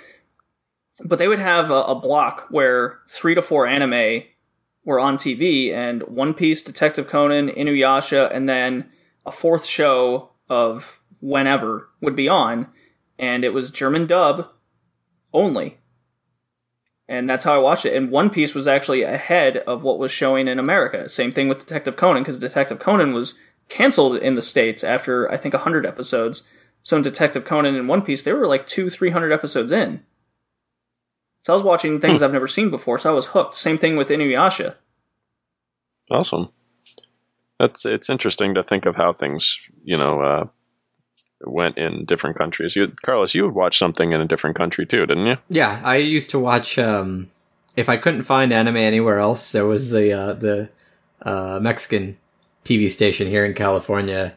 but they would have a, a block where three to four anime were on TV, and One Piece, Detective Conan, Inuyasha, and then a fourth show of whenever would be on, and it was German dub only. And that's how I watched it. And One Piece was actually ahead of what was showing in America. Same thing with Detective Conan, because Detective Conan was canceled in the States after, I think, 100 episodes. So in Detective Conan and One Piece, they were like two, 300 episodes in. So I was watching things hmm. I've never seen before, so I was hooked. Same thing with Inuyasha. Awesome. That's it's interesting to think of how things, you know, uh, went in different countries. You, Carlos, you would watch something in a different country too, didn't you? Yeah, I used to watch. Um, if I couldn't find anime anywhere else, there was the uh, the uh, Mexican TV station here in California.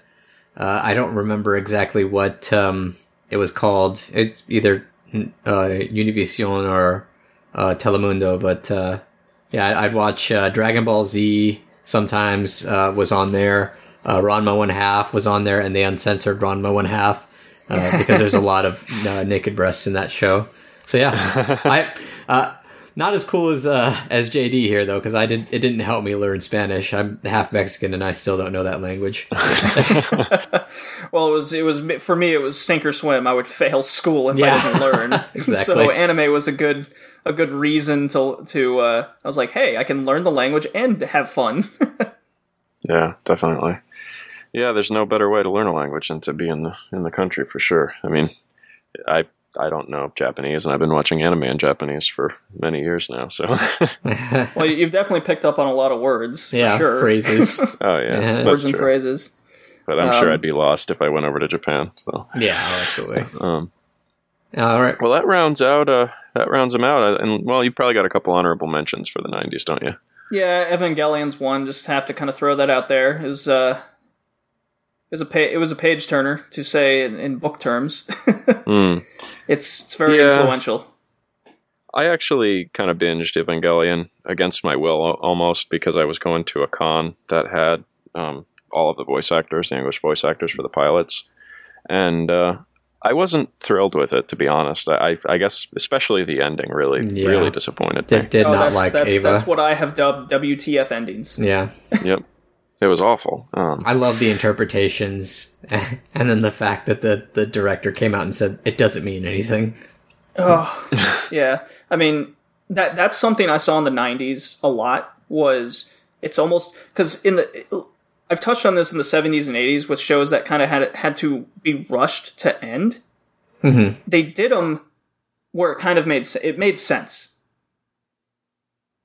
Uh, I don't remember exactly what um, it was called. It's either uh, Univision or uh, Telemundo, but yeah, I'd- watch Dragon Ball Z. Sometimes uh, was on there. Uh, Ranma One Half was on there, and the uncensored Ranma One Half uh, because there's a (laughs) lot of uh, naked breasts in that show. So yeah, (laughs) I uh, not as cool as uh, as JD here though, because I did it didn't help me learn Spanish. I'm half Mexican and I still don't know that language. (laughs) (laughs) Well, it was it was for me. It was sink or swim. I would fail school if Yeah. I didn't learn. (laughs) Exactly. So anime was a good a good reason to to. Uh, I was like, hey, I can learn the language and have fun. Yeah, definitely. Yeah, there's no better way to learn a language than to be in the in the country for sure. I mean, I I don't know Japanese, and I've been watching anime in Japanese for many years now. So, (laughs) (laughs) well, you've definitely picked up on a lot of words. for yeah, sure. phrases. (laughs) oh yeah, Yeah. that's words and true. phrases. But I'm sure Um, I'd be lost if I went over to Japan. So, yeah, absolutely. um, All right. well, that rounds out. Uh, that rounds them out. Uh, And well, you've probably got a couple honorable mentions for the '90s, don't you? Yeah, Evangelion's one. Just have to kind of throw that out there. It was uh, it was a pa- it was a page turner to say in, in book terms. Hmm. It's it's very Yeah. influential. I actually kind of binged Evangelion against my will almost because I was going to a con that had um, all of the voice actors, the English voice actors for the pilots, and uh, I wasn't thrilled with it to be honest. I, I, I guess especially the ending really Yeah. really disappointed Did, me. did Oh, not that's, like that's, Ava. that's what I have dubbed WTF endings. yeah, yep, it was awful. Um, I love the interpretations, (laughs) and then the fact that the the director came out and said it doesn't mean anything. Oh, (laughs) yeah. I mean that that's something I saw in the '90s a lot. Was it's almost because in the I've touched on this in the '70s and '80s with shows that kind of had had to be rushed to end. Mhm. They did them where it kind of made it made sense.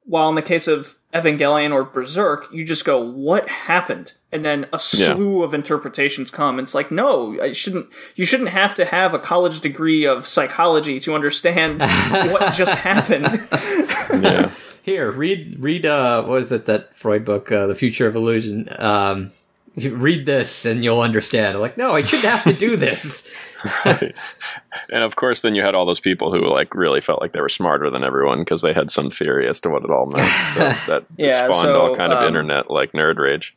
While in the case of Evangelion or Berserk, you just go, "What happened?" and then a Yeah. slew of interpretations come. It's like, no, I shouldn't. You shouldn't have to have a college degree of psychology to understand (laughs) what just happened. (laughs) yeah, Here, read read uh what is it that Freud book, uh, The Future of Illusion. Um read this and you'll understand. I'm like, no, I shouldn't have to do this. (laughs) (laughs) and of course, then you had all those people who like really felt like they were smarter than everyone because they had some theory as to what it all meant. (laughs) So that Yeah, spawned so, all kind of um, internet like nerd rage.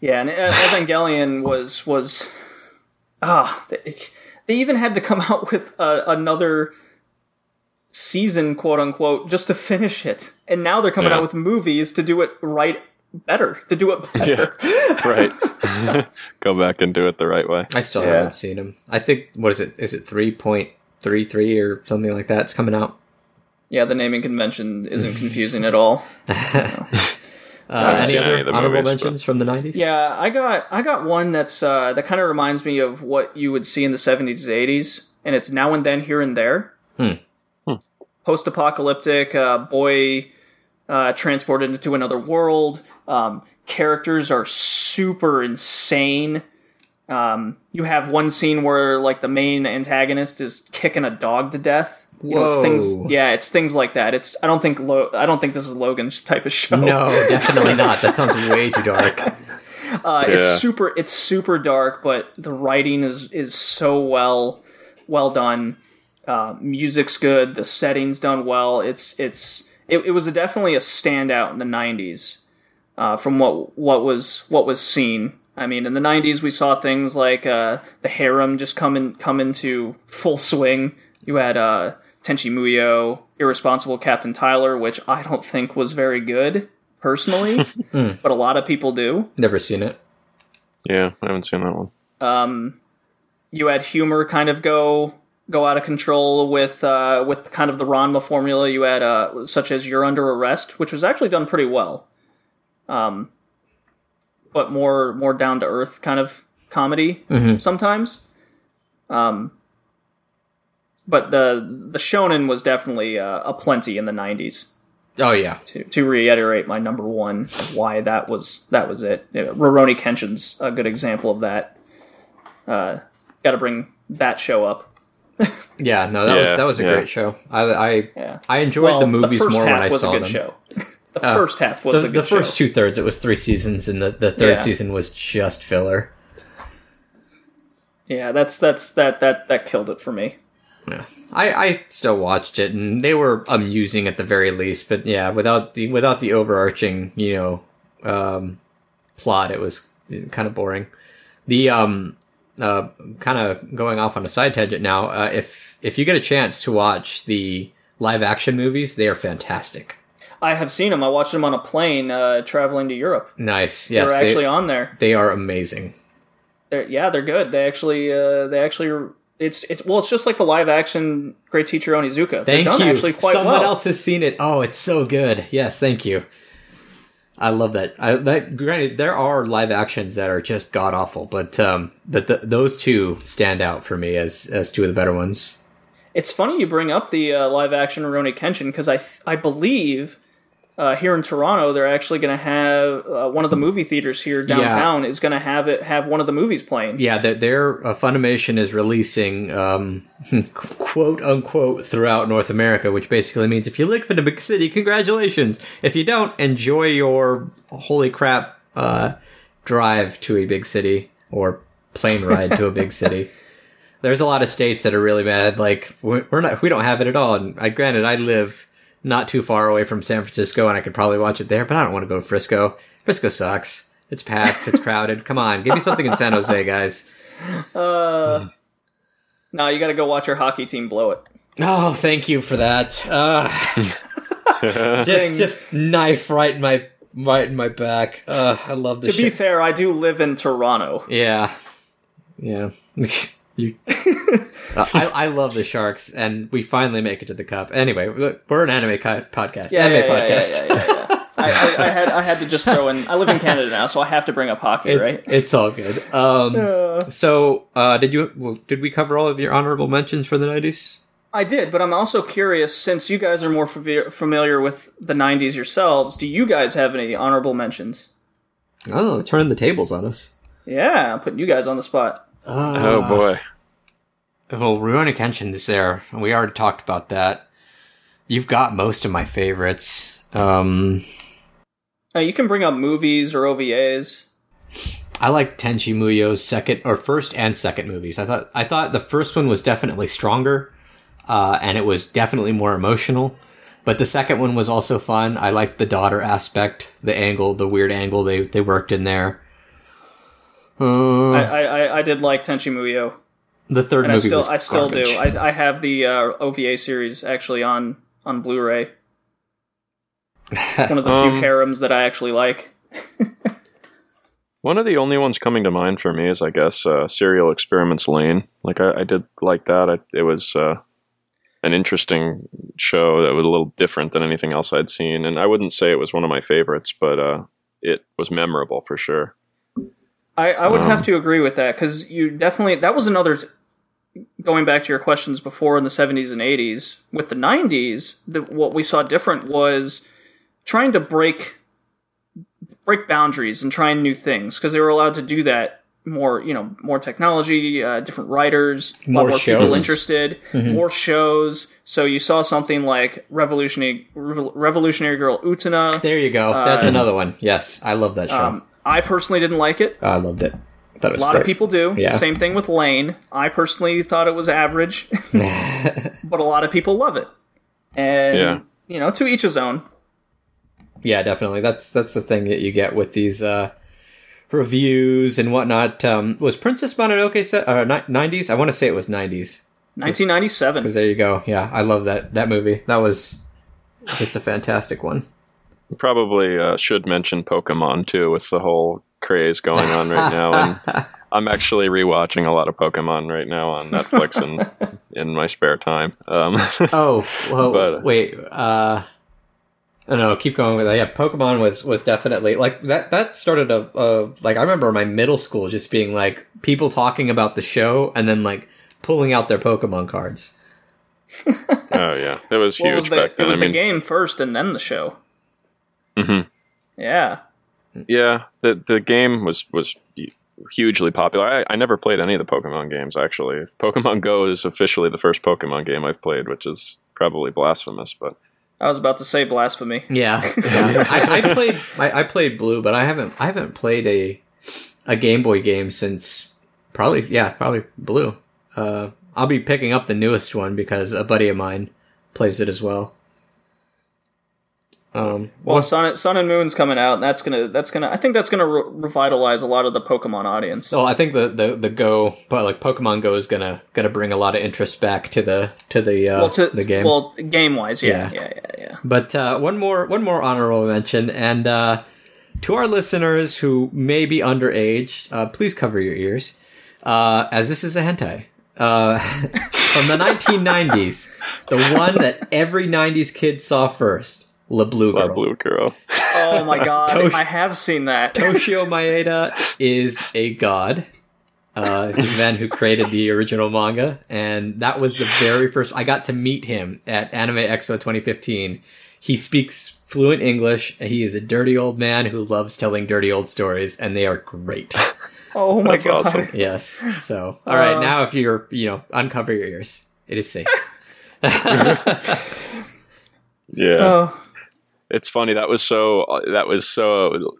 yeah, and Evangelion was was ah. they, they even had to come (laughs) out with uh, another season, quote unquote, just to finish it. And now they're coming Yeah. out with movies to do it right better, to do it (laughs) better. right. (laughs) Go back and do it the right way. I still Yeah. haven't seen him. I think what is it? Is it three point three three or something like that? It's coming out. Yeah, the naming convention isn't (laughs) confusing at all. Uh, any seen any other of the honorable movies, mentions from the nineties? Yeah, I got I got one that's uh, that kind of reminds me of what you would see in the seventies, eighties, and it's now and then, here and there. Post-apocalyptic uh, boy uh, transported into another world. Um, characters are super insane. Um, you have one scene where like the main antagonist is kicking a dog to death. You know, it's Whoa. things. Yeah, it's things like that. It's. I don't think. Lo- I don't think this is Logan's type of show. No, (laughs) definitely not. That sounds way too dark. (laughs) Uh, It's super. It's super dark, but the writing is is so well well done. Uh, music's good. The setting's done well. It's it's it, it was definitely a standout in the '90s uh, from what what was what was seen. I mean, in the '90s, we saw things like uh, the harem just come in come into full swing. You had uh, Tenchi Muyo, Irresponsible Captain Tyler, which I don't think was very good personally, (laughs) but a lot of people do. Never seen it. Yeah, I haven't seen that one. um, you had humor kind of go go out of control with uh, with kind of the Ranma formula. You had uh, such as "You're Under Arrest," which was actually done pretty well, um, but more more down to earth kind of comedy sometimes. Um, but the the shonen was definitely uh, a plenty in the '90s Oh yeah. to, to reiterate my number one why that was that was it. Yeah, Rurouni Kenshin's a good example of that. Uh, Got to bring that show up. (laughs) Yeah, no, that was that was a yeah. great show. I I, Yeah. I enjoyed Well, the movies first more when I saw a good them. show. (laughs) The Uh, first half was The, the, the first two thirds, it was three seasons, and the, the third Yeah. season was just filler. Yeah, that's that's that that that killed it for me. Yeah. I, I still watched it, and they were amusing at the very least. But yeah, without the without the overarching, you know, um, plot, it was kind of boring. The um, uh, kind of going off on a side tangent now. Uh, if if you get a chance to watch the live action movies, they are fantastic. I have seen them. I watched them on a plane uh, traveling to Europe. Nice, they're were they, actually on there. they are amazing. They're, yeah, they're good. They actually uh, they actually it's it's well, it's just like the live action Great Teacher Onizuka. They're Thank done you. actually quite Someone well. else has seen it. Oh, it's so good. Yes, thank you. I love that. I, that granted, there are live actions that are just god awful, but um, but the, those two stand out for me as as two of the better ones. It's funny you bring up the uh, live action Rurouni Kenshin because I th- I believe uh, here in Toronto they're actually going to have uh, one of the movie theaters here downtown is going to have it have one of the movies playing. Yeah, that their uh, Funimation is releasing um, (laughs) quote unquote throughout North America, which basically means if you live in a big city, congratulations. If you don't, enjoy your holy crap uh, drive to a big city or plane ride to a big (laughs) city. There's a lot of states that are really mad. Like we- we're not, we don't have it at all. And I, granted, I live not too far away from San Francisco, and I could probably watch it there. But I don't want to go to Frisco. Frisco sucks. It's packed. It's crowded. Come on, give me something in San Jose, guys. Uh, no, you got to go watch your hockey team blow it. Oh, thank you for that. Uh, (laughs) just, just knife right in my right in my back. Uh, I love To this. be fair, I do live in Toronto. yeah, yeah. (laughs) you, (laughs) Uh, I, I love the Sharks, and we finally make it to the cup. Anyway, we're an anime co- podcast. Yeah, anime yeah, yeah, yeah, podcast. yeah, yeah, yeah. I, I, I had I had to just throw in. I live in Canada now, so I have to bring up hockey, It's, right? it's all good. Um, (laughs) so, uh, did you did we cover all of your honorable mentions for the nineties? I did, but I'm also curious since you guys are more favi- familiar with the '90s yourselves. Do you guys have any honorable mentions? Oh, turning the tables on us. Yeah, I'm putting you guys on the spot. Oh boy. Well, Rurouni Kenshin is there. We already talked about that. You've got most of my favorites. Um, Uh, you can bring up movies or OVAs. I like Tenchi Muyo's second or first and second movies. I thought I thought the first one was definitely stronger, uh, and it was definitely more emotional. But the second one was also fun. I liked the daughter aspect, the angle, the weird angle they they worked in there. Uh, I, I, I- I did like Tenchi Muyo, the third and I movie still was I still garbage. do. I, I have the uh, OVA series actually on on Blu-ray. One of the few (laughs) Um, harems that I actually like. One of the only ones coming to mind for me is, I guess, uh, Serial Experiments Lain. Like, I, I did like that. I, it was uh, an interesting show that was a little different than anything else I'd seen. And I wouldn't say it was one of my favorites, but uh, it was memorable for sure. I, I would Um, have to agree with that because you definitely that was another going back to your questions before in the 70s and 80s, with the 90s, the, what we saw different was trying to break break boundaries and trying new things because they were allowed to do that more you know more technology uh, different writers More more people interested more shows so you saw something like revolutionary Revol- revolutionary girl Utena There you go. That's Uh, another one. Yes, I love that show. um, i personally didn't like it I loved it. Thought it was a lot great. of people do Yeah. same thing with Lain i personally thought it was average (laughs) (laughs) but a lot of people love it and Yeah. you know to each his own Yeah, definitely. That's that's the thing that you get with these uh, reviews and whatnot. Um, was Princess Mononoke set uh, 90s? I want to say it was 90s. 1997 Because there you go. Yeah, I love that that movie. That was just a fantastic one. Probably uh, should mention Pokemon too, with the whole craze going on right now. And (laughs) I'm actually rewatching a lot of Pokemon right now on Netflix and (laughs) in my spare time. Um, (laughs) Oh, well, But- wait. Uh, oh no, keep going with that. Yeah, Pokemon was was definitely like that. That started a, a like I remember my middle school just being like people talking about the show and then like pulling out their Pokemon cards. oh yeah, it was well, it huge was, the, back it was I mean, the game first and then the show mhm. yeah yeah, the the game was was hugely popular. I, I never played any of the Pokemon games actually. Pokemon Go is officially the first Pokemon game I've played, which is probably blasphemous, but I was about to say blasphemy. Yeah, yeah. I, I played I, I played Blue, but I haven't I haven't played a a Game Boy game since probably yeah probably Blue. Uh, I'll be picking up the newest one because a buddy of mine plays it as well. Um, Well, Sun, Sun and Moon's coming out, and that's gonna that's gonna I think that's gonna re- revitalize a lot of the Pokemon audience. So I think the, the, the Go, but like Pokemon Go is gonna gonna bring a lot of interest back to the to the uh, well, to the game. well, game wise, yeah, Yeah. yeah, yeah, yeah. But uh, one more one more honorable mention, and uh, to our listeners who may be underage, uh, please cover your ears, uh, as this is a hentai uh, (laughs) from the 1990s, the one that every 90s kid saw first, La Blue La Girl. Blue Girl. (laughs) Oh my god, Tosh- I have seen that. (laughs) Toshio Maeda is a god. Uh, the (laughs) man who created the original manga, and that was the very first. I got to meet him at Anime Expo 2015. He speaks fluent English. He is a dirty old man who loves telling dirty old stories, and they are great. Oh my That's god. awesome. yes. So, all right, Uh. now if you're, you know, uncover your ears. It is safe. Yeah. Oh, It's funny. That was so. That was so.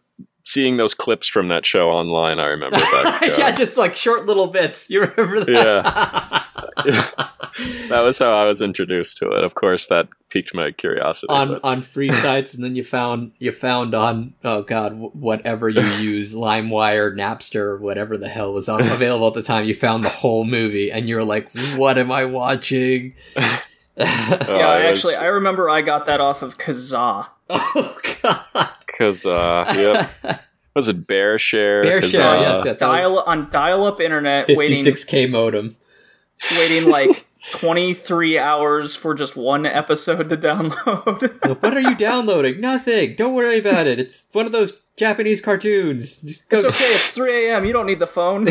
Seeing those clips from that show online, I remember (laughs) that. uh, yeah, just like short little bits. You remember that? Yeah. (laughs) that was how I was introduced to it. Of course, that piqued my curiosity. on but- on free sites, and then you found you found on oh god whatever you (laughs) use LimeWire, Napster, whatever the hell was on, available at the time. You found the whole movie, and you're like, "What am I watching?" oh, yeah, I I was- actually I remember I got that off of Kazaa. Oh (laughs) god, Because, uh, yep. (laughs) Was it Bear Share? Bear 'Cause, Share, uh, yes, yes, Dial on dial up internet, waiting 56k modem. waiting like (laughs) twenty three hours for just one episode to download. What are you downloading? Nothing. Don't worry about it. It's one of those Japanese cartoons. Just go. it's okay. It's three a.m. You don't need the phone.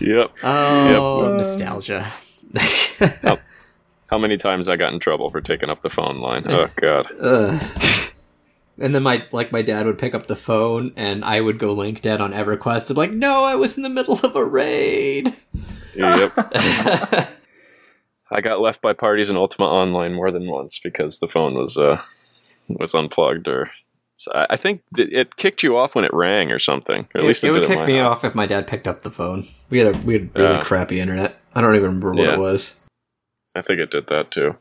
Yep. Oh, yep. nostalgia. How many times I got in trouble for taking up the phone line? Oh, (laughs) God. Ugh. (laughs) And then my like my dad would pick up the phone and I would go link dead on EverQuest. I'm like, no, I was in the middle of a raid. Yep. (laughs) I got left by parties in Ultima Online more than once because the phone was uh was unplugged or so I I think it kicked you off when it rang or something. Or at It, least it, it would kick me house. off if my dad picked up the phone. We had a we had really Yeah. crappy internet. I don't even remember what Yeah. it was. I think it did that too.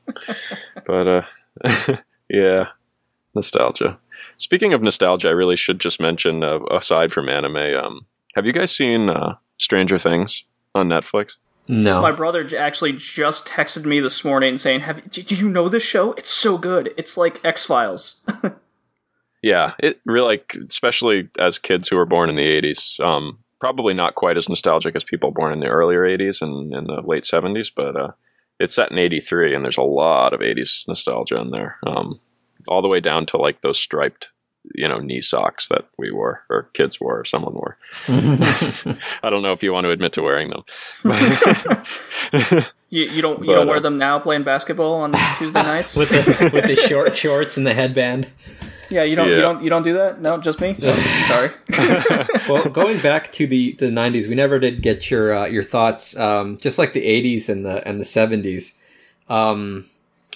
but uh (laughs) yeah, nostalgia. Speaking of nostalgia, I really should just mention uh, aside from anime, um have you guys seen uh Stranger Things on Netflix? No. My brother actually just texted me this morning saying, "Have do do you know this show? It's so good. It's like X Files." (laughs) Yeah, it really like especially as kids who were born in the '80s. Um, probably not quite as nostalgic as people born in the earlier '80s and in the late '70s, but uh, it's set in '83, and there's a lot of '80s nostalgia in there. Um, all the way down to like those striped you know knee socks that we wore or kids wore or someone wore. (laughs) I don't know if you want to admit to wearing them. (laughs) You, you don't you But, don't wear uh, them now playing basketball on Tuesday (laughs) nights. with the with the short shorts and the headband. Yeah, you don't you don't you don't do that. No, just me. (laughs) Oh, sorry. (laughs) Well, going back to the, the '90s, we never did get your uh, your thoughts. Um, just like the '80s and the and the '70s. Um,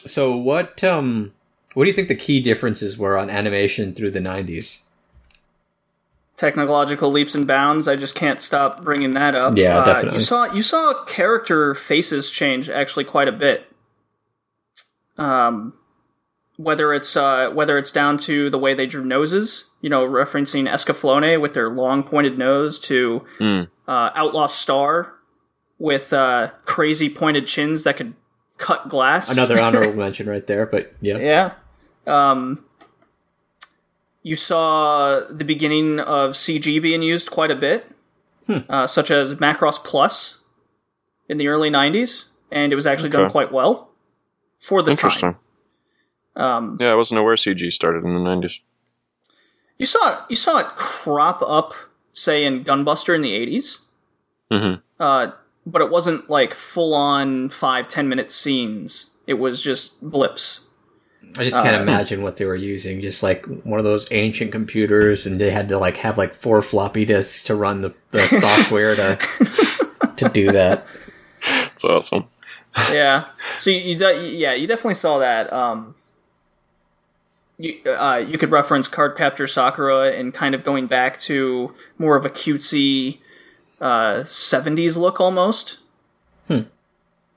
so what um, what do you think the key differences were on animation through the '90s? technological leaps and bounds. I just can't stop bringing that up. Yeah, Uh, definitely. You saw you saw character faces change actually quite a bit. Um, whether it's uh, whether it's down to the way they drew noses, you know, referencing Escaflowne with their long pointed nose, to Mm. uh, Outlaw Star with uh, crazy pointed chins that could cut glass. Another (laughs) honorable mention right there, but yeah. Yeah. Um, you saw the beginning of CG being used quite a bit, uh, such as Macross Plus in the early 90s, and it was actually done quite well for the Interesting. time. Um, Yeah, I wasn't aware CG started in the nineties. you saw you saw it crop up, say in Gunbuster in the 80s, Mm-hmm. uh, but it wasn't like full on five ten minute scenes. It was just blips. I just can't Uh, (laughs) imagine what they were using. Just like one of those ancient computers, and they had to like have like four floppy disks to run the, the (laughs) software to to do that. It's awesome. yeah. (laughs) So you, you de- yeah, you definitely saw that. Um, you uh, you could reference Cardcaptor Sakura and kind of going back to more of a cutesy uh, '70s look almost.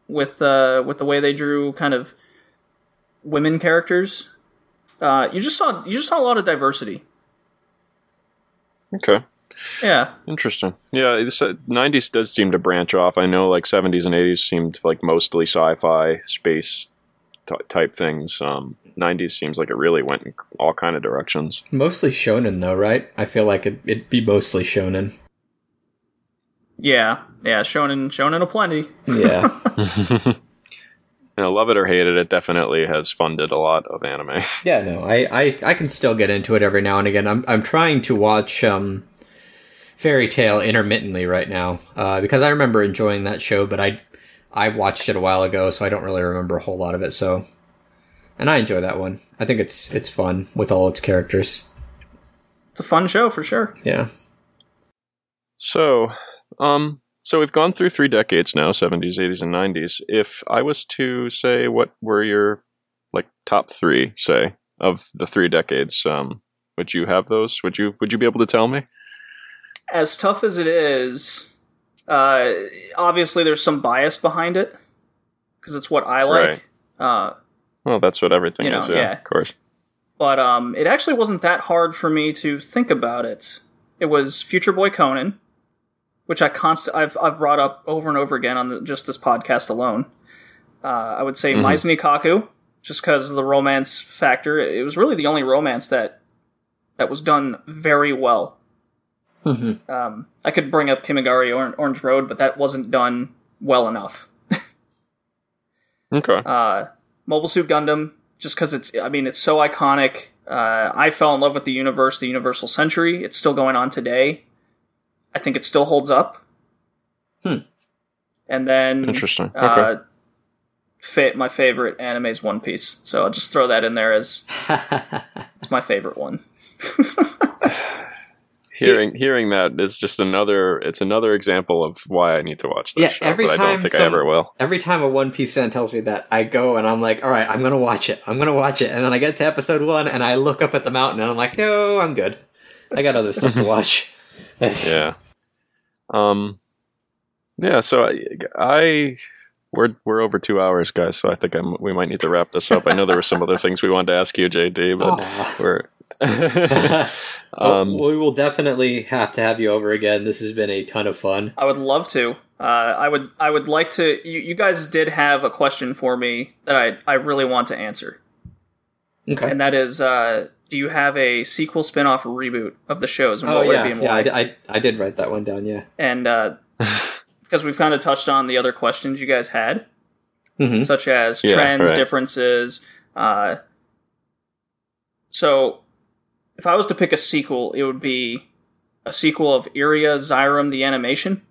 With uh, with the way they drew kind of women characters, uh, you just saw you just saw a lot of diversity. Okay. Yeah, Interesting. Yeah, this, uh, 90s does seem to branch off. I know like 70s and 80s seemed like mostly sci-fi, space t- type things. Um, 90s seems like it really went in all kind of directions. Mostly shonen, though, right? I feel like it, it'd be mostly shonen. yeah, yeah. Shonen, shonen a plenty. Yeah, (laughs) (laughs) You know, love it or hate it, it definitely has funded a lot of anime. (laughs) yeah. No, I, I I can still get into it every now and again. I'm I'm trying to watch um, Fairy Tail intermittently right now uh, because I remember enjoying that show, but I I watched it a while ago, so I don't really remember a whole lot of it. So, and I enjoy that one. I think it's it's fun with all its characters. It's a fun show for sure. Yeah. So, um, so we've gone through three decades now 70s, 80s, and 90s. If I was to say what were your like top three, say, of the three decades, um, would you have those? Would you would you be able to tell me? as tough as it is, uh, obviously there's some bias behind it because it's what I like. Right. Uh, Well, that's what everything You know, is, yeah, yeah. of course. but um, it actually wasn't that hard for me to think about it. It was Future Boy Conan, which I const- I've I've brought up over and over again on the, just this podcast alone. Uh, I would say Mhm. Maison Ikkoku, just because of the romance factor. It was really the only romance that that was done very well. Mhm. Um, I could bring up Kimagure or- Orange Road, but that wasn't done well enough. (laughs) Okay. Uh, Mobile Suit Gundam, just because it's, I mean, it's so iconic. Uh, I fell in love with the universe, the Universal Century. It's still going on today. I think it still holds up. Hmm. And then, Interesting. Okay. uh, fa- my favorite anime is One Piece. So I'll just throw that in there as (laughs) it's my favorite one. (laughs) hearing hearing that is just another it's another example of why I need to watch this Yeah, show, every but I time don't think I ever will. Every time a One Piece fan tells me that, I go and I'm like, all right, I'm gonna watch it. I'm gonna watch it, and then I get to episode one and I look up at the mountain and I'm like, no, I'm good. I got other stuff to (laughs) watch. (laughs) Yeah. Um. Yeah. So I, I we're we're over two hours, guys. So I think I'm, we might need to wrap this up. I know there were some other things we wanted to ask you, JD, but Aw. we're. (laughs) Well, um, we will definitely have to have you over again. This has been a ton of fun. I would love to. Uh, I would. I would like to. You, you guys did have a question for me that I I really want to answer, Okay. and that is, uh, do you have a sequel, spin-off, reboot of the shows, and Oh what would yeah, it be yeah. why? I, I, I did write that one down. Yeah. and uh, (laughs) because we've kind of touched on the other questions you guys had, hmm such as Yeah, trends, right. differences. Uh, so if I was to pick a sequel, it would be a sequel of Iria Zeiram the Animation,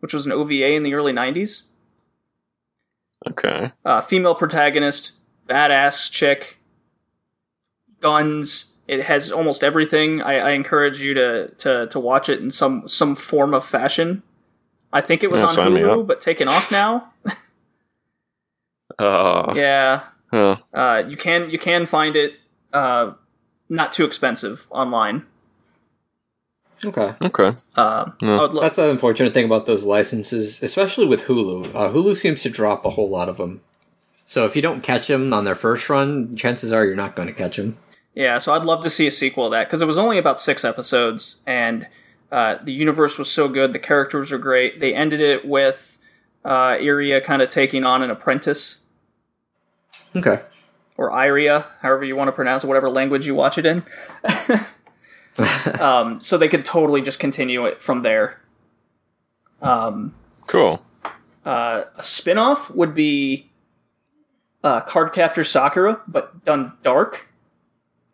which was an OVA in the early 90s. Okay. Uh, female protagonist, badass chick, guns. It has almost everything. I, I encourage you to, to, to watch it in some, some form of fashion. I think it was Yeah, on Hulu, but taken off now. (laughs) Uh, yeah, uh, you can you can find it uh, not too expensive online. Okay. Okay. Uh, Yeah. Lo- That's the unfortunate thing about those licenses, especially with Hulu. Uh, Hulu seems to drop a whole lot of them. So if you don't catch them on their first run, chances are you're not going to catch them. Yeah, so I'd love to see a sequel of that because it was only about six episodes, and uh, the universe was so good, the characters were great. They ended it with uh, Iria kind of taking on an apprentice, Okay. Or Iria, however you want to pronounce it, whatever language you watch it in. (laughs) um, so they could totally just continue it from there. Um, Cool. uh, a spin-off would be uh, Cardcaptor Sakura, but done dark,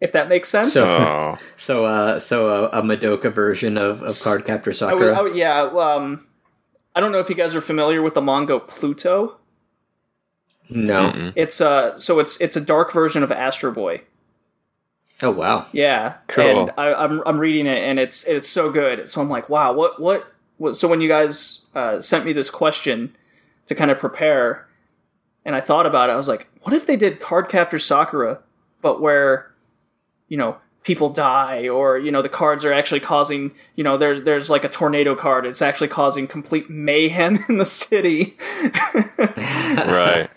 if that makes sense. So- Oh. (laughs) So, uh, so a, a Madoka version of, of Cardcaptor I would, Sakura. I would- yeah, um, I don't know if you guys are familiar with the manga Pluto. No. Mm-mm. It's uh, so it's it's a dark version of Astro Boy. Oh wow. Yeah, Cool. and I, I'm I'm reading it, and it's it's so good. So I'm like, wow, what what? what so when you guys uh, sent me this question to kind of prepare, and I thought about it, I was like, what if they did Cardcaptor Sakura, but where, you know, people die, or you know, the cards are actually causing, you know, there's there's like a tornado card, it's actually causing complete mayhem (laughs) in the city. (laughs) Right.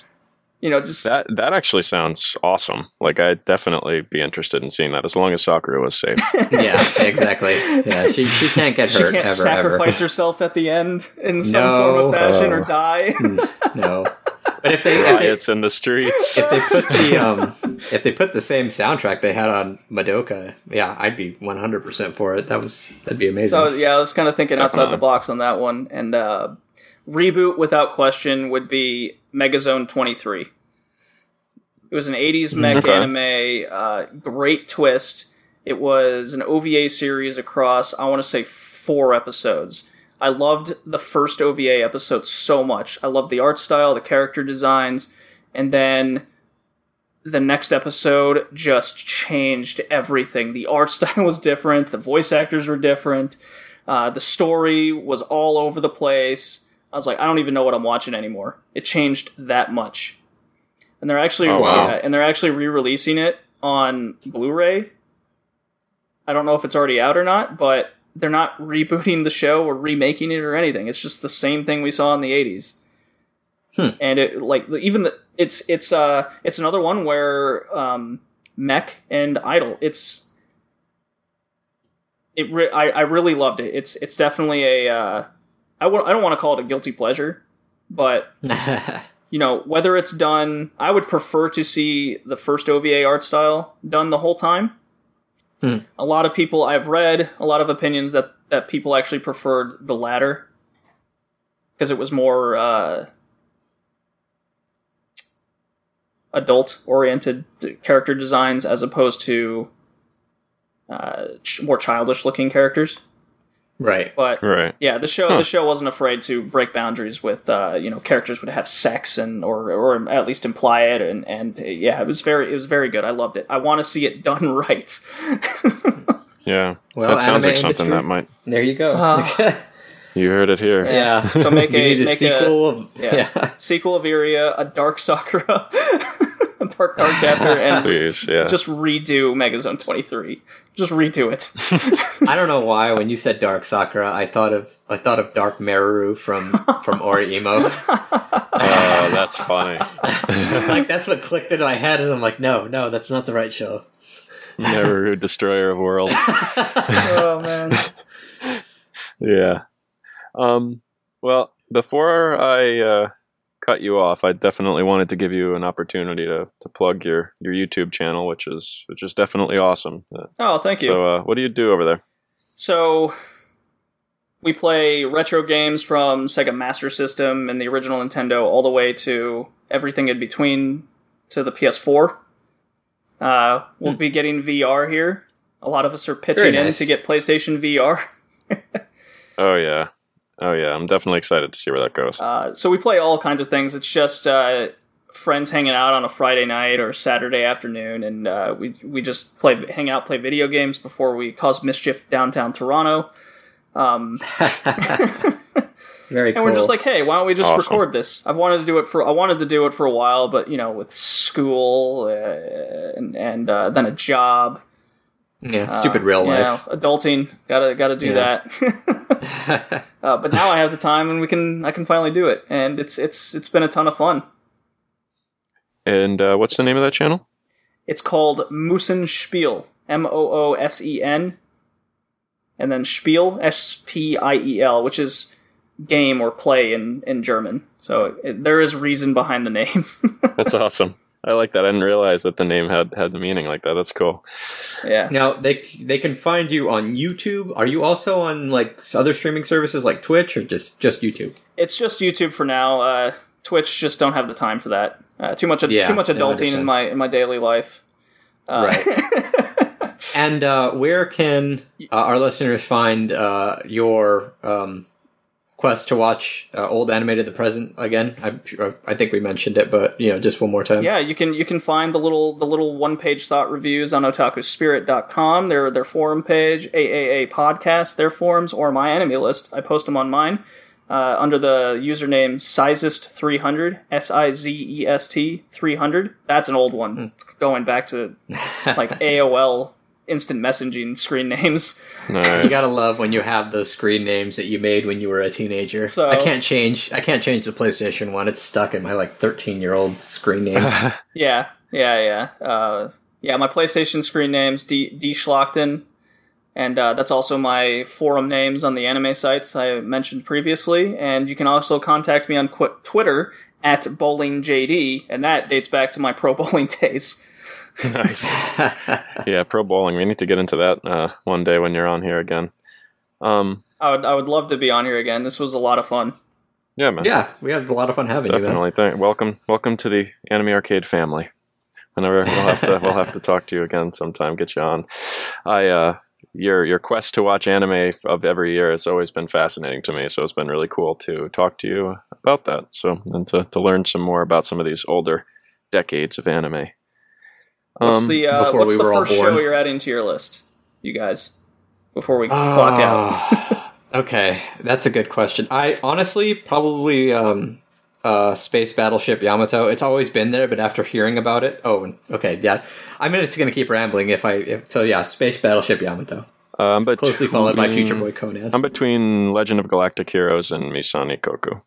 You know, just That that actually sounds awesome. Like I'd definitely be interested in seeing that as long as Sakura was safe. (laughs) yeah, exactly. Yeah, she she can't get (laughs) she hurt can't ever sacrifice herself at the end in some No. form of fashion or Oh. die. (laughs) No. But if they, if they in the streets. if they put the um if they put the same soundtrack they had on Madoka, yeah, I'd be one hundred percent for it. That was that'd be amazing. So yeah, I was kind of thinking outside the box on that one, and uh, reboot without question would be Megazone 23. It was an 80s mech Okay. anime, uh, great twist. It was an OVA series across, I want to say, four episodes. I loved the first OVA episode so much. I loved the art style, the character designs, and then the next episode just changed everything. The art (laughs) style was different, the voice actors were different, uh, the story was all over the place. I was like, I don't even know what I'm watching anymore. It changed that much, and they're actually Oh, wow. yeah, and they're actually re-releasing it on Blu-ray. I don't know if it's already out or not, but they're not rebooting the show or remaking it or anything. It's just the same thing we saw in the 80s. Hmm. And it like even the it's it's uh it's another one where um Mech and Idol it's it re- I I really loved it. It's it's definitely a uh I w- I don't want to call it a guilty pleasure, but (laughs) you know, whether it's done, I would prefer to see the first OVA art style done the whole time. Hmm. A lot of people I've read a lot of opinions that that people actually preferred the latter because it was more uh, adult oriented character designs as opposed to uh, ch- more childish looking characters. Right. But right. yeah, the show Huh. the show wasn't afraid to break boundaries with uh, you know characters would have sex and or or at least imply it and and uh, yeah, it was very it was very good. I loved it. I want to see it done (laughs) right. Yeah. Well, that sounds like something industry- that might. There you go. Ah. (laughs) You heard it here. yeah. So make (laughs) a- need a make a- sequel. of, yeah. yeah. Sequel of Iria, a Dark Sakura, a Dark Dark Chapter, and (laughs) Please. Yeah. just redo Megazone twenty three. Just redo it. (laughs) I don't know why when you said Dark Sakura, I thought of I thought of Dark Meru from from Oreimo. (laughs) oh, that's funny. like that's what clicked into my head, and I'm like, no, no, that's not the right show. Never destroyer of worlds. oh man. Yeah. Um, well, before I uh, cut you off, I definitely wanted to give you an opportunity to, to plug your, your YouTube channel, which is which is definitely awesome. Uh, Oh, thank you. so, uh, what do you do over there? So we play retro games from Sega Master System and the original Nintendo all the way to everything in between to the PS4. Uh, we'll be getting VR here A lot of us are pitching in to get PlayStation VR. (laughs) Oh yeah, oh yeah. I'm definitely excited to see where that goes. Uh, so we play all kinds of things. It's just uh, friends hanging out on a Friday night or Saturday afternoon, and uh, we we just play, hang out, play video games before we cause mischief downtown Toronto. Um, (laughs) Very (laughs) and cool. we're just like, hey, why don't we just Awesome. record this? I've wanted to do it for I wanted to do it for a while, but you know, with school uh, and and uh, then a job, yeah, stupid real you life. know, adulting, gotta gotta do Yeah. that. (laughs) uh, but now I have the time, and we can I can finally do it, and it's it's it's been a ton of fun. And uh, what's the name of that channel? It's called Moosenspiel, M O O S E N, and then Spiel, S P I E L, which is game or play in in German. So it, there is reason behind the name. (laughs) That's awesome. I like that. I didn't realize that the name had had the meaning like that. That's cool. yeah. Now they they can find you on YouTube. Are you also on like other streaming services like Twitch or just just YouTube? It's just YouTube for now. Uh, Twitch just don't have the time for that. Uh, too much Yeah, too much adulting in my in my daily life. Uh, (laughs) And uh, where can uh, our listeners find uh, your um, quest to watch uh, old animated the present again? I, I think we mentioned it, but you know, just one more time. Yeah, you can you can find the little the little one page thought reviews on otakuspirit.com, their their forum page, AAA podcast, their forums, or MyAnimeList. I post them on mine uh, under the username Sizest300, S I Z E S T 300. That's an old one, going back to like (laughs) AOL instant messaging screen names. (laughs) Nice. You gotta love when you have those screen names that you made when you were a teenager. So- I can't change. I can't change the PlayStation one. It's stuck in my like thirteen year old screen name. (laughs) Yeah, yeah, yeah. Uh, yeah, my PlayStation screen name's D, D Schlockton, and uh, that's also my forum names on the anime sites I mentioned previously. And you can also contact me on qu- Twitter at bowlingjd, and that dates back to my (laughs) pro bowling days. (laughs) nice. (laughs) Yeah, pro bowling. We need to get into that uh, one day when you're on here again. Um, I would, I would love to be on here again. This was a lot of fun. yeah, man. yeah, we had a lot of fun having you. definitely. Thank, welcome, welcome to the Anime Arcade family. Whenever we'll have to, we'll have to talk to you again sometime. Get you on. I, uh, your your quest to watch anime of every year has always been fascinating to me. So it's been really cool to talk to you about that. So and to, to learn some more about some of these older decades of anime. What's Um, the uh, before what's we the were all first born. show you're adding to your list, you guys? Before we clock out. Ah, (laughs) okay, that's a good question. I honestly probably um, uh, Space Battleship Yamato. It's always been there, but after hearing about it, oh, okay, yeah. I'm just gonna keep rambling if I. If, so yeah, Space Battleship Yamato, um, but closely followed by Future Boy Conan. I'm between Legend of Galactic Heroes and Maison Ikkoku.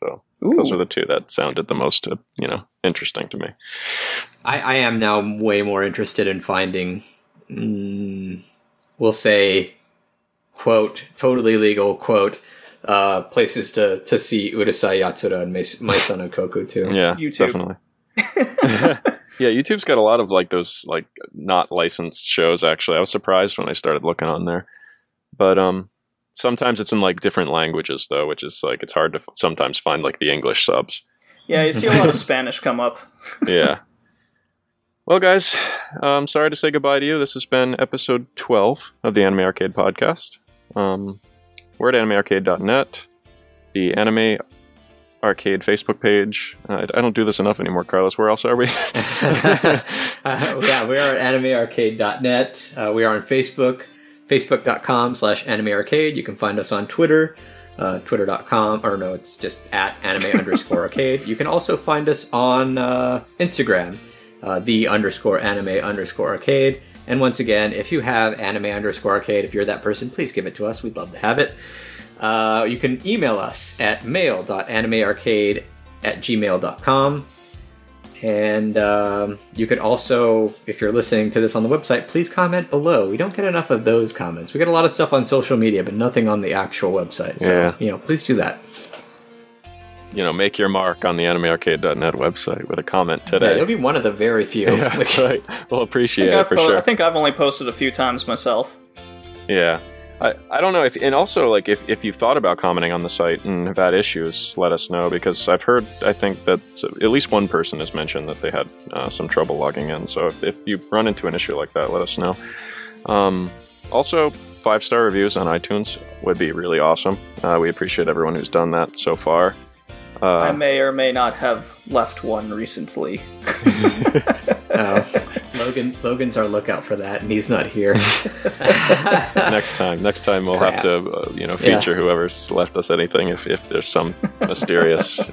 So those are the two that sounded the most, uh, you know, interesting to me. I, I am now way more interested in finding, mm, we'll say, quote, totally legal, quote, uh, places to, to see Urusei Yatsura and Mais- (laughs) Maison Ikkoku too. Yeah, YouTube. definitely. (laughs) (laughs) yeah, YouTube's got a lot of like those like not licensed shows. Actually, I was surprised when I started looking on there, but um, sometimes it's in like different languages though, which is like it's hard to f- sometimes find like the English subs. Yeah, you see a lot of Spanish come up. yeah. Well, guys, I'm sorry to say goodbye to you. This has been episode 12 of the Anime Arcade podcast. Um, we're at animearcade.net, the Anime Arcade Facebook page. Uh, I don't do this enough anymore, Carlos. Where else are we? (laughs) uh, yeah, we are at animearcade.net. Uh, we are on Facebook, facebook.com slash animearcade. You can find us on Twitter, uh, twitter.com, or no, it's just at anime underscore arcade. You can also find us on uh, Instagram, uh, the underscore anime underscore arcade. And once again, if you have anime underscore arcade, if you're that person, please give it to us. We'd love to have it. Uh, you can email us at mail.animearcade at gmail.com. And um, you could also, if you're listening to this on the website, please comment below. We don't get enough of those comments. We get a lot of stuff on social media, but nothing on the actual website. So, Yeah. you know, please do that. You know, make your mark on the animearcade.net website with a comment Yeah, today. it'll be one of the very few. (laughs) Yeah, that's right. We'll I appreciate think, it I've for po- sure. I think I've only posted a few times myself. Yeah. I, I don't know if and also like if, if you've thought about commenting on the site and have had issues, let us know because I've heard I think that at least one person has mentioned that they had uh, some trouble logging in. So if, if you run into an issue like that, let us know. Um, also, five star reviews on iTunes would be really awesome. Uh, we appreciate everyone who's done that so far. Uh, I may or may not have left one recently. (laughs) oh, Logan, Logan's our lookout for that, and he's not here. (laughs) next time, next time we'll Crap. have to, uh, you know, feature yeah. whoever's left us anything if, if there's some (laughs) mysterious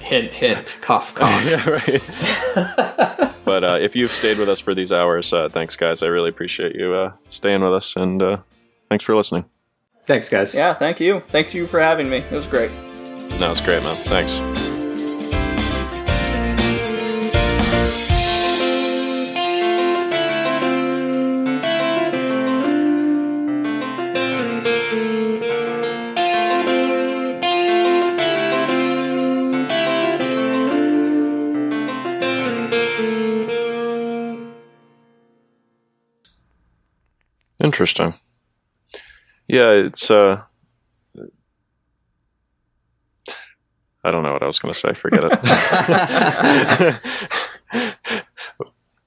hint, hint, cough, cough. yeah, right. but uh, if you've stayed with us for these hours, uh, thanks, guys. I really appreciate you uh, staying with us, and uh, thanks for listening. Thanks, guys. Yeah, thank you. Thank you for having me. It was great. No, it's great, man. Thanks. Interesting. Yeah, it's uh I don't know what I was going to say. Forget it. (laughs) (laughs)